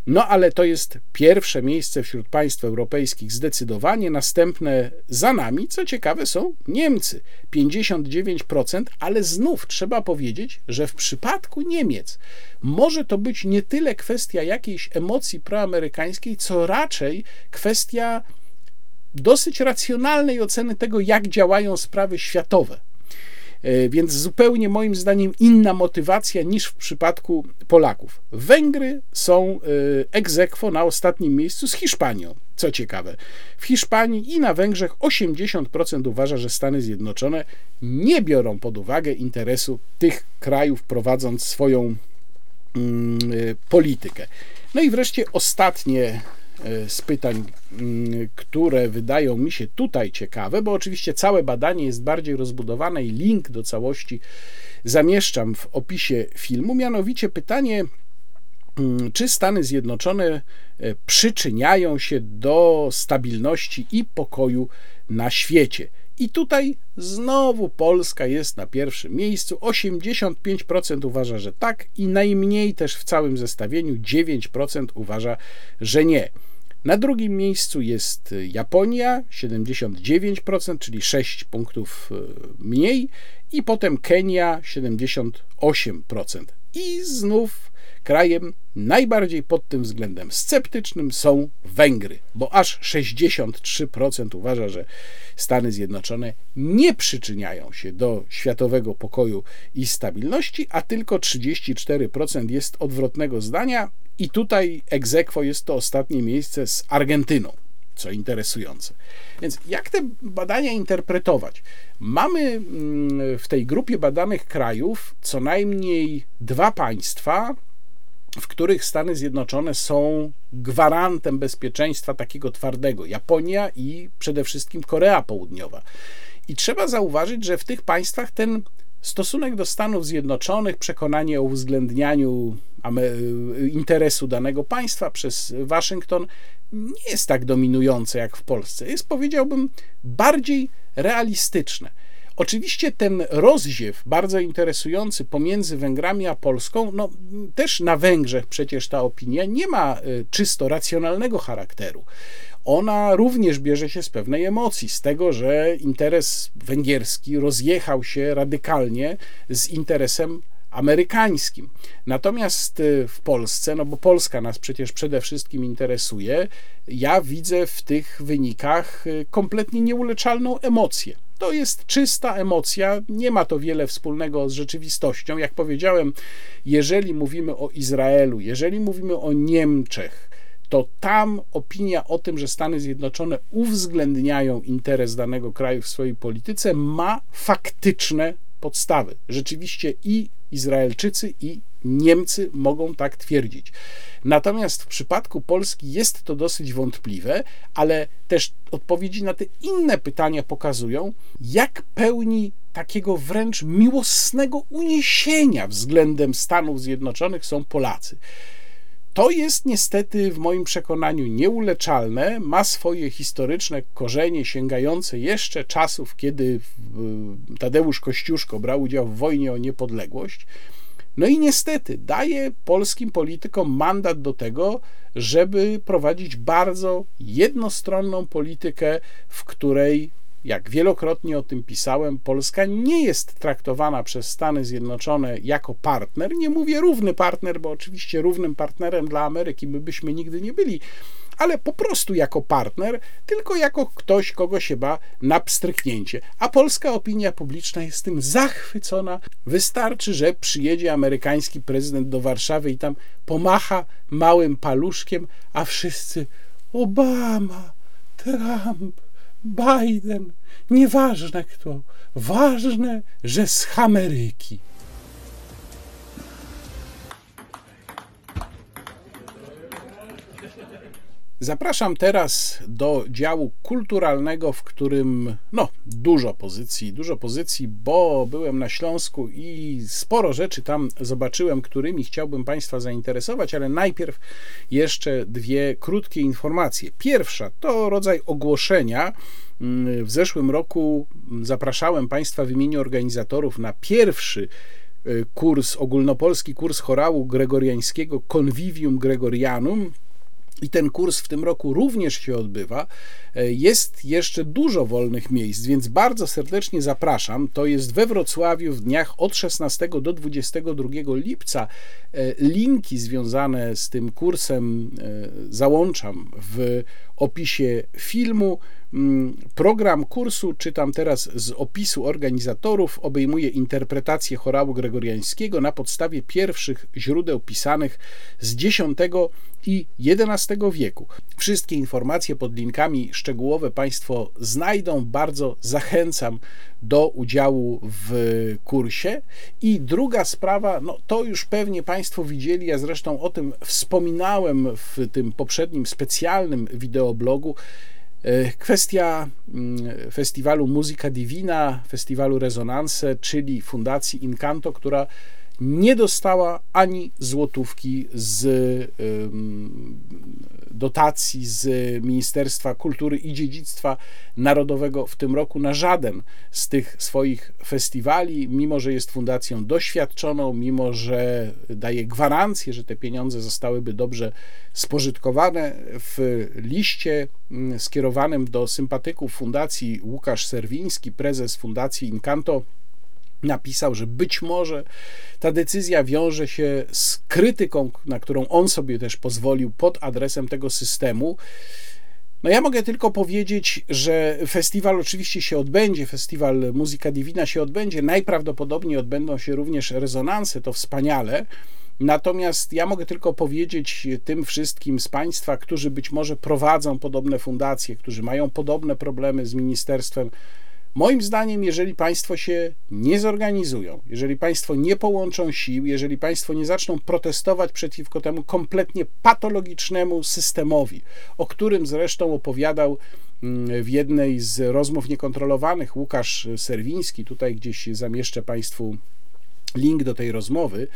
No ale to jest pierwsze miejsce wśród państw europejskich zdecydowanie. Następne za nami, co ciekawe, są Niemcy 59%, ale znów trzeba powiedzieć, że w przypadku Niemiec może to być nie tyle kwestia jakiejś emocji proamerykańskiej, co raczej kwestia dosyć racjonalnej oceny tego, jak działają sprawy światowe. E, więc zupełnie moim zdaniem inna motywacja niż w przypadku Polaków. Węgry są e, ex aequo na ostatnim miejscu z Hiszpanią. Co ciekawe, w Hiszpanii i na Węgrzech 80% uważa, że Stany Zjednoczone nie biorą pod uwagę interesu tych krajów, prowadząc swoją mm, e, politykę. No i wreszcie ostatnie z pytań, mm, które wydają mi się tutaj ciekawe, bo oczywiście całe badanie jest bardziej rozbudowane i link do całości zamieszczam w opisie filmu. Mianowicie pytanie, mm, czy Stany Zjednoczone e, przyczyniają się do stabilności i pokoju na świecie. I tutaj znowu Polska jest na pierwszym miejscu. 85% uważa, że tak, i najmniej też w całym zestawieniu 9% uważa, że nie. Na drugim miejscu jest Japonia 79%, czyli 6 punktów e, mniej, i potem Kenia 78%. I znów krajem najbardziej pod tym względem sceptycznym są Węgry, bo aż 63% uważa, że Stany Zjednoczone nie przyczyniają się do światowego pokoju i stabilności, a tylko 34% jest odwrotnego zdania i tutaj egzekwo jest to ostatnie miejsce z Argentyną, co interesujące. Więc jak te badania interpretować? Mamy mm, w tej grupie badanych krajów co najmniej dwa państwa, w których Stany Zjednoczone są gwarantem bezpieczeństwa takiego twardego Japonia i przede wszystkim Korea Południowa. I trzeba zauważyć, że w tych państwach ten stosunek do Stanów Zjednoczonych, przekonanie o uwzględnianiu interesu danego państwa przez Waszyngton nie jest tak dominujące jak w Polsce. Jest, powiedziałbym, bardziej realistyczne. Oczywiście ten rozziew bardzo interesujący pomiędzy Węgrami a Polską, no też na Węgrzech przecież ta opinia nie ma e, czysto racjonalnego charakteru. Ona również bierze się z pewnej emocji, z tego, że interes węgierski rozjechał się radykalnie z interesem amerykańskim. Natomiast e, w Polsce, no bo Polska nas przecież przede wszystkim interesuje, ja widzę w tych wynikach e, kompletnie nieuleczalną emocję. To jest czysta emocja, nie ma to wiele wspólnego z rzeczywistością. Jak powiedziałem, jeżeli mówimy o Izraelu, jeżeli mówimy o Niemczech, to tam opinia o tym, że Stany Zjednoczone uwzględniają interes danego kraju w swojej polityce, ma faktyczne podstawy. Rzeczywiście i Izraelczycy, i Niemcy mogą tak twierdzić. Natomiast w przypadku Polski jest to dosyć wątpliwe, ale też odpowiedzi na te inne pytania pokazują, jak pełni takiego wręcz miłosnego uniesienia względem Stanów Zjednoczonych są Polacy. To jest niestety w moim przekonaniu nieuleczalne, ma swoje historyczne korzenie sięgające jeszcze czasów, kiedy Tadeusz Kościuszko brał udział w wojnie o niepodległość. No i niestety daje polskim politykom mandat do tego, żeby prowadzić bardzo jednostronną politykę, w której jak wielokrotnie o tym pisałem, Polska nie jest traktowana przez Stany Zjednoczone jako partner. Nie mówię równy partner, bo oczywiście równym partnerem dla Ameryki my byśmy nigdy nie byli, ale po prostu jako partner, tylko jako ktoś, kogo się ba na pstryknięcie. A polska opinia publiczna jest tym zachwycona. Wystarczy, że przyjedzie amerykański prezydent do Warszawy i tam pomacha małym paluszkiem, a wszyscy Obama, Trump, Biden, nieważne kto, ważne, że z Ameryki. Zapraszam teraz do działu kulturalnego, w którym no, dużo pozycji, dużo pozycji, bo byłem na Śląsku i sporo rzeczy tam zobaczyłem, którymi chciałbym Państwa zainteresować, ale najpierw jeszcze dwie krótkie informacje. Pierwsza to rodzaj ogłoszenia. W zeszłym roku zapraszałem Państwa w imieniu organizatorów na pierwszy y, kurs, ogólnopolski kurs chorału gregoriańskiego Convivium Gregorianum i ten kurs w tym roku również się odbywa. E, jest jeszcze dużo wolnych miejsc, więc bardzo serdecznie zapraszam. To jest we Wrocławiu w dniach od 16 do 22 lipca. E, linki związane z tym kursem e, załączam w opisie filmu. Mm, Program kursu, czytam teraz z opisu organizatorów, obejmuje interpretację chorału gregoriańskiego na podstawie pierwszych źródeł pisanych z X i XI wieku. Wszystkie informacje pod linkami szczegółowe Państwo znajdą. Bardzo zachęcam do udziału w kursie. I druga sprawa, no to już pewnie Państwo widzieli, ja zresztą o tym wspominałem w tym poprzednim specjalnym wideoblogu. E, Kwestia mm, festiwalu Muzyka Divina, festiwalu Rezonanse, czyli Fundacji Incanto, która nie dostała ani złotówki z dotacji z Ministerstwa Kultury i Dziedzictwa Narodowego w tym roku na żaden z tych swoich festiwali, mimo że jest fundacją doświadczoną, mimo że daje gwarancję, że te pieniądze zostałyby dobrze spożytkowane. W liście mm, skierowanym do sympatyków fundacji Łukasz Serwiński, prezes fundacji Incanto, napisał, że być może ta decyzja wiąże się z krytyką, na którą on sobie też pozwolił pod adresem tego systemu. No ja mogę tylko powiedzieć, że festiwal oczywiście się odbędzie, festiwal Muzyka Divina się odbędzie, najprawdopodobniej odbędą się również rezonanse, to wspaniale. Natomiast ja mogę tylko powiedzieć tym wszystkim z Państwa, którzy być może prowadzą podobne fundacje, którzy mają podobne problemy z ministerstwem, Moim zdaniem, jeżeli Państwo się nie zorganizują, jeżeli Państwo nie połączą sił, jeżeli Państwo nie zaczną protestować przeciwko temu kompletnie patologicznemu systemowi, o którym zresztą opowiadał mm, w jednej z rozmów niekontrolowanych Łukasz Serwiński, tutaj gdzieś zamieszczę Państwu link do tej rozmowy.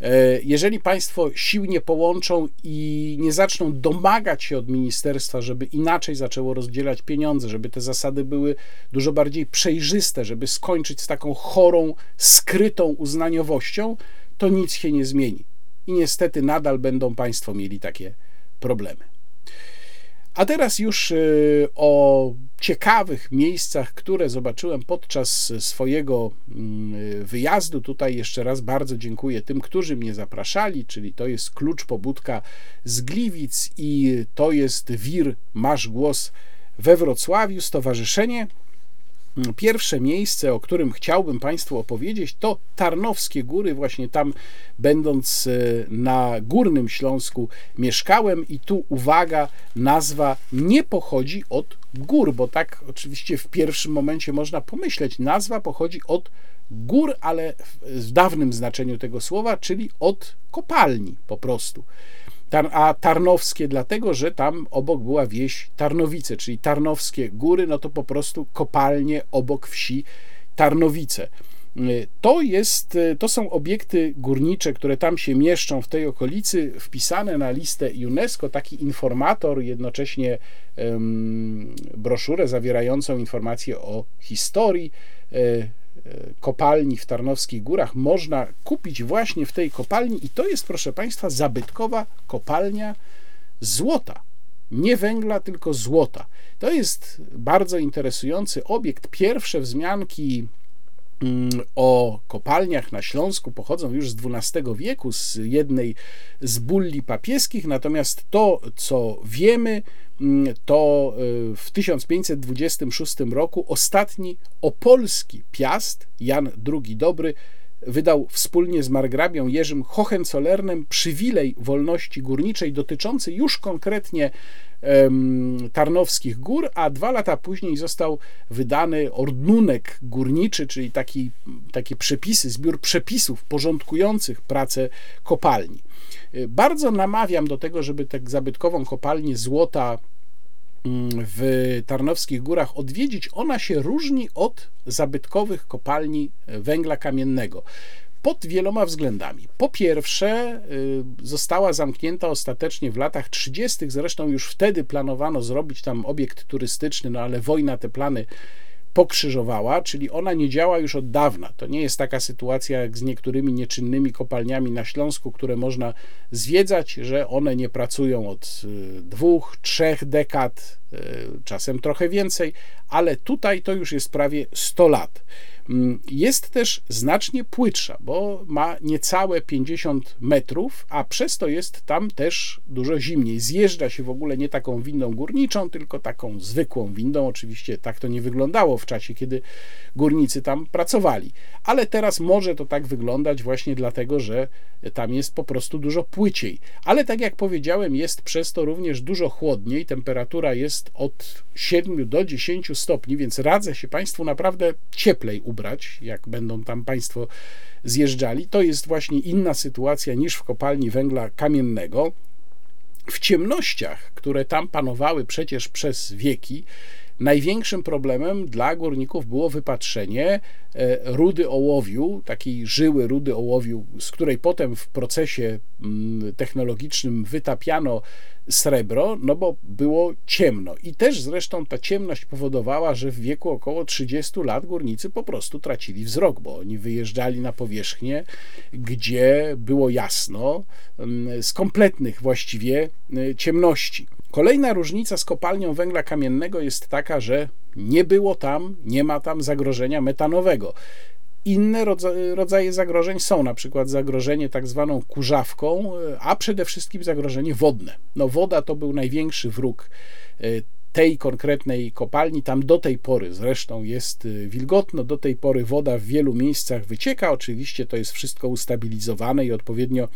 E, jeżeli Państwo sił nie połączą i nie zaczną domagać się od ministerstwa, żeby inaczej zaczęło rozdzielać pieniądze, żeby te zasady były dużo bardziej przejrzyste, żeby skończyć z taką chorą, skrytą uznaniowością, to nic się nie zmieni. I niestety nadal będą Państwo mieli takie problemy. A teraz już y, o ciekawych miejscach, które zobaczyłem podczas swojego mm, wyjazdu. Tutaj jeszcze raz bardzo dziękuję tym, którzy mnie zapraszali, czyli to jest Klucz Pobudka z Gliwic i to jest Wir Masz Głos we Wrocławiu, Stowarzyszenie Pierwsze miejsce, o którym chciałbym Państwu opowiedzieć, to Tarnowskie Góry. Właśnie tam, będąc e, na Górnym Śląsku, mieszkałem, i tu uwaga, nazwa nie pochodzi od gór, bo tak oczywiście w pierwszym momencie można pomyśleć. Nazwa pochodzi od gór, ale w dawnym znaczeniu tego słowa, czyli od kopalni po prostu a Tarnowskie dlatego, że tam obok była wieś Tarnowice, czyli Tarnowskie Góry, no to po prostu kopalnie obok wsi Tarnowice. To, jest, to są obiekty górnicze, które tam się mieszczą w tej okolicy, wpisane na listę UNESCO, taki informator, jednocześnie um, broszurę zawierającą informacje o historii e, kopalni w Tarnowskich Górach można kupić właśnie w tej kopalni i to jest, proszę Państwa, zabytkowa kopalnia złota. Nie węgla, tylko złota. To jest bardzo interesujący obiekt. Pierwsze wzmianki o kopalniach na Śląsku pochodzą już z XII wieku, z jednej z bulli papieskich, natomiast to, co wiemy, Mm, to y, w 1526 roku ostatni opolski piast, Jan II Dobry, wydał wspólnie z margrabią Jerzym Hohenzollernem przywilej wolności górniczej dotyczący już konkretnie Tarnowskich Gór, a dwa lata później został wydany ordnunek górniczy, czyli taki, takie przepisy, zbiór przepisów porządkujących pracę kopalni. Y, bardzo namawiam do tego, żeby tę zabytkową kopalnię złota mm, w Tarnowskich Górach odwiedzić. Ona się różni od zabytkowych kopalni węgla kamiennego pod wieloma względami. Po pierwsze, y, została zamknięta ostatecznie w latach 30., zresztą już wtedy planowano zrobić tam obiekt turystyczny, no ale wojna te plany pokrzyżowała, czyli ona nie działa już od dawna. To nie jest taka sytuacja jak z niektórymi nieczynnymi kopalniami na Śląsku, które można zwiedzać, że one nie pracują od y, dwóch, trzech dekad, y, czasem trochę więcej, ale tutaj to już jest prawie 100 lat. Mm, Jest też znacznie płytsza, bo ma niecałe 50 metrów, a przez to jest tam też dużo zimniej. Zjeżdża się w ogóle nie taką windą górniczą, tylko taką zwykłą windą. Oczywiście tak to nie wyglądało w czasie, kiedy górnicy tam pracowali, ale teraz może to tak wyglądać właśnie dlatego, że tam jest po prostu dużo płyciej. Ale tak jak powiedziałem, jest przez to również dużo chłodniej. Temperatura jest od 7 do 10 stopni, więc radzę się Państwu naprawdę cieplej ubrać, jak będą tam Państwo zjeżdżali. To jest właśnie inna sytuacja niż w kopalni węgla kamiennego. W ciemnościach, które tam panowały przecież przez wieki, największym problemem dla górników było wypatrzenie e, rudy ołowiu, takiej żyły rudy ołowiu, z której potem w procesie mm, technologicznym wytapiano srebro, no bo było ciemno. I też zresztą ta ciemność powodowała, że w wieku około 30 lat górnicy po prostu tracili wzrok, bo oni wyjeżdżali na powierzchnię, gdzie było jasno, mm, z kompletnych właściwie y, ciemności. Kolejna różnica z kopalnią węgla kamiennego jest taka, że nie było tam, nie ma tam zagrożenia metanowego. Inne rodza- rodzaje zagrożeń są, na przykład zagrożenie tak zwaną kurzawką, a przede wszystkim zagrożenie wodne. No woda to był największy wróg y, tej konkretnej kopalni. Tam do tej pory zresztą jest y, wilgotno, do tej pory woda w wielu miejscach wycieka. Oczywiście to jest wszystko ustabilizowane i odpowiednio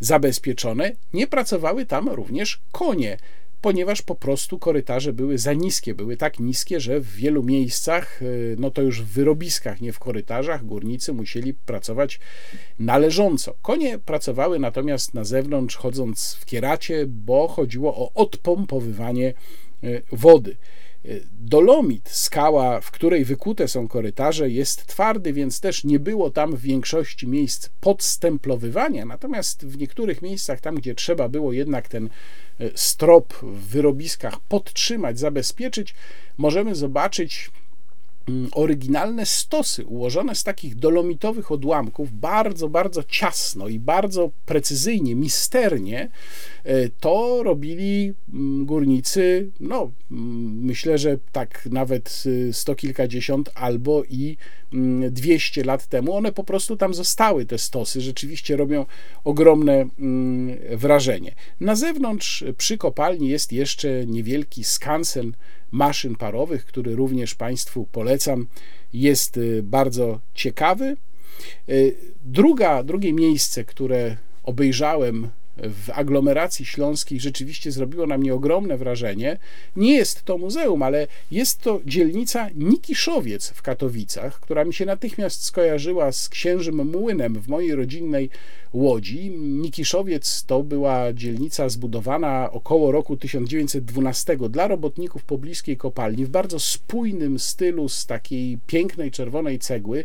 zabezpieczone. Nie pracowały tam również konie, ponieważ po prostu korytarze były za niskie, były tak niskie, że w wielu miejscach, y, no to już w wyrobiskach, nie w korytarzach, górnicy musieli pracować należąco. Konie pracowały natomiast na zewnątrz, chodząc w kieracie, bo chodziło o odpompowywanie y, wody. Dolomit, skała, w której wykute są korytarze, jest twardy, więc też nie było tam w większości miejsc podstemplowywania. Natomiast w niektórych miejscach, tam gdzie trzeba było jednak ten y, strop w wyrobiskach podtrzymać, zabezpieczyć, możemy zobaczyć oryginalne stosy ułożone z takich dolomitowych odłamków, bardzo, bardzo ciasno i bardzo precyzyjnie, misternie. E, To robili mm, górnicy, no mm, myślę, że tak nawet y, sto kilkadziesiąt albo i mm, 200 lat temu. One po prostu tam zostały, te stosy, rzeczywiście robią ogromne mm, wrażenie. Na zewnątrz przy kopalni jest jeszcze niewielki skansen maszyn parowych, który również Państwu polecam. Jest y, bardzo ciekawy. Y, Druga, drugie miejsce, które obejrzałem w aglomeracji śląskiej rzeczywiście zrobiło na mnie ogromne wrażenie. Nie jest to muzeum, ale jest to dzielnica Nikiszowiec w Katowicach, która mi się natychmiast skojarzyła z księżym Młynem w mojej rodzinnej Łodzi. Nikiszowiec to była dzielnica zbudowana około roku 1912 dla robotników pobliskiej kopalni w bardzo spójnym stylu z takiej pięknej czerwonej cegły.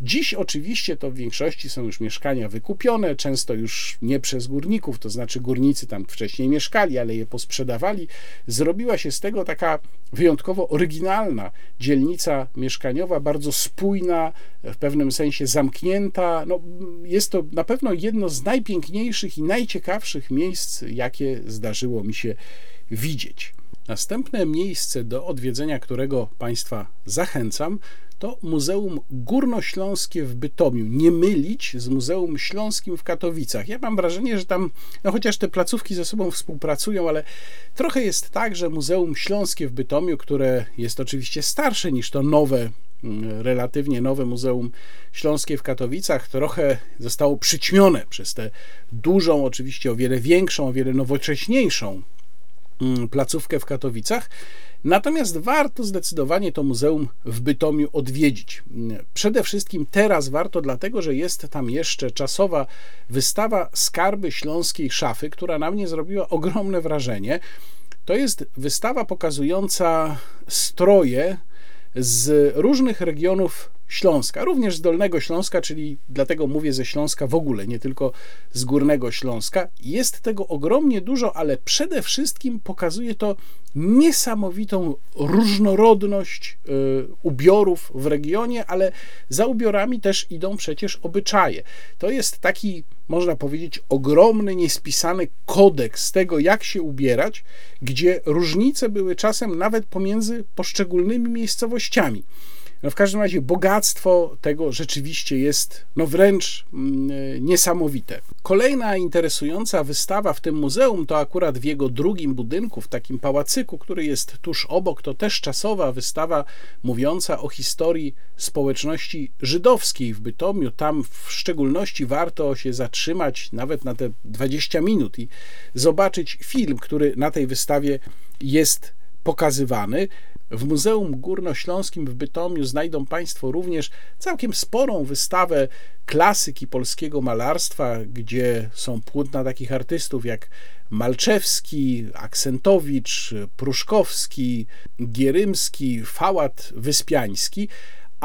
Dziś oczywiście to w większości są już mieszkania wykupione, często już nie przez górników, to znaczy górnicy tam wcześniej mieszkali, ale je posprzedawali. Zrobiła się z tego taka wyjątkowo oryginalna dzielnica mieszkaniowa, bardzo spójna, w pewnym sensie zamknięta. No, jest to na pewno jedno z najpiękniejszych i najciekawszych miejsc, jakie zdarzyło mi się widzieć. Następne miejsce do odwiedzenia, którego Państwa zachęcam, to Muzeum Górnośląskie w Bytomiu. Nie mylić z Muzeum Śląskim w Katowicach. Ja mam wrażenie, że tam, no chociaż te placówki ze sobą współpracują, ale trochę jest tak, że Muzeum Śląskie w Bytomiu, które jest oczywiście starsze niż to nowe relatywnie nowe Muzeum Śląskie w Katowicach trochę zostało przyćmione przez tę dużą, oczywiście o wiele większą, o wiele nowocześniejszą mm, placówkę w Katowicach. Natomiast warto zdecydowanie to muzeum w Bytomiu odwiedzić. Przede wszystkim teraz warto, dlatego że jest tam jeszcze czasowa wystawa Skarby Śląskiej Szafy, która na mnie zrobiła ogromne wrażenie. To jest wystawa pokazująca stroje z różnych regionów Śląska, również z Dolnego Śląska, czyli dlatego mówię ze Śląska w ogóle, nie tylko z Górnego Śląska. Jest tego ogromnie dużo, ale przede wszystkim pokazuje to niesamowitą różnorodność y, ubiorów w regionie, ale za ubiorami też idą przecież obyczaje. To jest taki, można powiedzieć, ogromny, niespisany kodeks tego, jak się ubierać, gdzie różnice były czasem nawet pomiędzy poszczególnymi miejscowościami. No w każdym razie bogactwo tego rzeczywiście jest no wręcz mm, niesamowite. Kolejna interesująca wystawa w tym muzeum to akurat w jego drugim budynku, w takim pałacyku, który jest tuż obok, to też czasowa wystawa mówiąca o historii społeczności żydowskiej w Bytomiu. Tam w szczególności warto się zatrzymać nawet na te 20 minut i zobaczyć film, który na tej wystawie jest pokazywany. W Muzeum Górnośląskim w Bytomiu znajdą Państwo również całkiem sporą wystawę klasyki polskiego malarstwa, gdzie są płótna takich artystów jak Malczewski, Aksentowicz, Pruszkowski, Gierymski, Fałat Wyspiański,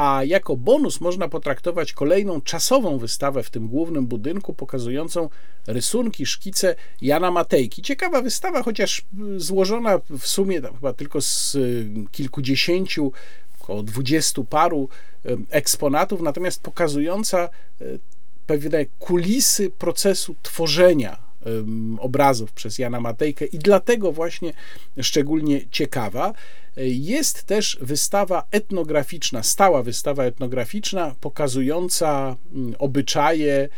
a jako bonus można potraktować kolejną czasową wystawę w tym głównym budynku, pokazującą rysunki, szkice Jana Matejki. Ciekawa wystawa, chociaż złożona w sumie chyba tylko z y, kilkudziesięciu, około dwudziestu paru y, eksponatów, natomiast pokazująca y, pewne kulisy procesu tworzenia obrazów przez Jana Matejkę i dlatego właśnie szczególnie ciekawa. Jest też wystawa etnograficzna, stała wystawa etnograficzna pokazująca mm, obyczaje e,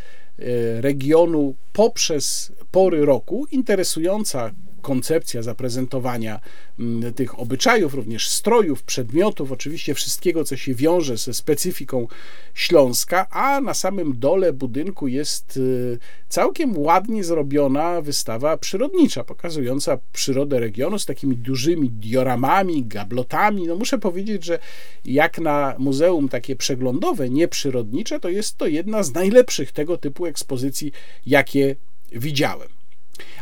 regionu poprzez pory roku, interesująca koncepcja zaprezentowania mm, tych obyczajów, również strojów, przedmiotów, oczywiście wszystkiego, co się wiąże ze specyfiką Śląska, a na samym dole budynku jest y, całkiem ładnie zrobiona wystawa przyrodnicza, pokazująca przyrodę regionu z takimi dużymi dioramami, gablotami. No muszę powiedzieć, że jak na muzeum takie przeglądowe, nieprzyrodnicze, to jest to jedna z najlepszych tego typu ekspozycji, jakie widziałem.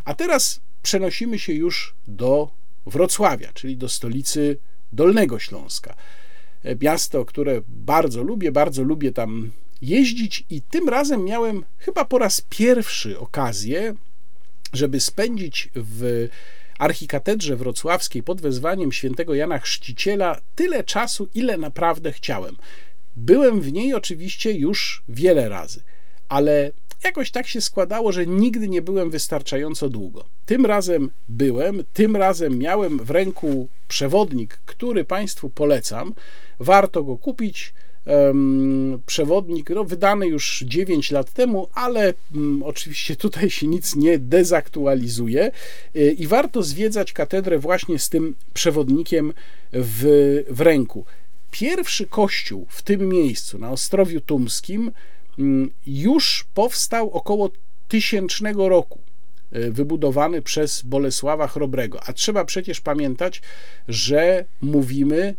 A teraz przenosimy się już do Wrocławia, czyli do stolicy Dolnego Śląska. E, miasto, które bardzo lubię, bardzo lubię tam jeździć, i tym razem miałem chyba po raz pierwszy okazję, żeby spędzić w archikatedrze wrocławskiej pod wezwaniem świętego Jana Chrzciciela tyle czasu, ile naprawdę chciałem. Byłem w niej oczywiście już wiele razy, ale Jakoś tak się składało, że nigdy nie byłem wystarczająco długo. Tym razem byłem, tym razem miałem w ręku przewodnik, który Państwu polecam. Warto go kupić. Przewodnik no, wydany już 9 lat temu, ale um, oczywiście tutaj się nic nie dezaktualizuje yy, i warto zwiedzać katedrę właśnie z tym przewodnikiem w, w ręku. Pierwszy kościół w tym miejscu, na Ostrowiu Tumskim, Mm, już powstał około tysięcznego roku e, wybudowany przez Bolesława Chrobrego. A trzeba przecież pamiętać, że mówimy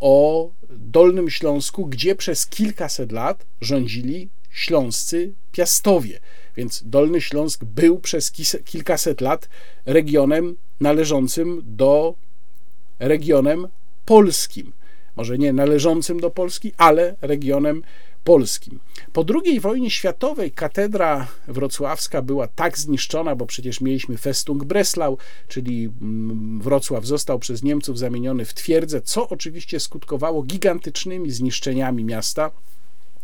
o Dolnym Śląsku, gdzie przez kilkaset lat rządzili śląscy piastowie. Więc Dolny Śląsk był przez kilkaset lat regionem należącym do regionem polskim. Może nie należącym do Polski, ale regionem polskim. Po II wojnie światowej katedra wrocławska była tak zniszczona, bo przecież mieliśmy Festung Breslau, czyli mm, Wrocław został przez Niemców zamieniony w twierdzę, co oczywiście skutkowało gigantycznymi zniszczeniami miasta.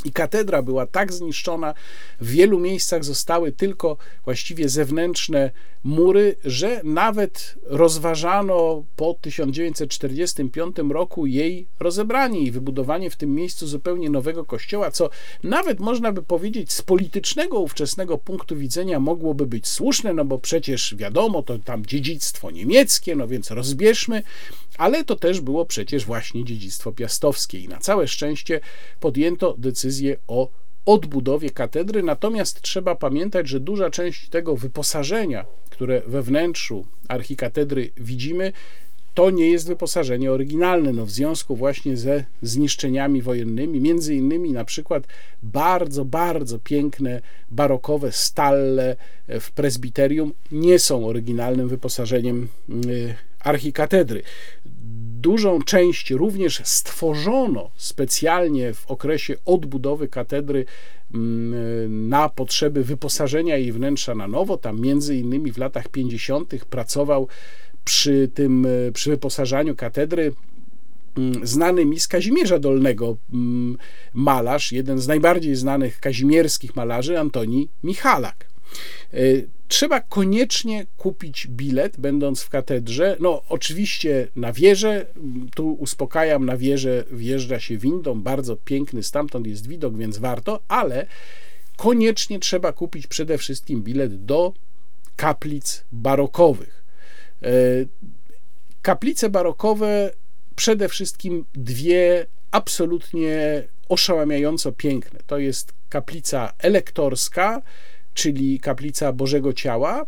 I katedra była tak zniszczona, w wielu miejscach zostały tylko właściwie zewnętrzne mury, że nawet rozważano po 1945 roku jej rozebranie i wybudowanie w tym miejscu zupełnie nowego kościoła, co nawet można by powiedzieć z politycznego ówczesnego punktu widzenia mogłoby być słuszne, no bo przecież wiadomo, to tam dziedzictwo niemieckie, no więc rozbierzmy, ale to też było przecież właśnie dziedzictwo piastowskie i na całe szczęście podjęto decyzję o odbudowie katedry, natomiast trzeba pamiętać, że duża część tego wyposażenia, które we wnętrzu archikatedry widzimy, to nie jest wyposażenie oryginalne, no w związku właśnie ze zniszczeniami wojennymi, między innymi na przykład bardzo, bardzo piękne barokowe stalle w prezbiterium nie są oryginalnym wyposażeniem y, archikatedry. Dużą część również stworzono specjalnie w okresie odbudowy katedry mm, na potrzeby wyposażenia jej wnętrza na nowo. Tam między innymi w latach 50. pracował przy tym, przy wyposażaniu katedry mm, znany mi z Kazimierza Dolnego mm, malarz, jeden z najbardziej znanych kazimierskich malarzy, Antoni Michalak. Y, Trzeba koniecznie kupić bilet, będąc w katedrze. No, oczywiście na wieżę, tu uspokajam, na wieżę wjeżdża się windą, bardzo piękny stamtąd jest widok, więc warto, ale koniecznie trzeba kupić przede wszystkim bilet do kaplic barokowych. E, kaplice barokowe przede wszystkim dwie absolutnie oszałamiająco piękne. To jest kaplica elektorska, czyli kaplica Bożego Ciała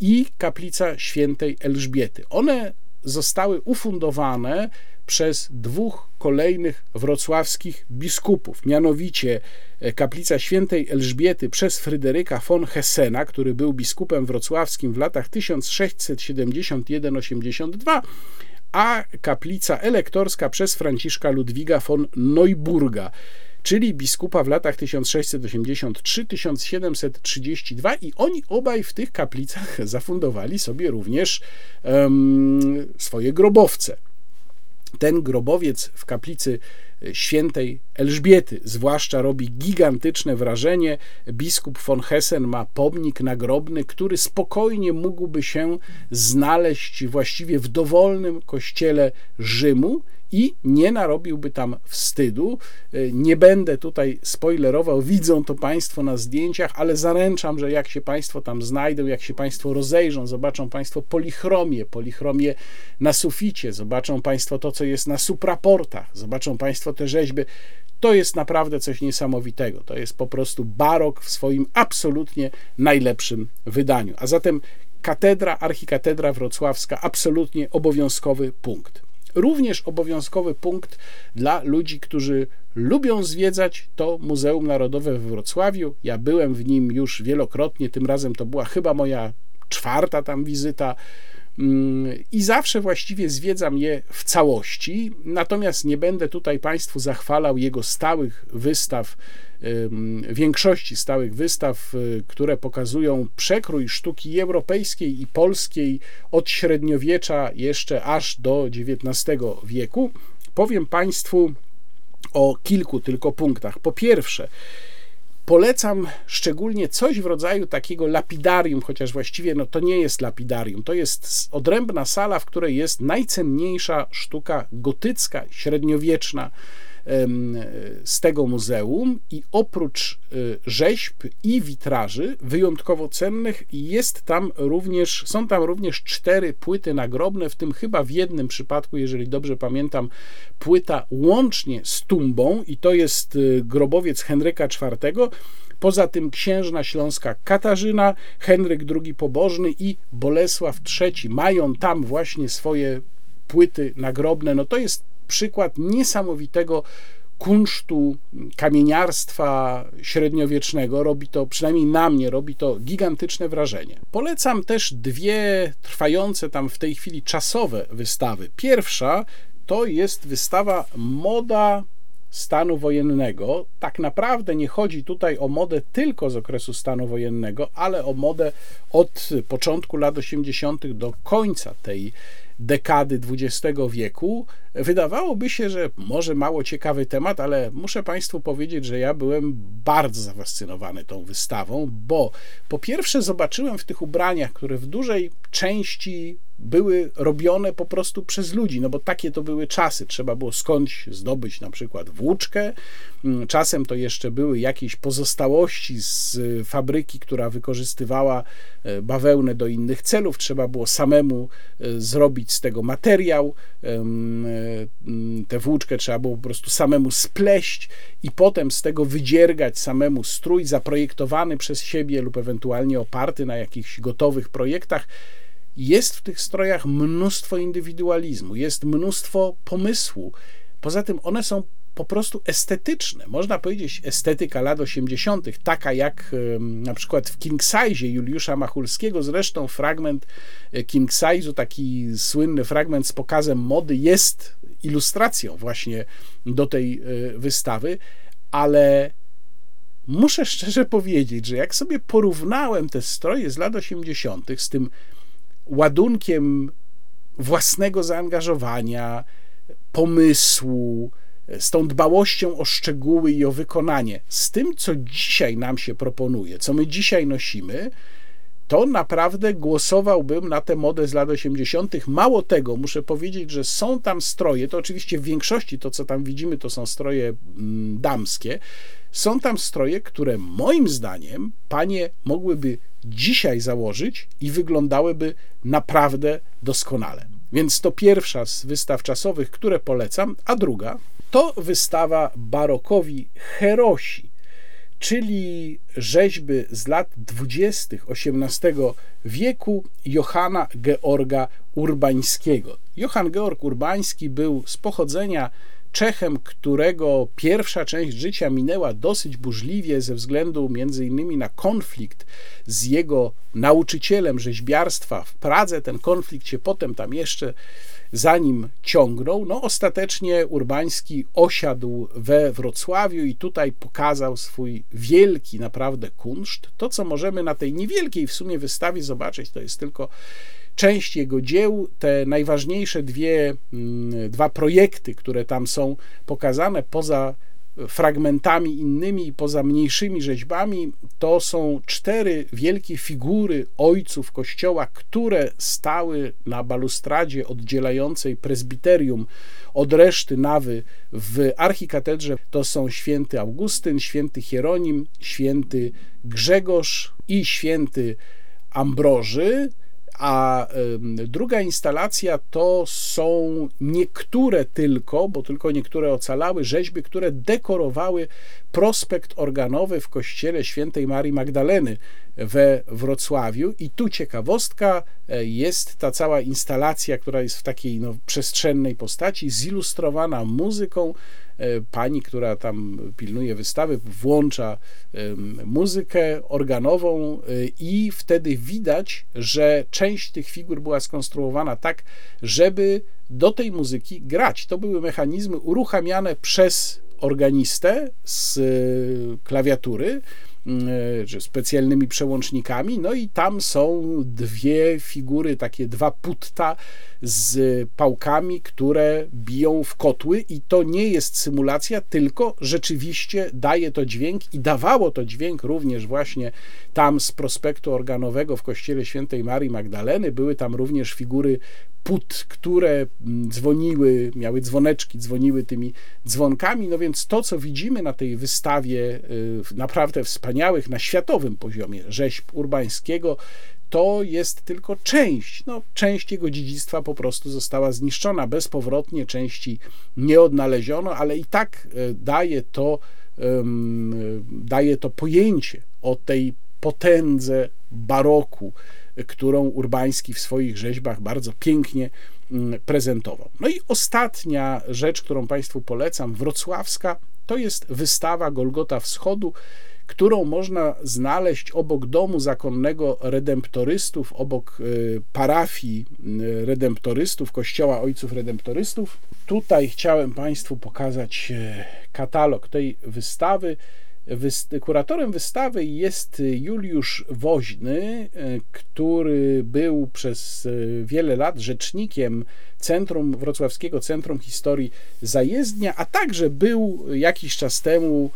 i kaplica świętej Elżbiety. One zostały ufundowane przez dwóch kolejnych wrocławskich biskupów, mianowicie e, kaplica świętej Elżbiety przez Fryderyka von Hessena, który był biskupem wrocławskim w latach 1671-82, a kaplica elektorska przez Franciszka Ludwiga von Neuburga czyli biskupa w latach 1683-1732 i oni obaj w tych kaplicach zafundowali sobie również um, swoje grobowce. Ten grobowiec w kaplicy świętej Elżbiety zwłaszcza robi gigantyczne wrażenie. Biskup von Hessen ma pomnik nagrobny, który spokojnie mógłby się znaleźć właściwie w dowolnym kościele Rzymu i nie narobiłby tam wstydu. E, nie będę tutaj spoilerował, widzą to Państwo na zdjęciach, ale zaręczam, że jak się Państwo tam znajdą, jak się Państwo rozejrzą, zobaczą Państwo polichromię, polichromię na suficie, zobaczą Państwo to, co jest na supraportach, zobaczą Państwo te rzeźby. To jest naprawdę coś niesamowitego. To jest po prostu barok w swoim absolutnie najlepszym wydaniu. A zatem katedra, archikatedra wrocławska, absolutnie obowiązkowy punkt. Również obowiązkowy punkt dla ludzi, którzy lubią zwiedzać to Muzeum Narodowe w Wrocławiu. Ja byłem w nim już wielokrotnie, tym razem to była chyba moja czwarta tam wizyta i zawsze właściwie zwiedzam je w całości, natomiast nie będę tutaj Państwu zachwalał jego stałych wystaw większości stałych wystaw, y, które pokazują przekrój sztuki europejskiej i polskiej od średniowiecza jeszcze aż do XIX wieku. Powiem Państwu o kilku tylko punktach. Po pierwsze, polecam szczególnie coś w rodzaju takiego lapidarium, chociaż właściwie no, to nie jest lapidarium, to jest odrębna sala, w której jest najcenniejsza sztuka gotycka, średniowieczna z tego muzeum i oprócz e, rzeźb i witraży wyjątkowo cennych jest tam również, są tam również cztery płyty nagrobne, w tym chyba w jednym przypadku, jeżeli dobrze pamiętam, płyta łącznie z tumbą i to jest e, grobowiec Henryka IV, Poza tym księżna śląska Katarzyna, Henryk II Pobożny i Bolesław III mają tam właśnie swoje płyty nagrobne. No to jest przykład niesamowitego kunsztu kamieniarstwa średniowiecznego. Robi to, przynajmniej na mnie, robi to gigantyczne wrażenie. Polecam też dwie trwające tam w tej chwili czasowe wystawy. Pierwsza to jest wystawa Moda stanu wojennego. Tak naprawdę nie chodzi tutaj o modę tylko z okresu stanu wojennego, ale o modę od początku lat 80. do końca tej dekady XX wieku. Wydawałoby się, że może mało ciekawy temat, ale muszę Państwu powiedzieć, że ja byłem bardzo zafascynowany tą wystawą, bo po pierwsze zobaczyłem w tych ubraniach, które w dużej części były robione po prostu przez ludzi, no bo takie to były czasy. Trzeba było skądś zdobyć na przykład włóczkę. Mm, czasem to jeszcze były jakieś pozostałości z fabryki, która wykorzystywała e, bawełnę do innych celów. Trzeba było samemu e, zrobić z tego materiał. E, tę włóczkę trzeba było po prostu samemu spleść i potem z tego wydziergać samemu strój zaprojektowany przez siebie lub ewentualnie oparty na jakichś gotowych projektach jest w tych strojach mnóstwo indywidualizmu, jest mnóstwo pomysłu. Poza tym one są po prostu estetyczne. Można powiedzieć estetyka lat 80., taka jak na przykład w King Size Juliusza Machulskiego. Zresztą fragment e, King Size'u, taki słynny fragment z pokazem mody, jest ilustracją właśnie do tej e, wystawy, ale muszę szczerze powiedzieć, że jak sobie porównałem te stroje z lat 80. z tym ładunkiem własnego zaangażowania, pomysłu, z tą dbałością o szczegóły i o wykonanie, z tym, co dzisiaj nam się proponuje, co my dzisiaj nosimy, to naprawdę głosowałbym na tę modę z lat 80. Mało tego, muszę powiedzieć, że są tam stroje, to oczywiście w większości to, co tam widzimy, to są stroje mm, damskie. Są tam stroje, które moim zdaniem panie mogłyby dzisiaj założyć i wyglądałyby naprawdę doskonale. Więc to pierwsza z wystaw czasowych, które polecam, a druga to wystawa barokowi Herosi czyli rzeźby z lat dwudziestych XVIII wieku Johanna Georga Urbańskiego. Johann Georg Urbański był z pochodzenia Czechem, którego pierwsza część życia minęła dosyć burzliwie ze względu między innymi na konflikt z jego nauczycielem rzeźbiarstwa w Pradze. Ten konflikt się potem tam jeszcze za nim ciągnął. No, ostatecznie Urbański osiadł we Wrocławiu i tutaj pokazał swój wielki naprawdę kunszt. To, co możemy na tej niewielkiej w sumie wystawie zobaczyć, to jest tylko część jego dzieł, te najważniejsze dwie, mm, dwa projekty, które tam są pokazane poza fragmentami innymi i poza mniejszymi rzeźbami, to są cztery wielkie figury ojców Kościoła, które stały na balustradzie oddzielającej prezbiterium od reszty nawy w archikatedrze. To są święty Augustyn, święty Hieronim, święty Grzegorz i święty Ambroży. A druga instalacja to są niektóre tylko, bo tylko niektóre ocalały, rzeźby, które dekorowały prospekt organowy w kościele świętej Marii Magdaleny we Wrocławiu. I tu ciekawostka e, jest ta cała instalacja, która jest w takiej no, przestrzennej postaci, zilustrowana muzyką E, pani, która tam pilnuje wystawy, włącza muzykę organową e, i wtedy widać, że część tych figur była skonstruowana tak, żeby do tej muzyki grać. To były mechanizmy uruchamiane przez organistę z klawiatury czy specjalnymi przełącznikami. No i tam są dwie figury, takie dwa putta z pałkami, które biją w kotły, i to nie jest symulacja, tylko rzeczywiście daje to dźwięk i dawało to dźwięk również właśnie tam z prospektu organowego w kościele świętej Marii Magdaleny. Były tam również figury put, które mm, dzwoniły, miały dzwoneczki, dzwoniły tymi dzwonkami. No więc to, co widzimy na tej wystawie y, naprawdę wspaniałych na światowym poziomie rzeźb urbańskiego, to jest tylko część. No, część jego dziedzictwa po prostu została zniszczona bezpowrotnie, części nie odnaleziono, ale i tak e, daje to, daje to pojęcie o tej potędze baroku, którą Urbański w swoich rzeźbach bardzo pięknie mm, prezentował. No i ostatnia rzecz, którą Państwu polecam, wrocławska, to jest wystawa Golgota Wschodu którą można znaleźć obok domu zakonnego redemptorystów, obok y, parafii y, redemptorystów, kościoła ojców redemptorystów. Tutaj chciałem Państwu pokazać y, katalog tej wystawy. Kuratorem wystawy jest Juliusz Woźny, który był przez wiele lat rzecznikiem Centrum Wrocławskiego Centrum Historii Zajezdnia, a także był jakiś czas temu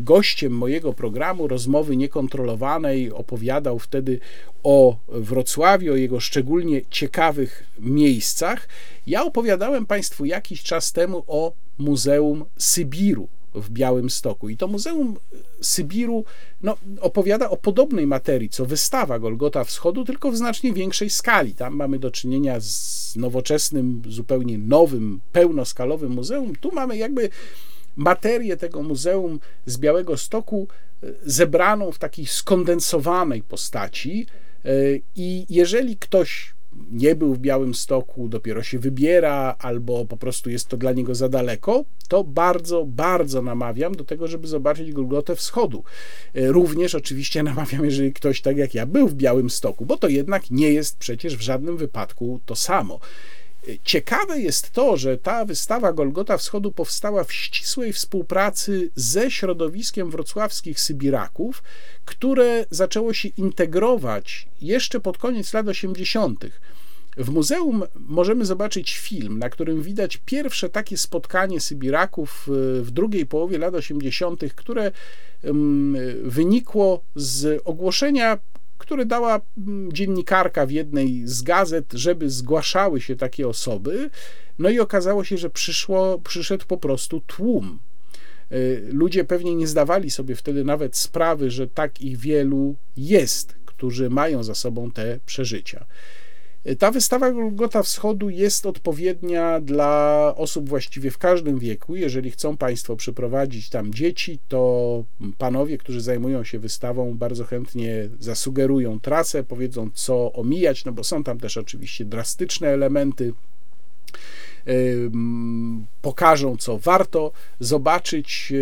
gościem mojego programu rozmowy niekontrolowanej. Opowiadał wtedy o Wrocławiu, o jego szczególnie ciekawych miejscach. Ja opowiadałem Państwu jakiś czas temu o Muzeum Sybiru w Białym Stoku. I to Muzeum Sybiru no, opowiada o podobnej materii, co wystawa Golgota Wschodu, tylko w znacznie większej skali. Tam mamy do czynienia z nowoczesnym, zupełnie nowym, pełnoskalowym muzeum. Tu mamy jakby materię tego muzeum z Białego Stoku e, zebraną w takiej skondensowanej postaci. E, I jeżeli ktoś nie był w Białym Stoku, dopiero się wybiera, albo po prostu jest to dla niego za daleko, to bardzo, bardzo namawiam do tego, żeby zobaczyć Golgotę Wschodu. E, również oczywiście namawiam, jeżeli ktoś tak jak ja był w Białym Stoku, bo to jednak nie jest przecież w żadnym wypadku to samo. Ciekawe jest to, że ta wystawa Golgota Wschodu powstała w ścisłej współpracy ze środowiskiem wrocławskich Sybiraków, które zaczęło się integrować jeszcze pod koniec lat 80. W muzeum możemy zobaczyć film, na którym widać pierwsze takie spotkanie Sybiraków y, w drugiej połowie lat 80., które ym, wynikło z ogłoszenia, które dała mm, dziennikarka w jednej z gazet, żeby zgłaszały się takie osoby. No i okazało się, że przyszło, przyszedł po prostu tłum. Y, Ludzie pewnie nie zdawali sobie wtedy nawet sprawy, że tak ich wielu jest, którzy mają za sobą te przeżycia. Ta wystawa Golgota Wschodu jest odpowiednia dla osób właściwie w każdym wieku. Jeżeli chcą Państwo przyprowadzić tam dzieci, to panowie, którzy zajmują się wystawą, bardzo chętnie zasugerują trasę, powiedzą co omijać, no bo są tam też oczywiście drastyczne elementy pokażą, co warto zobaczyć.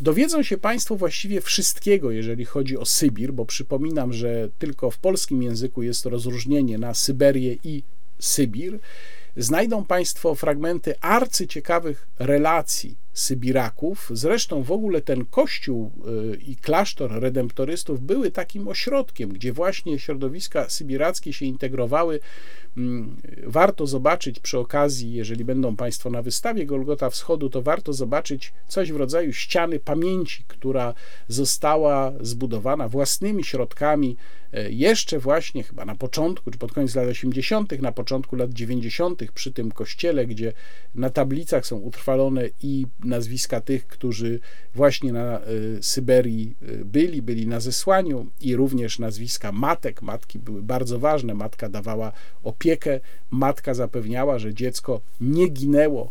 Dowiedzą się Państwo właściwie wszystkiego, jeżeli chodzi o Sybir, bo przypominam, że tylko w polskim języku jest rozróżnienie na Syberię i Sybir. Znajdą Państwo fragmenty arcyciekawych relacji Sybiraków. Zresztą w ogóle ten kościół y, i klasztor redemptorystów były takim ośrodkiem, gdzie właśnie środowiska sybirackie się integrowały. Mm, warto zobaczyć przy okazji, jeżeli będą Państwo na wystawie Golgota Wschodu, to warto zobaczyć coś w rodzaju ściany pamięci, która została zbudowana własnymi środkami e, jeszcze właśnie chyba na początku, czy pod koniec lat 80., na początku lat 90., przy tym kościele, gdzie na tablicach są utrwalone i nazwiska tych, którzy właśnie na y, Syberii y, byli, byli na zesłaniu i również nazwiska matek. Matki były bardzo ważne. Matka dawała opiekę, matka zapewniała, że dziecko nie ginęło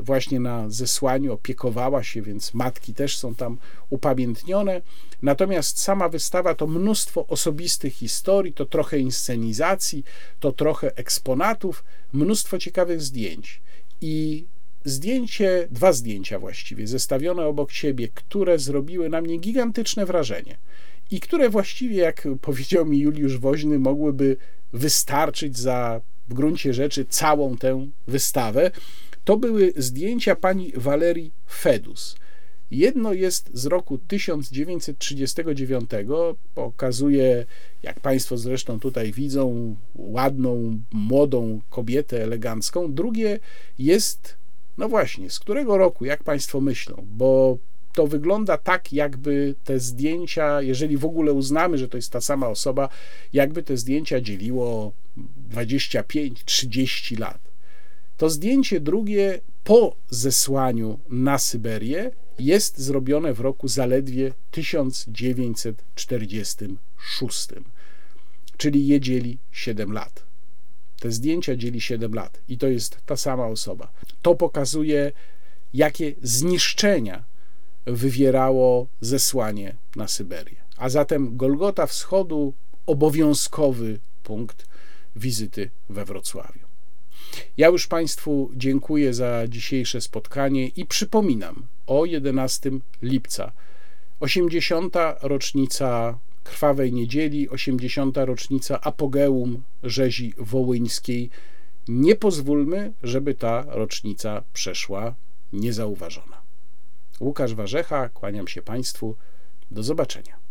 właśnie na zesłaniu, opiekowała się, więc matki też są tam upamiętnione. Natomiast sama wystawa to mnóstwo osobistych historii, to trochę inscenizacji, to trochę eksponatów, mnóstwo ciekawych zdjęć. I zdjęcie, dwa zdjęcia właściwie, zestawione obok siebie, które zrobiły na mnie gigantyczne wrażenie i które właściwie, jak powiedział mi Juliusz Woźny, mogłyby wystarczyć za w gruncie rzeczy całą tę wystawę, to były zdjęcia pani Walerii Fedus. Jedno jest z roku 1939, pokazuje, jak Państwo zresztą tutaj widzą, ładną, młodą kobietę elegancką. Drugie jest no właśnie, z którego roku, jak Państwo myślą? Bo to wygląda tak, jakby te zdjęcia, jeżeli w ogóle uznamy, że to jest ta sama osoba, jakby te zdjęcia dzieliło 25-30 lat. To zdjęcie drugie po zesłaniu na Syberię jest zrobione w roku zaledwie 1946, czyli je dzieli 7 lat. Te zdjęcia dzieli 7 lat i to jest ta sama osoba. To pokazuje, jakie zniszczenia wywierało zesłanie na Syberię. A zatem Golgota Wschodu obowiązkowy punkt wizyty we Wrocławiu. Ja już Państwu dziękuję za dzisiejsze spotkanie i przypominam o 11 lipca, 80. rocznica Krwawej Niedzieli, 80. rocznica apogeum rzezi wołyńskiej. Nie pozwólmy, żeby ta rocznica przeszła niezauważona. Łukasz Warzecha, kłaniam się Państwu. Do zobaczenia.